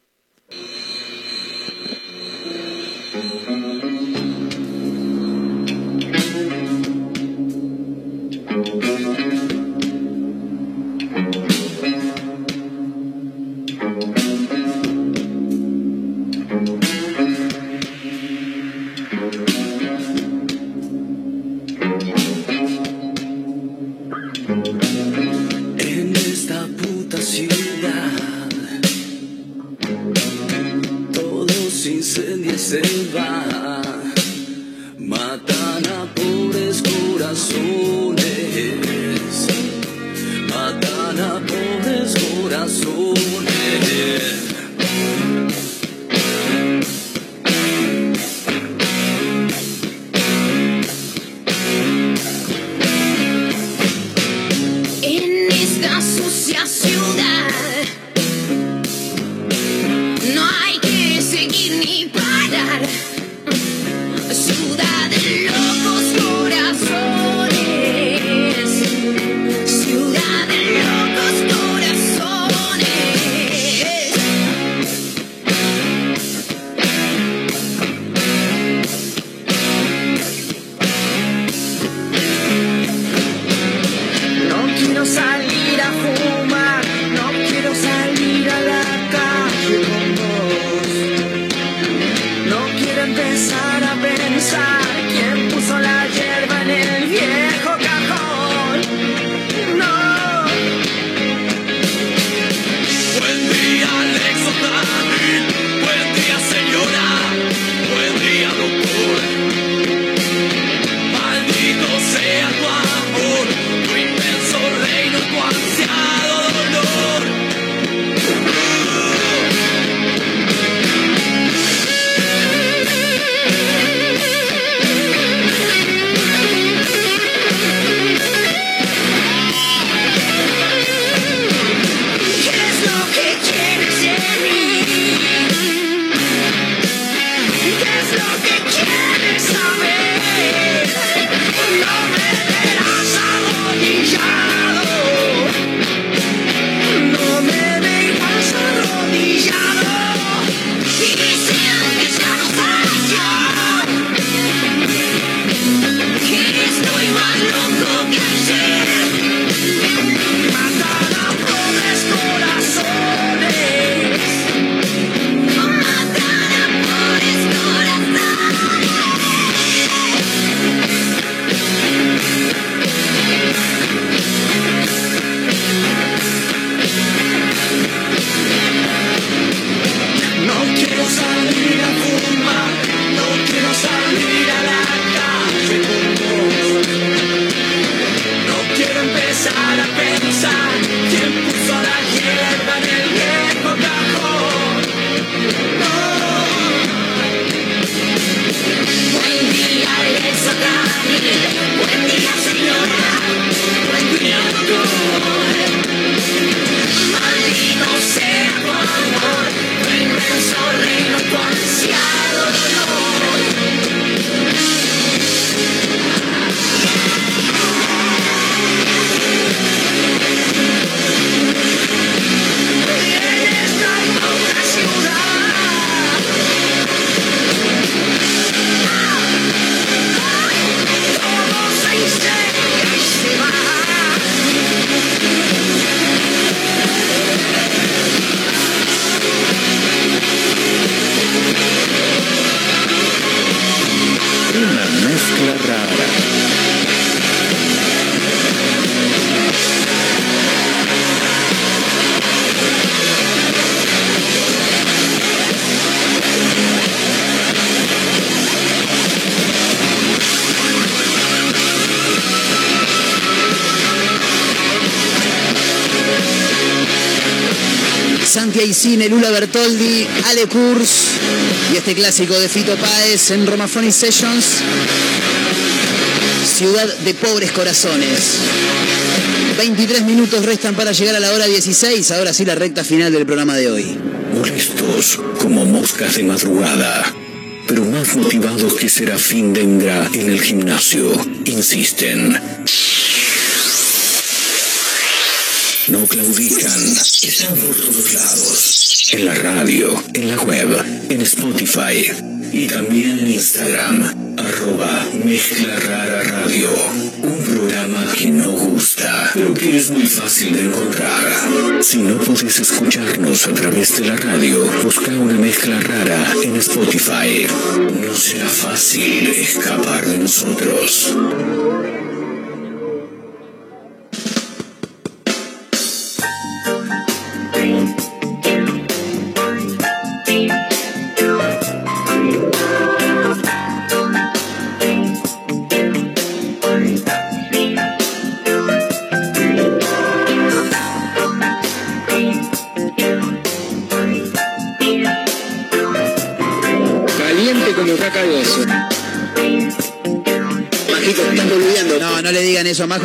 que eu sabia Isine, Lula Bertoldi, Ale Kurz y este clásico de Fito Páez en Romaphonic Sessions. Ciudad de pobres corazones. 23 minutos restan para llegar a la hora 16. Ahora sí la recta final del programa de hoy. Molestos como moscas de madrugada, pero más motivados que Serafín Dengra en el gimnasio, insisten. No claudican, están por todos lados. En la radio, en la web, en Spotify y también en Instagram, arroba Mezcla Rara Radio. Un programa que no gusta, pero que es muy fácil de encontrar. Si no puedes escucharnos a través de la radio, busca una mezcla rara en Spotify. No será fácil escapar de nosotros.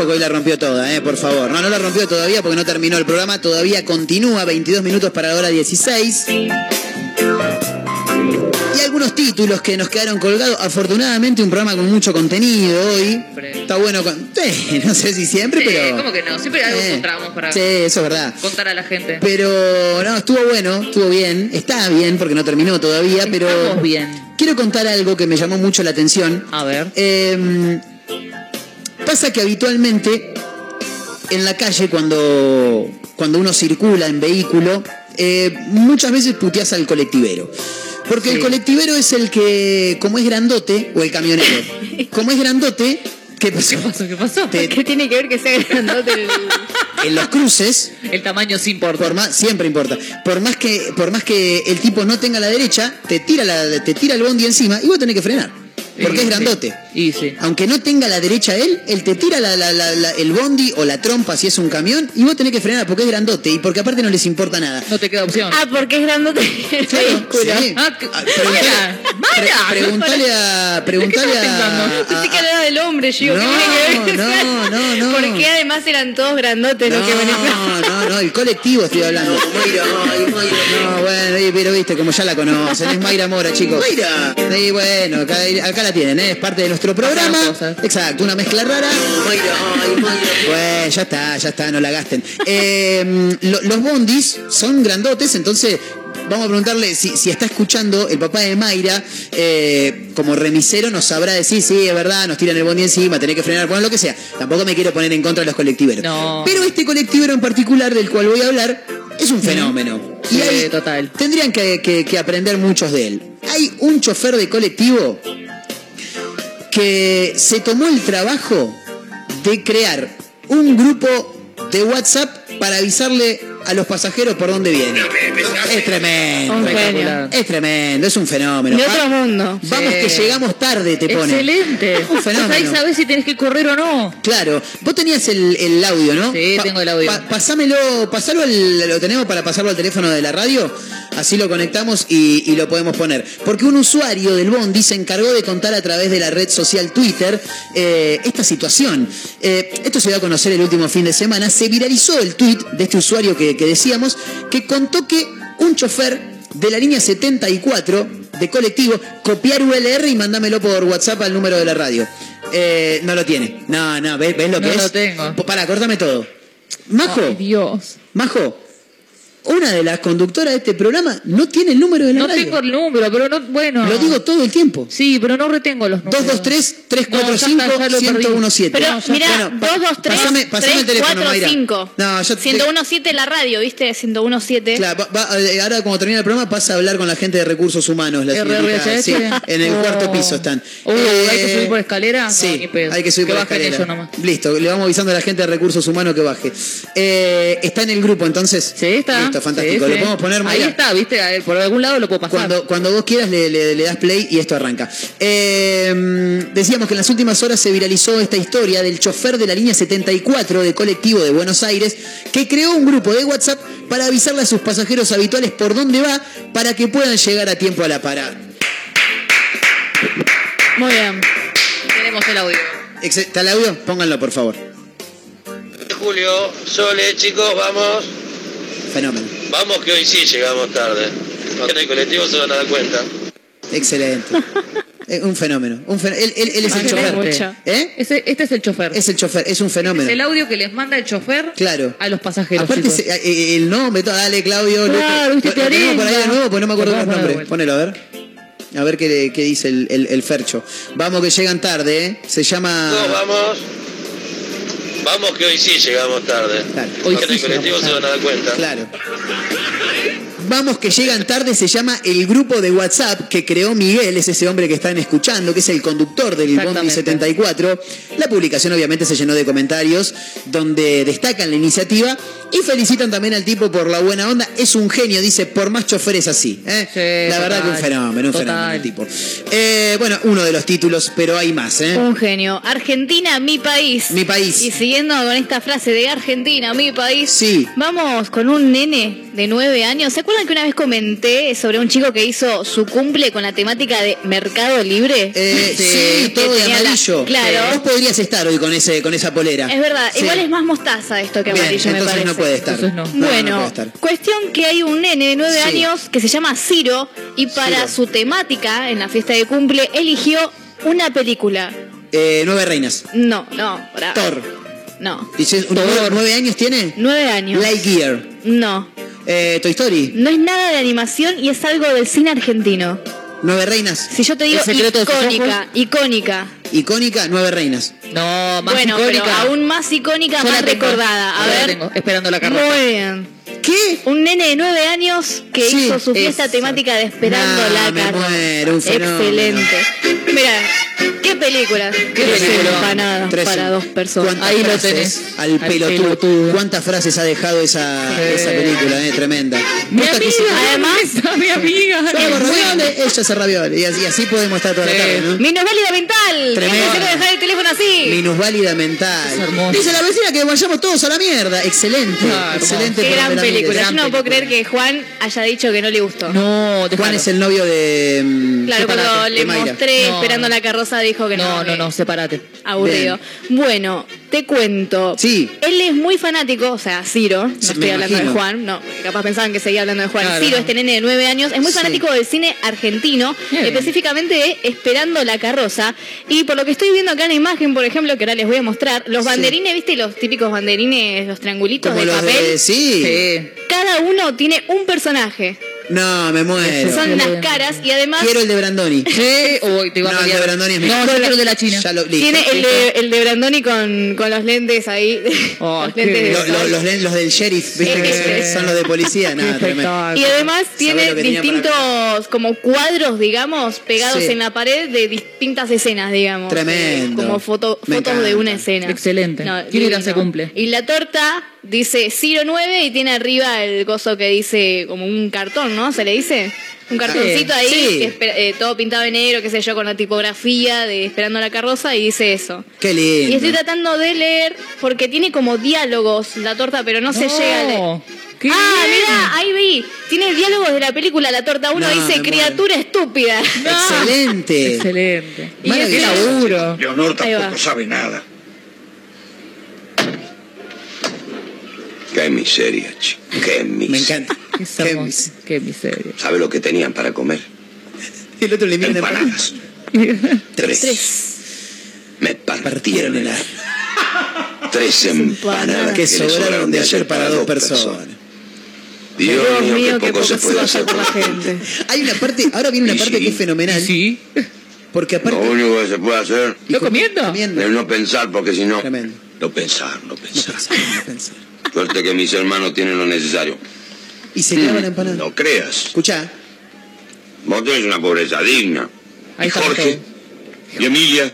Que hoy la rompió toda, eh, por favor. No, no la rompió todavía porque no terminó el programa. Todavía continúa, 22 minutos para la hora 16. Y algunos títulos que nos quedaron colgados. Afortunadamente un programa con mucho contenido hoy. Está bueno con... No sé si siempre, Sí, pero... ¿Cómo que no? Siempre algo Eh, encontramos para Sí, eso es verdad. contar a la gente. Pero no, estuvo bueno, estuvo bien, está bien porque no terminó todavía, pero Estamos bien. quiero contar algo que me llamó mucho la atención. A ver. Eh, pasa que habitualmente en la calle cuando, cuando uno circula en vehículo, eh, muchas veces puteas al colectivero. Porque el colectivero es el que, como es grandote, o el camionero, como es grandote, ¿qué pasó? ¿Qué pasó? ¿Qué pasó? Te- ¿Qué tiene que ver que sea grandote el... en los cruces, El tamaño sí importa. por más, siempre importa. Por más que, por más que el tipo no tenga la derecha, te tira la, te tira el bondi encima y vos tenés que frenar. Porque es sí. Grandote. Y sí. Aunque no tenga la derecha él, él te tira la- la- la- la- el bondi o la trompa si es un camión y vos tenés que frenar porque es grandote y porque aparte no les importa nada. No te queda opción. Ah, porque es grandote Claro, sí. Ah, Ah, preguntale- Mayra, pre- Preguntale a. Preguntale a. Pensé que era del hombre, yo digo, ¿qué No, que no, no, no. Porque además eran todos grandotes los que venían. No, no, no, el colectivo estoy hablando. No, bueno, y- pero viste, como ya la conocen, es Mayra Mora, chicos. Mayra. Sí, bueno, acá, acá la tienen, ¿eh? es parte de nuestro programa. Exacto, una mezcla rara. Bueno, ya está, ya está, no la gasten. Eh, lo- los bondis son grandotes, entonces vamos a preguntarle si, si está escuchando el papá de Mayra, eh, como remisero nos sabrá decir, sí, es verdad, nos tiran el bondi encima, tenés que frenar, bueno, lo que sea. Tampoco me quiero poner en contra de los colectiveros. No. Pero este colectivero en particular del cual voy a hablar es un fenómeno. Sí, y hay- total. tendrían que, que- que aprender muchos de él. Hay un chofer de colectivo que se tomó el trabajo de crear un grupo de WhatsApp para avisarle a los pasajeros por dónde viene. Es tremendo. Es tremendo, es un fenómeno. De otro mundo. Vamos Sí. que llegamos tarde, te pone. Excelente. Un fenómeno. Ahí sabés si tenés que correr o no. Claro, vos tenías el, el audio, ¿no? Sí, tengo el audio. pasámelo, pasalo al- lo tenemos para pasarlo al teléfono de la radio, así lo conectamos y, y lo podemos poner. Porque un usuario del Bondi se encargó de contar a través de la red social Twitter eh, esta situación. Eh, esto se dio a conocer el último fin de semana. Se viralizó el tweet de este usuario que, que decíamos, que contó que un chofer de la línea 74 de colectivo, copiar ULR y mándamelo por WhatsApp al número de la radio. Eh, no lo tiene. No, no, ¿ves, ves lo que No es? lo tengo. Para, córtame todo. Majo, Ay, Dios. Majo, una de las conductoras de este programa no tiene el número de la No radio. tengo el número, pero no, bueno. Lo digo todo el tiempo. Sí, pero no retengo los números. 223-345-1017. Pero No, ya- mira, bueno, pa- 2, 2, 3, pasame, pasame el 3, teléfono, 4, Mayra. 5. No, yo te- 1017 la radio, ¿viste? 1017. Claro, va- va- eh, ahora cuando termine el programa pasa a hablar con la gente de recursos humanos. La señorita. Sí, en el Oh. cuarto piso están. Uh, ¿hay que Eh, subir por escalera? No, Sí, pedo. hay que subir Que por escalera. Listo, le vamos avisando a la gente de recursos humanos que baje. Eh, está en el grupo, entonces. Sí, está. Esto es fantástico. Sí, Lo podemos poner Ahí está, viste, A ver, por algún lado lo puedo pasar. Cuando, cuando vos quieras le, le- le das play y esto arranca. Eh, decíamos que en las últimas horas se viralizó esta historia del chofer de la línea 74 de colectivo de Buenos Aires que creó un grupo de WhatsApp para avisarle a sus pasajeros habituales por dónde va para que puedan llegar a tiempo a la parada. Muy bien. Tenemos el audio. ¿Está el audio? Pónganlo, por favor. Julio, Sole, chicos, vamos. Fenómeno. Vamos que hoy sí llegamos tarde. En el colectivo se van a dar cuenta. Excelente. Eh, un fenómeno. Un fen- él, él- él es el chofer. ¿Eh? Ese- este es el chofer. Es el chofer, es un fenómeno. Es el audio que les manda el chofer Claro. a los pasajeros. Aparte, se- eh, el nombre, todo, dale Claudio. Claro, lo- te lo tenemos por ahí de orienta. nuevo, porque no me acuerdo Lo los nombres. Ponelo, a ver. A ver qué, qué dice el, el- el Fercho. Vamos que llegan tarde, ¿eh? Se llama. Chicos, vamos. Vamos que hoy sí llegamos tarde. Hoy en sí el colectivo se van a dar cuenta. Claro. Vamos que llegan tarde se llama el grupo de WhatsApp que creó Miguel, es ese hombre que están escuchando, que es el conductor del Bondi Exactamente. 74. La publicación obviamente se llenó de comentarios donde destacan la iniciativa y felicitan también al tipo por la buena onda. Es un genio, dice, por más choferes así. ¿eh? la verdad que un fenómeno, un Total. fenómeno el tipo. Eh, bueno, uno de los títulos, pero hay más. ¿eh? Un genio. Argentina, mi país. Mi país. Y siguiendo con esta frase de Argentina, mi país. Sí. Vamos con un nene de nueve años. ¿Se acuerdan que una vez comenté sobre un chico que hizo su cumple con la temática de Mercado Libre? Eh, sí, todo de la- amarillo. Claro. Vos podrías estar hoy con ese con esa polera. Es verdad, Sí. igual es más mostaza esto que Bien, amarillo, me parece. no puede estar. Entonces no. No, no Bueno, puede estar. cuestión que hay un nene de nueve Sí. años que se llama Ciro y para Ciro. su temática en la fiesta de cumple eligió una película. Eh, nueve reinas. No, no, pará. Thor. No. Dice, ¿nueve, nueve años tiene? Nueve años. Lightyear. No. Eh, Toy Story. No es nada de animación y es algo del cine argentino. Nueve reinas. Si yo te digo ¿El secreto de sus icónica, icónica. Icónica, nueve reinas. No, más bueno, icónica. pero aún más icónica, Yo la más tengo. recordada. A Yo la ver. tengo, esperando la carroza. Muy bien. ¿Qué? Un nene de nueve años que Sí, hizo su fiesta eso. temática de Esperando Nah, la me carroza. muero, un. Excelente. Mira, qué película. Qué película. empanadas para dos personas. ¿Cuántas Ahí lo tenés. Al Al pelotudo. pelotudo. ¿Cuántas frases ha dejado esa, Sí. esa película? Eh? Tremenda. Mi amiga. Además- mi amiga. Ella hace ravioles. Y así, y así podemos estar toda la Sí. tarde, ¿no? Minusválida mental. Tremendo. A dejar el teléfono así. Minusválida mental. Es hermoso. Dice la vecina que vayamos todos a la mierda. Excelente. Ah, excelente. Qué por gran Ramírez. Película. Yo no puedo creer que Juan haya dicho que no le gustó. No, Juan es el novio de. mm, Claro, Separate, cuando le mostré No, esperando no. la carroza dijo que no. No, no, que no, sepárate. Aburrido. Bueno, te cuento. Sí. Él es muy fanático, o sea, Ciro, no Sí, estoy hablando imagino. de Juan, no, capaz pensaban que seguía hablando de Juan. Claro, Ciro, este nene de nueve años, es muy Sí. fanático del cine argentino, Bien. específicamente de Esperando la carroza. Y por lo que estoy viendo acá en la imagen, por ejemplo, que ahora les voy a mostrar, los Sí. banderines, ¿viste? Los típicos banderines, los triangulitos Como de los papel. de. Sí. Sí. Cada uno tiene un personaje. No, me muero. Son las caras y además Quiero el de Brandoni. Sí, uy, te iba a No, el de. Brandoni es mi- No, yo quiero el de la China. Ya lo, listo. tiene el de, el de Brandoni con, con los lentes ahí. Oh, los qué lentes de Lo- lo- los, len- los del sheriff, ¿viste? Sí. que son los de policía, nada, tremendo. Y además ¿Sabés tiene distintos como cuadros, digamos, pegados Sí. en la pared de distintas escenas, digamos. Tremendo. Como foto, fotos de una escena. Excelente. No, ¿Quién se cumple? Y la torta dice Ciro 9 y tiene arriba el gozo que dice como un cartón, ¿no? ¿Se le dice? Un cartoncito Sí, ahí, sí. que espera- eh, todo pintado de negro, qué sé yo, con la tipografía de Esperando la carroza y dice eso. Qué lindo. Y estoy tratando de leer porque tiene como diálogos la torta, pero no, se llega a leer. qué Ah, mira, ahí vi. Tiene diálogos de la película La Torta. Uno No, dice criatura estúpida. Excelente. Excelente. Y Mira, qué ese- laburo. Leonor tampoco sabe nada. Qué miseria, chico. Qué Me miseria. encanta. Qué Qué hermoso. mis- Qué miseria. ¿Sabe lo que tenían para comer? Y el otro le mira Empanadas. Tres. Tres. Me partieron el. Tres empanadas que sobraron de ayer para dos personas. Dios, Dios mío, mío, qué qué poco se puede hacer por la gente. Hay una parte, ahora viene una parte sí. que es fenomenal. Sí. Porque Lo aparte. único que se puede hacer ¿Lo comiendo? Comiendo. es no pensar, porque si no, Tremendo. no pensar, no No pensar, no pensar. Suerte que mis hermanos tienen lo necesario. Y se clava la empanada. No creas. Escuchá. Vos tenés una pobreza digna. Ahí y Jorge todo. y Emilia,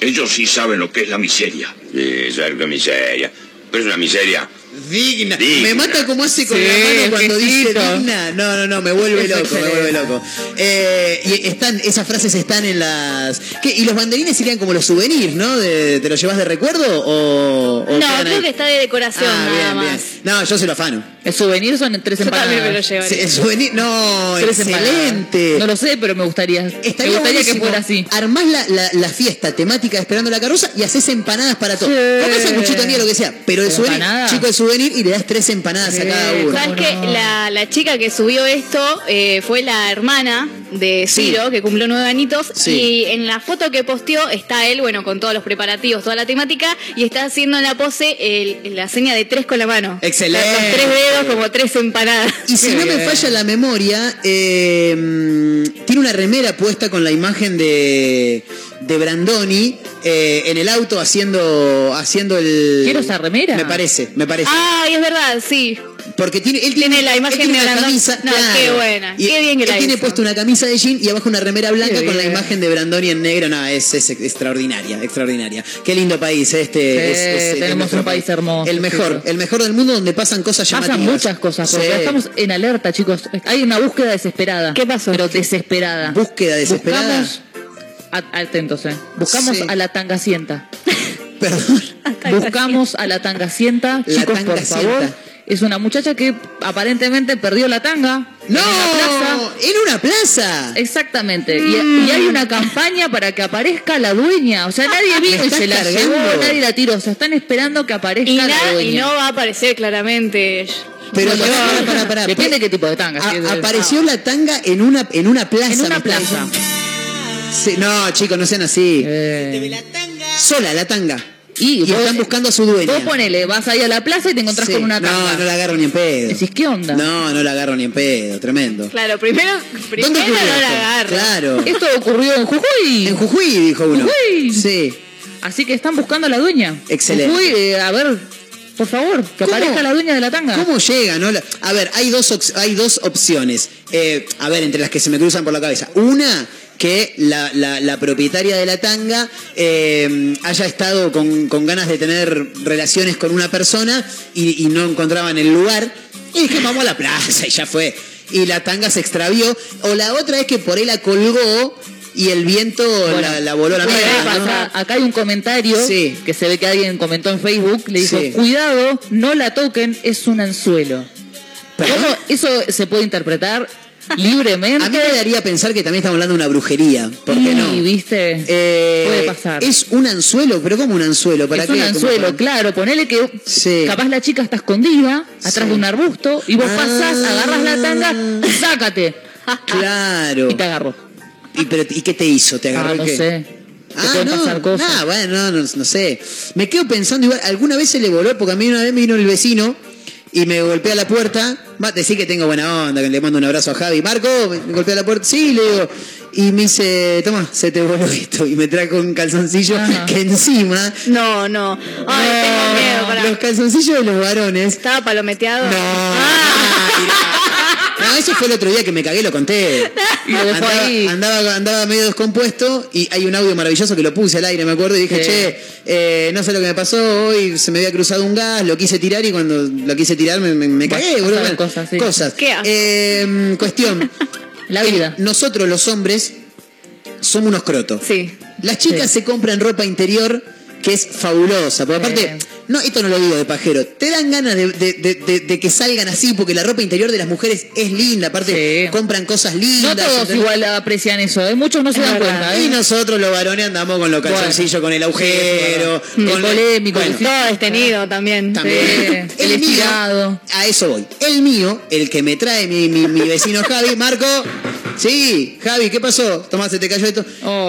ellos sí saben lo que es la miseria. Sí, saben miseria. Pero es una miseria Digna. Digna. Me mata como hace con Sí, la mano cuando dice digna. No, no, no, me vuelve Es loco, me vuelve loco. Eh, y están, esas frases están en las. ¿Qué? ¿Y los banderines serían como los souvenirs, no? De- ¿Te los llevas de recuerdo o.? o No, creo ahí? que está de decoración Ah, nada bien, bien. No, yo se lo afano. El souvenir son en tres Yo también me lo empanadas. llevaría. Sí, el souvenir, no, Tres empanadas. excelente. No lo sé, pero me gustaría. me Estaría gustaría que fuera así. Armás la, la, la fiesta temática de esperando la carroza y haces empanadas para todos. Sí. Capaz sanguchito de miel, lo que sea. Pero el ¿Pero souvenir, chico, el souvenir y le das tres empanadas a cada uno. ¿cómo ¿Sabes qué? no? La, la chica que subió esto eh, fue la hermana de Sí. Ciro, que cumplió nueve anitos. Sí. Y en la foto que posteó está él, bueno, con todos los preparativos, toda la temática, y está haciendo en la pose el- la seña de tres con la mano. Excelente. Los tres dedos como tres empanadas. Y si Qué no me falla la memoria, eh, tiene una remera puesta con la imagen de, de Brandoni eh, en el auto haciendo, haciendo el. Quiero esa remera. Me parece, me parece. Ay, es verdad, sí. Porque tiene, él Tiene la él imagen tiene de una camisa. No, claro. qué buena, Y qué bien que él la tiene hizo. puesto una camisa de jean y abajo una remera blanca con la imagen de Brandoni en negro. No, es, es extraordinaria, extraordinaria. Qué lindo país este. es- es- es tenemos un país hermoso, El mejor, el mejor del mundo donde pasan cosas llamativas. Pasan muchas cosas, porque Sí. estamos en alerta, chicos. Hay una búsqueda desesperada. ¿Qué pasó? Pero desesperada. Búsqueda desesperada. Buscamos, atentos, eh. Buscamos Sí. a la tangacienta. Perdón. Buscamos a la tangacienta, La chicos, por favor. Es una muchacha que aparentemente perdió la tanga. ¡No! En una plaza. ¡En una plaza! Exactamente. Y, y hay una campaña para que aparezca la dueña. O sea, nadie vino y se la llevó, nadie la tiró. O sea, están esperando que aparezca Y, la dueña. y no va a aparecer claramente. Pero no, pará. Depende qué tipo de tanga. A- apareció la tanga en una, en una plaza. en una me estás- plaza. Sí, no, chicos, no sean así. Eh, Sola la tanga. y Y vos- están buscando a su dueña. Vos ponele, vas ahí a la plaza y te encontrás Sí. con una tanga. No, no la agarro ni en pedo. Decís, ¿qué onda? No, no la agarro ni en pedo, tremendo. Claro, primero, primero ¿Dónde ocurrió no esto? la agarra. Claro. Esto ocurrió en Jujuy. En Jujuy, dijo uno. Jujuy. Sí. Así que están buscando a la dueña. Excelente. Jujuy, eh, a ver, por favor, que ¿Cómo? aparezca la dueña de la tanga. ¿Cómo llega? No? A ver, hay dos, hay dos opciones. Eh, a ver, entre las que se me cruzan por la cabeza. Una, que la, la- la propietaria de la tanga eh, haya estado con, con ganas de tener relaciones con una persona y, y no encontraban el lugar. Y dije, vamos a la plaza y ya fue. Y la tanga se extravió. O la otra es que por ahí la colgó y el viento la, la voló a la mierda. Acá hay un comentario Sí. que se ve que alguien comentó en Facebook. Le dijo, Sí. cuidado, no la toquen, es un anzuelo. ¿Cómo eso se puede interpretar libremente? A mí me daría pensar que también estamos hablando de una brujería. ¿Por qué no? ¿viste? Eh, Puede pasar. Es un anzuelo, pero ¿cómo un anzuelo? ¿Para es qué? un ¿Cómo anzuelo, para- claro. Ponele que Sí. capaz la chica está escondida atrás Sí. de un arbusto y vos Ah. pasás, agarras la tanga, sácate. Claro. Y te agarró. ¿Y, pero, ¿y qué te hizo? ¿Te agarró Ah, no qué? sé. Ah, no, pasar cosas. nah, bueno, no, no, no sé. Me quedo pensando igual, alguna vez se le voló, porque a mí una vez me vino el vecino y me golpea la puerta. Va, decir que tengo buena onda, que le mando un abrazo a Javi. Marco, me golpea la puerta. Sí, le digo. Y me dice, toma, se te voló esto. Y me trajo un calzoncillo Ajá. que encima, No, no. Ay, tengo miedo. Pará. los calzoncillos de los varones. Estaba palometeado. No. No, eso fue el otro día que me cagué, lo conté. Lo andaba, ahí. andaba, andaba medio descompuesto y hay un audio maravilloso que lo puse al aire, me acuerdo, y dije, che, eh, no sé lo que me pasó, hoy se me había cruzado un gas, lo quise tirar y cuando lo quise tirar me, me- me cagué, boludo. Bueno, cosas, sí. cosas. Qué. Eh, cuestión. La vida. Nosotros los hombres somos unos crotos. Sí. Las chicas Sí. se compran ropa interior que es fabulosa. Porque aparte, no, esto no lo digo de pajero. Te dan ganas de, de- de- de- de que salgan así, porque la ropa interior de las mujeres es linda. Aparte, Sí. compran cosas No lindas. todos ¿entendés? igual aprecian eso, ¿eh? muchos no se dan verdad. cuenta. Y ¿eh? nosotros los varones andamos con los Bueno. calzoncillos, con el agujero, Sí, con. El polémico, Bueno, el Todo destenido también. también. Sí, el estirado. a eso voy. El mío, el que me trae mi, mi- mi vecino Javi, Marco. Sí, Javi, ¿qué pasó? Tomás, se te cayó esto.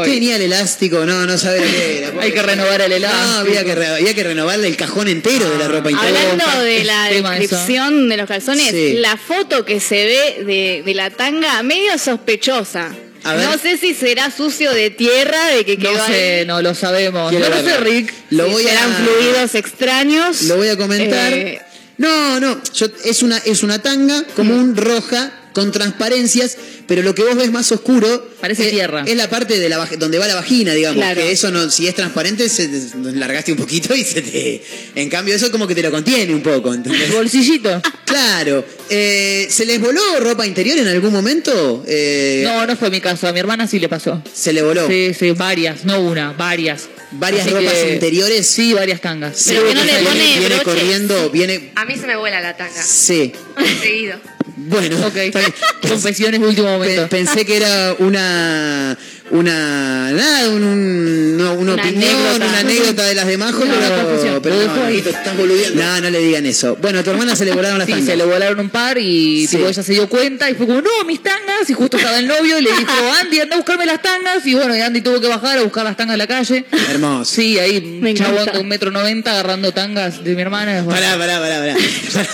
Tenía el elástico, no, no sabía que era. Hay que renovar el No, elástico. había que, re- había que renovarle el cajón entero de la ropa interior. Hablando de la descripción de los calzones, Sí. la foto que se ve de, de la tanga medio sospechosa. No sé si será sucio de tierra, de que quedó No sé, ahí. no lo sabemos. Quiero no lo sé. Rick. Lo Si voy serán a fluidos extraños. Lo voy a comentar. Eh, No, no, yo- es una es una tanga común roja con transparencias, pero lo que vos ves más oscuro Parece es, tierra. es la parte de la donde va la vagina, digamos, Claro. que eso no, si es transparente, se te- largaste un poquito y se te. En cambio, eso como que te lo contiene un poco, ¿entendés? Bolsillito. Claro. Eh, ¿Se les voló ropa interior en algún momento? Eh, No, no fue mi caso. A mi hermana sí le pasó. Se le voló. Sí, sí, varias, no una, varias. ¿Varias Así ropas que- interiores? Sí, viene tangas. Sí, Pero que no le viene- pone viene corriendo, viene. A mí se me vuela la tanga. Sí. Seguido. Bueno, Ok, confesiones de último momento. Pe- pensé que era una una nada, un, un- no, una, Una opinión, anécdota. una anécdota de las de Majo, No, pero, pero no, dejo ahí, estás boludeando. No, no le digan eso. Bueno, a tu hermana se le volaron las Sí, tangas. se le volaron un par y Sí. tipo, ella se dio cuenta y fue como, no, mis tangas. Y justo estaba el novio y le dijo, Andy, anda a buscarme las tangas. Y bueno, y Andy tuvo que bajar a buscar las tangas en la calle. Hermoso. Sí, ahí Me un chabón encanta. de un metro noventa agarrando tangas de mi hermana. Bueno, Pará, pará, pará, pará.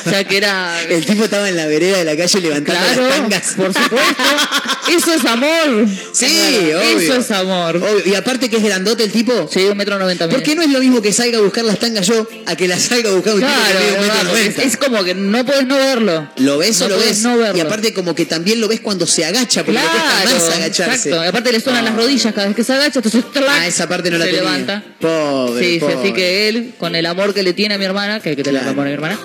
O sea que era... El tipo estaba en la vereda de la calle levantando Claro, las tangas. por supuesto. Eso es amor. Sí, Claro, obvio. Eso es amor. Obvio. Y aparte que es grandote el tipo. Sí, un metro noventa. ¿Por qué no es lo mismo que salga a buscar las tangas yo a que las salga a buscar un Claro, tipo que mide un metro verdad, porque es, noventa? es como que no puedes no verlo. ¿Lo ves o No lo podés ves? no verlo. y aparte como que también lo ves cuando se agacha, porque le cuesta Claro, más agacharse. exacto. Y aparte le suenan las rodillas cada vez que se agacha, entonces ¡tlac! Ah, esa parte no la se tenía. levanta. Pobre, Sí, sí, pobre. así que él, con el amor que le tiene a mi hermana, que, que te Claro. la a mi hermana,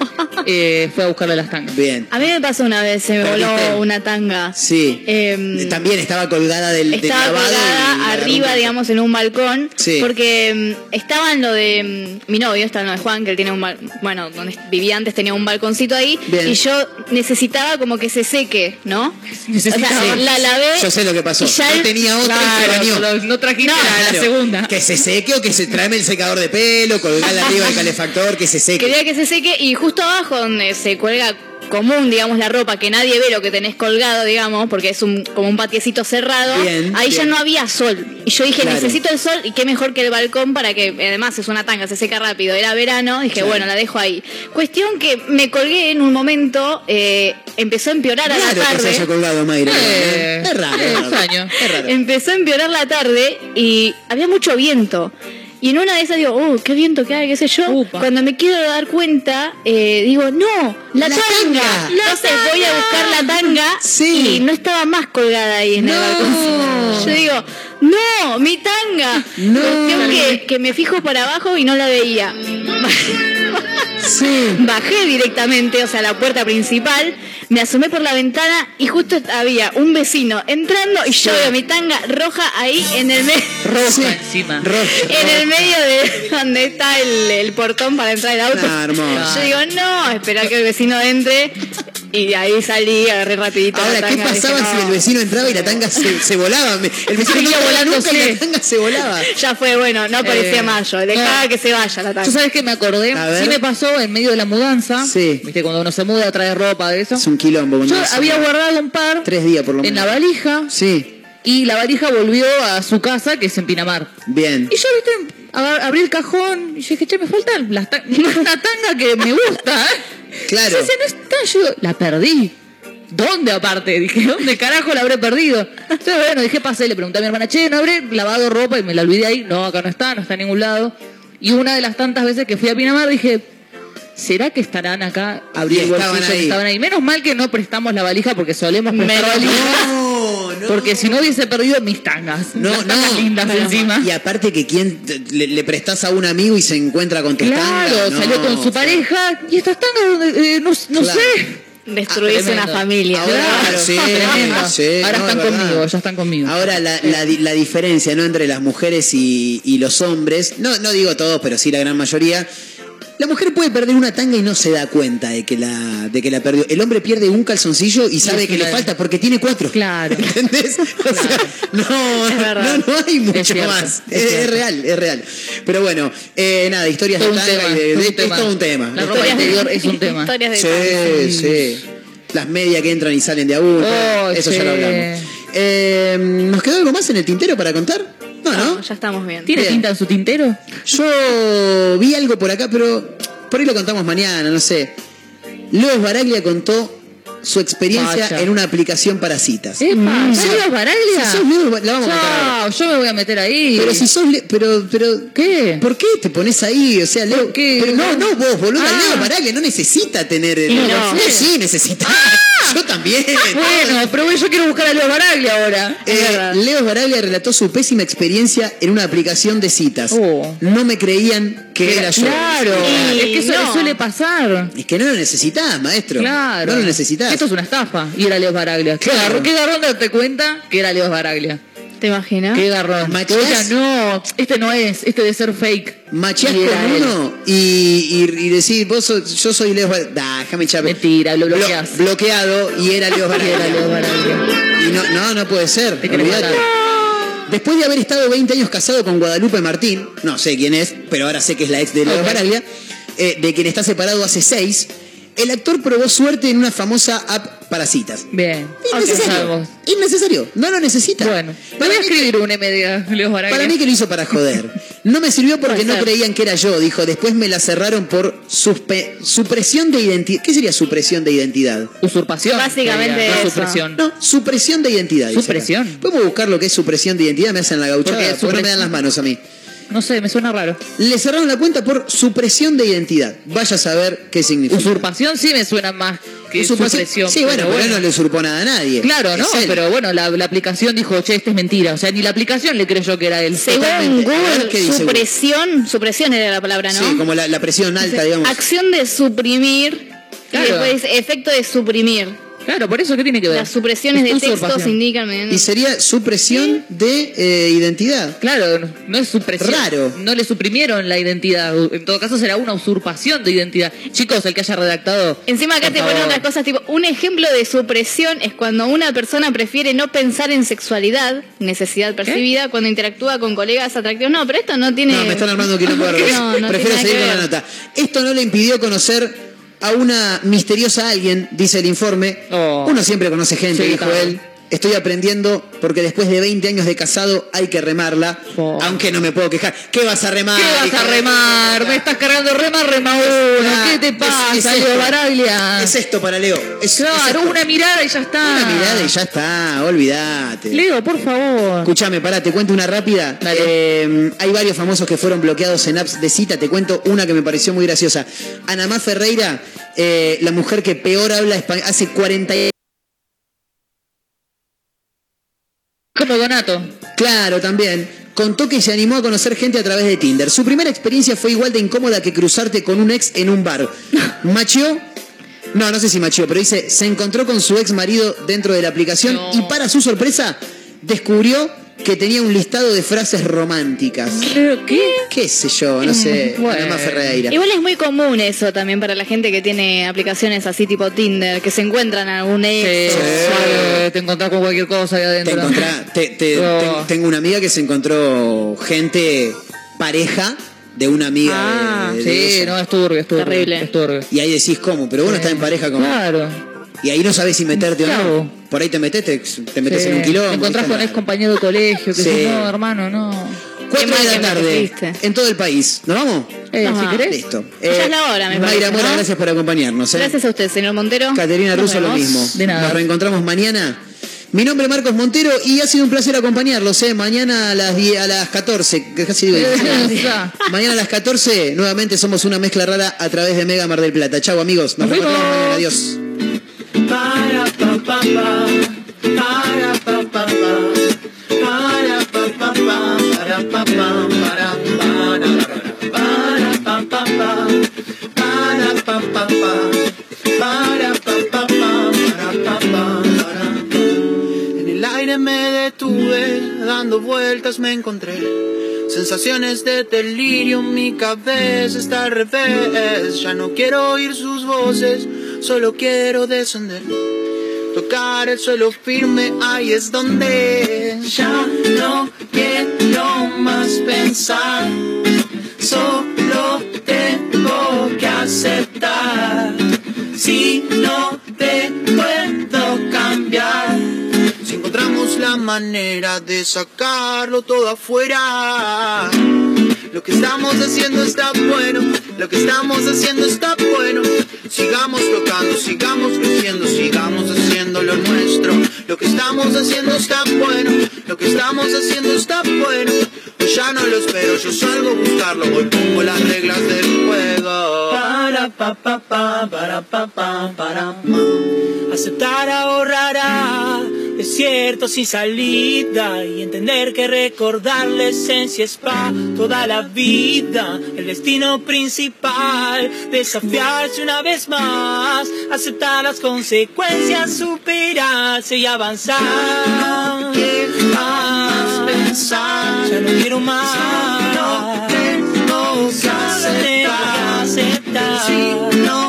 eh, fue a buscarle las tangas. Bien. A mí me pasó una vez, se me voló una tanga. Sí. Em, También estaba colgada del, estaba colgada arriba, digamos, en un balcón. Sí. Porque mm, estaba en lo de mm, mi novio, estaba en lo de Juan, que él tiene un bueno, donde vivía antes tenía un balconcito ahí. Bien. Y yo necesitaba como que se seque, ¿no? Necesitaba. O sea, la lavé. Yo sé lo que pasó. y ya no él- tenía otra y se Claro, bañó. no, trajiste No, la, la Claro. segunda. Que se seque o que se tráeme el secador de pelo, colgarla arriba del calefactor, que se seque. Quería que se seque y justo abajo donde se cuelga común, digamos, la ropa, que nadie ve lo que tenés colgado, digamos, porque es un como un patiecito cerrado, Bien, ahí ya no había sol. Y yo dije, Claro. necesito el sol y qué mejor que el balcón para que, además es una tanga, se seca rápido. Era verano, dije, Claro. bueno, la dejo ahí. Cuestión que me colgué en un momento, eh, empezó a empeorar a la Raro que se tarde. haya colgado Mayra. Eh, es raro. eh, es raro. extraño. Es raro. Empezó a empeorar la tarde y había mucho viento. Y en una de esas digo, oh, qué viento que hay, qué sé yo. Upa. Cuando me quiero dar cuenta, eh, digo, no, la, La tanga. tanga. Entonces voy a buscar la tanga Sí. y no estaba más colgada ahí en el No. balcón. Yo digo, no, mi tanga. No. Cuestión que, que me fijo para abajo y no la veía. Sí. Bajé directamente, o sea, la puerta principal, me asomé por la ventana y justo había un vecino entrando y yo veo mi tanga roja ahí en el medio. Roja Sí. encima. Rojo. En el medio de donde está el, el portón para entrar el auto. Ah, hermoso. Yo digo, no, esperar que el vecino entre. Y de ahí salí, agarré rapidito. Ahora, la ¿qué tanga, pasaba dije, si el vecino entraba y la tanga se, se volaba? El vecino no volando, nunca y la tanga se volaba. Ya fue, bueno, no parecía Eh, mayo. Dejaba no. que se vaya la ¿Tú tanga. sabes que me acordé? Sí me pasó en medio de la mudanza. Sí. Viste, cuando uno se muda, trae ropa de eso. Es un quilombo. Yo había guardado un par Tres días por lo en menos. la valija Sí, y la valija volvió a su casa, que es en Pinamar. bien. Y yo, viste, abrí el cajón y yo dije, che, me faltan las ta- una tanga que me gusta. ¿eh? Claro. Decía, no está, yo la perdí. ¿Dónde aparte? Dije, ¿dónde carajo la habré perdido? Entonces, bueno, dije, pasé, le pregunté a mi hermana, che, ¿no habré lavado ropa y me la olvidé ahí? No, acá no está, no está en ningún lado. Y una de las tantas veces que fui a Pinamar dije, ¿será que estarán acá? Y el estaban bolsillo ahí. estaban ahí. Menos mal que no prestamos la valija porque solemos prestar Menos valija. No, no. Porque si no hubiese perdido mis tangas. No, Las tangas no. lindas encima. Y aparte que quien le, le prestás a un amigo y se encuentra con tus Claro, tangas. no, salió con su pareja y estas tangas, eh, no, no Claro. sé. Destruirse Tremendo. una familia. Ahora, Claro, sí, sí, Ahora no, están es conmigo, ya están conmigo. Ahora la, la di- la diferencia ¿no? entre las mujeres y, y los hombres, no, no digo todos, pero sí la gran mayoría. La mujer puede perder una tanga y no se da cuenta de que la, de que la perdió. El hombre pierde un calzoncillo y sabe es que le falta porque tiene cuatro. Claro. ¿Entendés? O sea, no, no, no hay mucho más. es Es, es cierto. real, es real. Pero bueno, eh, nada, historias Todo de tanga de, todo de- un tema. es todo un tema. La ropa interior es un tema. Historias de tanga. Sí, sí. Las medias que entran y salen de a uno. Oh, eso ya lo hablamos. Eh, ¿Nos quedó algo más en el tintero para contar? No, No, ¿no? ya estamos bien. ¿Tiene Bien. tinta en su tintero? Yo vi algo por acá, pero por ahí lo contamos mañana, no sé. Leo Baraglia contó su experiencia Vaya. en una aplicación para citas. ¿Epa? Mm, ¿sos sí. Leo Baraglia? Si sos Leo, la vamos a contar yo me voy a meter ahí. Pero si sos Le- pero pero ¿Qué? ¿Por qué te pones ahí? O sea, Leo, ¿Por qué? pero no, no vos, boludo, Ah. Leo Baraglia no necesita tener Y no. sí necesita. Yo también. Bueno, pero yo quiero buscar a Leo Baraglia ahora. Eh, Leo Baraglia relató su pésima experiencia en una aplicación de citas. No me creían que era yo. Oh. Claro, Y es que eso no. le suele pasar. Es que no lo necesitas, maestro. Claro. No lo necesitas. Esto es una estafa. Y era Leo Baraglia. Claro. qué garrón darte cuenta que era Leo Baraglia. ¿Te imaginas? Qué garrón. Oiga, no, este no es, este debe ser fake. Era con él. uno y, y, y decís, vos sos- yo soy Leo. Da, déjame echar. Mentira, lo bloqueas. bloqueado y era Leo Baraglia. Era Leo Baraglia. Y no, no, no puede ser. Te querés olvidate. matar. Después de haber estado 20 años casado con Guadalupe Martín, no sé quién es, pero ahora sé que es la ex de Leo Ok. Baraglia, eh, de quien está separado hace 6, el actor probó suerte en una famosa app para citas. Bien. Innecesario. Innecesario. No lo necesita. Bueno, voy a mí, escribir un MD a Leo para mí que lo hizo para joder. No me sirvió porque no creían que era yo, dijo. Después me la cerraron por suspe- supresión de identidad. ¿Qué sería supresión de identidad? Usurpación. Básicamente no eso. supresión. No, supresión de identidad. ¿Supresión? Podemos buscar lo que es supresión de identidad, me hacen la gauchada, Porque porque, no me dan las manos a mí. No sé, me suena raro. Le cerraron la cuenta por supresión de identidad. Vaya a saber qué significa. Usurpación sí me suena más que Usurpación. supresión. Sí, bueno, pero él no le usurpó nada a nadie. Claro, ¿no? Él. Pero bueno, la, la aplicación dijo, che, este es mentira. O sea, ni la aplicación le creyó que era él. Según Totalmente. Ver, Google, ¿qué dice Google? supresión, supresión era la palabra, ¿no? Sí, como la, la presión alta, digamos. Acción de suprimir Claro. y después efecto de suprimir. Claro, por eso, ¿qué tiene que ver? Las supresiones de textos indican mediante- Y sería supresión de eh, identidad. Claro, no- es supresión. Raro. No le suprimieron la identidad. En todo caso será una usurpación de identidad. Chicos, el que haya redactado. Encima acá te ponen otras cosas tipo, un ejemplo de supresión es cuando una persona prefiere no pensar en sexualidad, necesidad percibida, cuando interactúa con colegas atractivos. No, pero esto no tiene... No, me están armando quilombo. No, no Prefiero seguir con la nota. Esto no le impidió conocer a una misteriosa alguien, dice el informe. Oh. Uno siempre conoce gente, Sí, dijo él. Estoy aprendiendo porque después de 20 años de casado hay que remarla, Oh. aunque no me puedo quejar. ¿Qué vas a remar? ¿Qué vas a remar? Me estás cargando rema, rema uno. ¿Qué te es- pasa, es Leo esto. Baraglia? Es esto para Leo. Es, es Claro, una mirada y ya está. Una mirada y ya está, olvídate. Leo, por favor. Escuchame, pará, te cuento una rápida. Dale. Eh, hay varios famosos que fueron bloqueados en apps de cita. Te cuento una que me pareció muy graciosa. Anamá Ferreira, eh, la mujer que peor habla español, hace 40 Donato. Claro, también. Contó que se animó a conocer gente a través de Tinder. Su primera experiencia fue igual de incómoda que cruzarte con un ex en un bar. ¿Machió? No, no sé si machió, pero dice, se encontró con su ex marido dentro de la aplicación No. y para su sorpresa descubrió que tenía un listado de frases románticas. ¿Pero qué? ¿Qué sé yo? No sé. Bueno. Anamá Ferreira. Igual es muy común eso también para la gente que tiene aplicaciones así tipo Tinder, que se encuentran algún ex. Sí, sí, te encontrás con cualquier cosa ahí Te adentro. encontrá- te- te- Oh. ten- tengo una amiga que se encontró gente, pareja de una amiga. Ah, de- de Sí, no, es turbio, es turbio. Terrible. Es turbio. Y ahí decís cómo, pero uno está en pareja con. Claro. Y ahí no sabes si meterte o no. Por ahí te metes, te, te metes Sí. en un quilombo. Te encontrás con ex compañero de colegio que Sí. dice, no, hermano, no. Cuatro Qué mal de que la tarde en todo el país. ¿Nos vamos? Eh, Ajá. si querés. Listo. Ya es la hora, me Mayra parece, Mora, ¿no? gracias por acompañarnos. ¿eh? Gracias a usted, señor Montero. Caterina Nos Russo, lo mismo. De nada. Nos reencontramos mañana. Mi nombre es Marcos Montero y ha sido un placer acompañarlos. ¿eh? Mañana a las, 10 a las 14, que casi digo 10. Ya. Mañana a las 14, nuevamente somos una mezcla rara a través de Mega Mar del Plata. Chau amigos, nos, Nos vemos. reencontramos mañana. Adiós. En el aire me detuve, dando vueltas me encontré. Sensaciones de delirio, mi cabeza está al revés. Ya no quiero oír sus voces, solo quiero descender. El suelo firme, ahí es donde ya no quiero más pensar. Solo tengo que aceptar. Si no te puedo cambiar. Si encontramos la manera de sacarlo todo afuera. Lo que estamos haciendo está bueno, lo que estamos haciendo está bueno. Sigamos tocando, sigamos creciendo, sigamos haciendo lo nuestro. Lo que estamos haciendo está bueno, lo que estamos haciendo está bueno. Hoy ya no lo espero, yo salgo a buscarlo, hoy pongo las reglas del juego. Para pa pa pa, para pa pa, para pa. Aceptar ahorrará desierto sin salida y entender que recordar la esencia es para toda la vida. El destino principal, desafiarse una vez más, aceptar las consecuencias, superarse y avanzar. No quiero más pensar, ya no quiero más. No tengo que aceptar, si no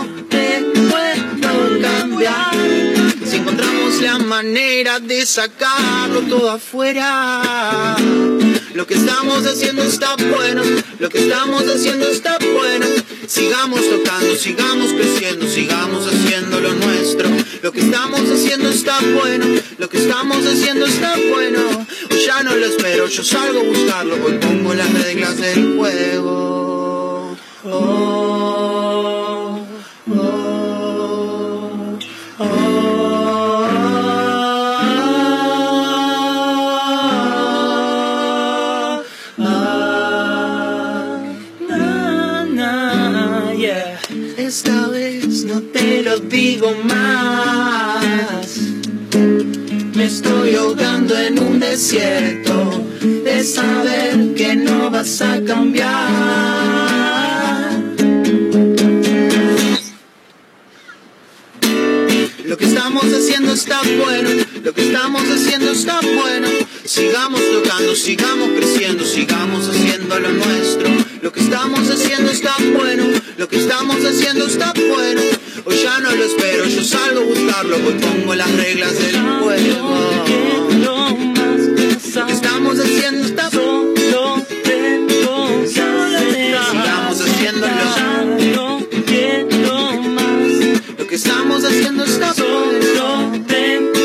la manera de sacarlo todo afuera. Lo que estamos haciendo está bueno, lo que estamos haciendo está bueno. Sigamos tocando, sigamos creciendo, sigamos haciendo lo nuestro. Lo que estamos haciendo está bueno, lo que estamos haciendo está bueno. Ya no lo espero, yo salgo a buscarlo, hoy pongo las reglas del juego. Oh, digo más. Me estoy ahogando en un desierto de saber que no vas a cambiar. Lo que estamos haciendo está bueno, lo que estamos haciendo está bueno. Sigamos tocando, sigamos creciendo, sigamos haciendo lo nuestro. Lo que estamos haciendo está bueno, lo que estamos haciendo está bueno. Hoy ya no lo espero, yo salgo a buscarlo, hoy pongo las reglas del juego. Lo que estamos haciendo está solo tengo Estamos haciéndolo. Lo que estamos haciendo está solo tengo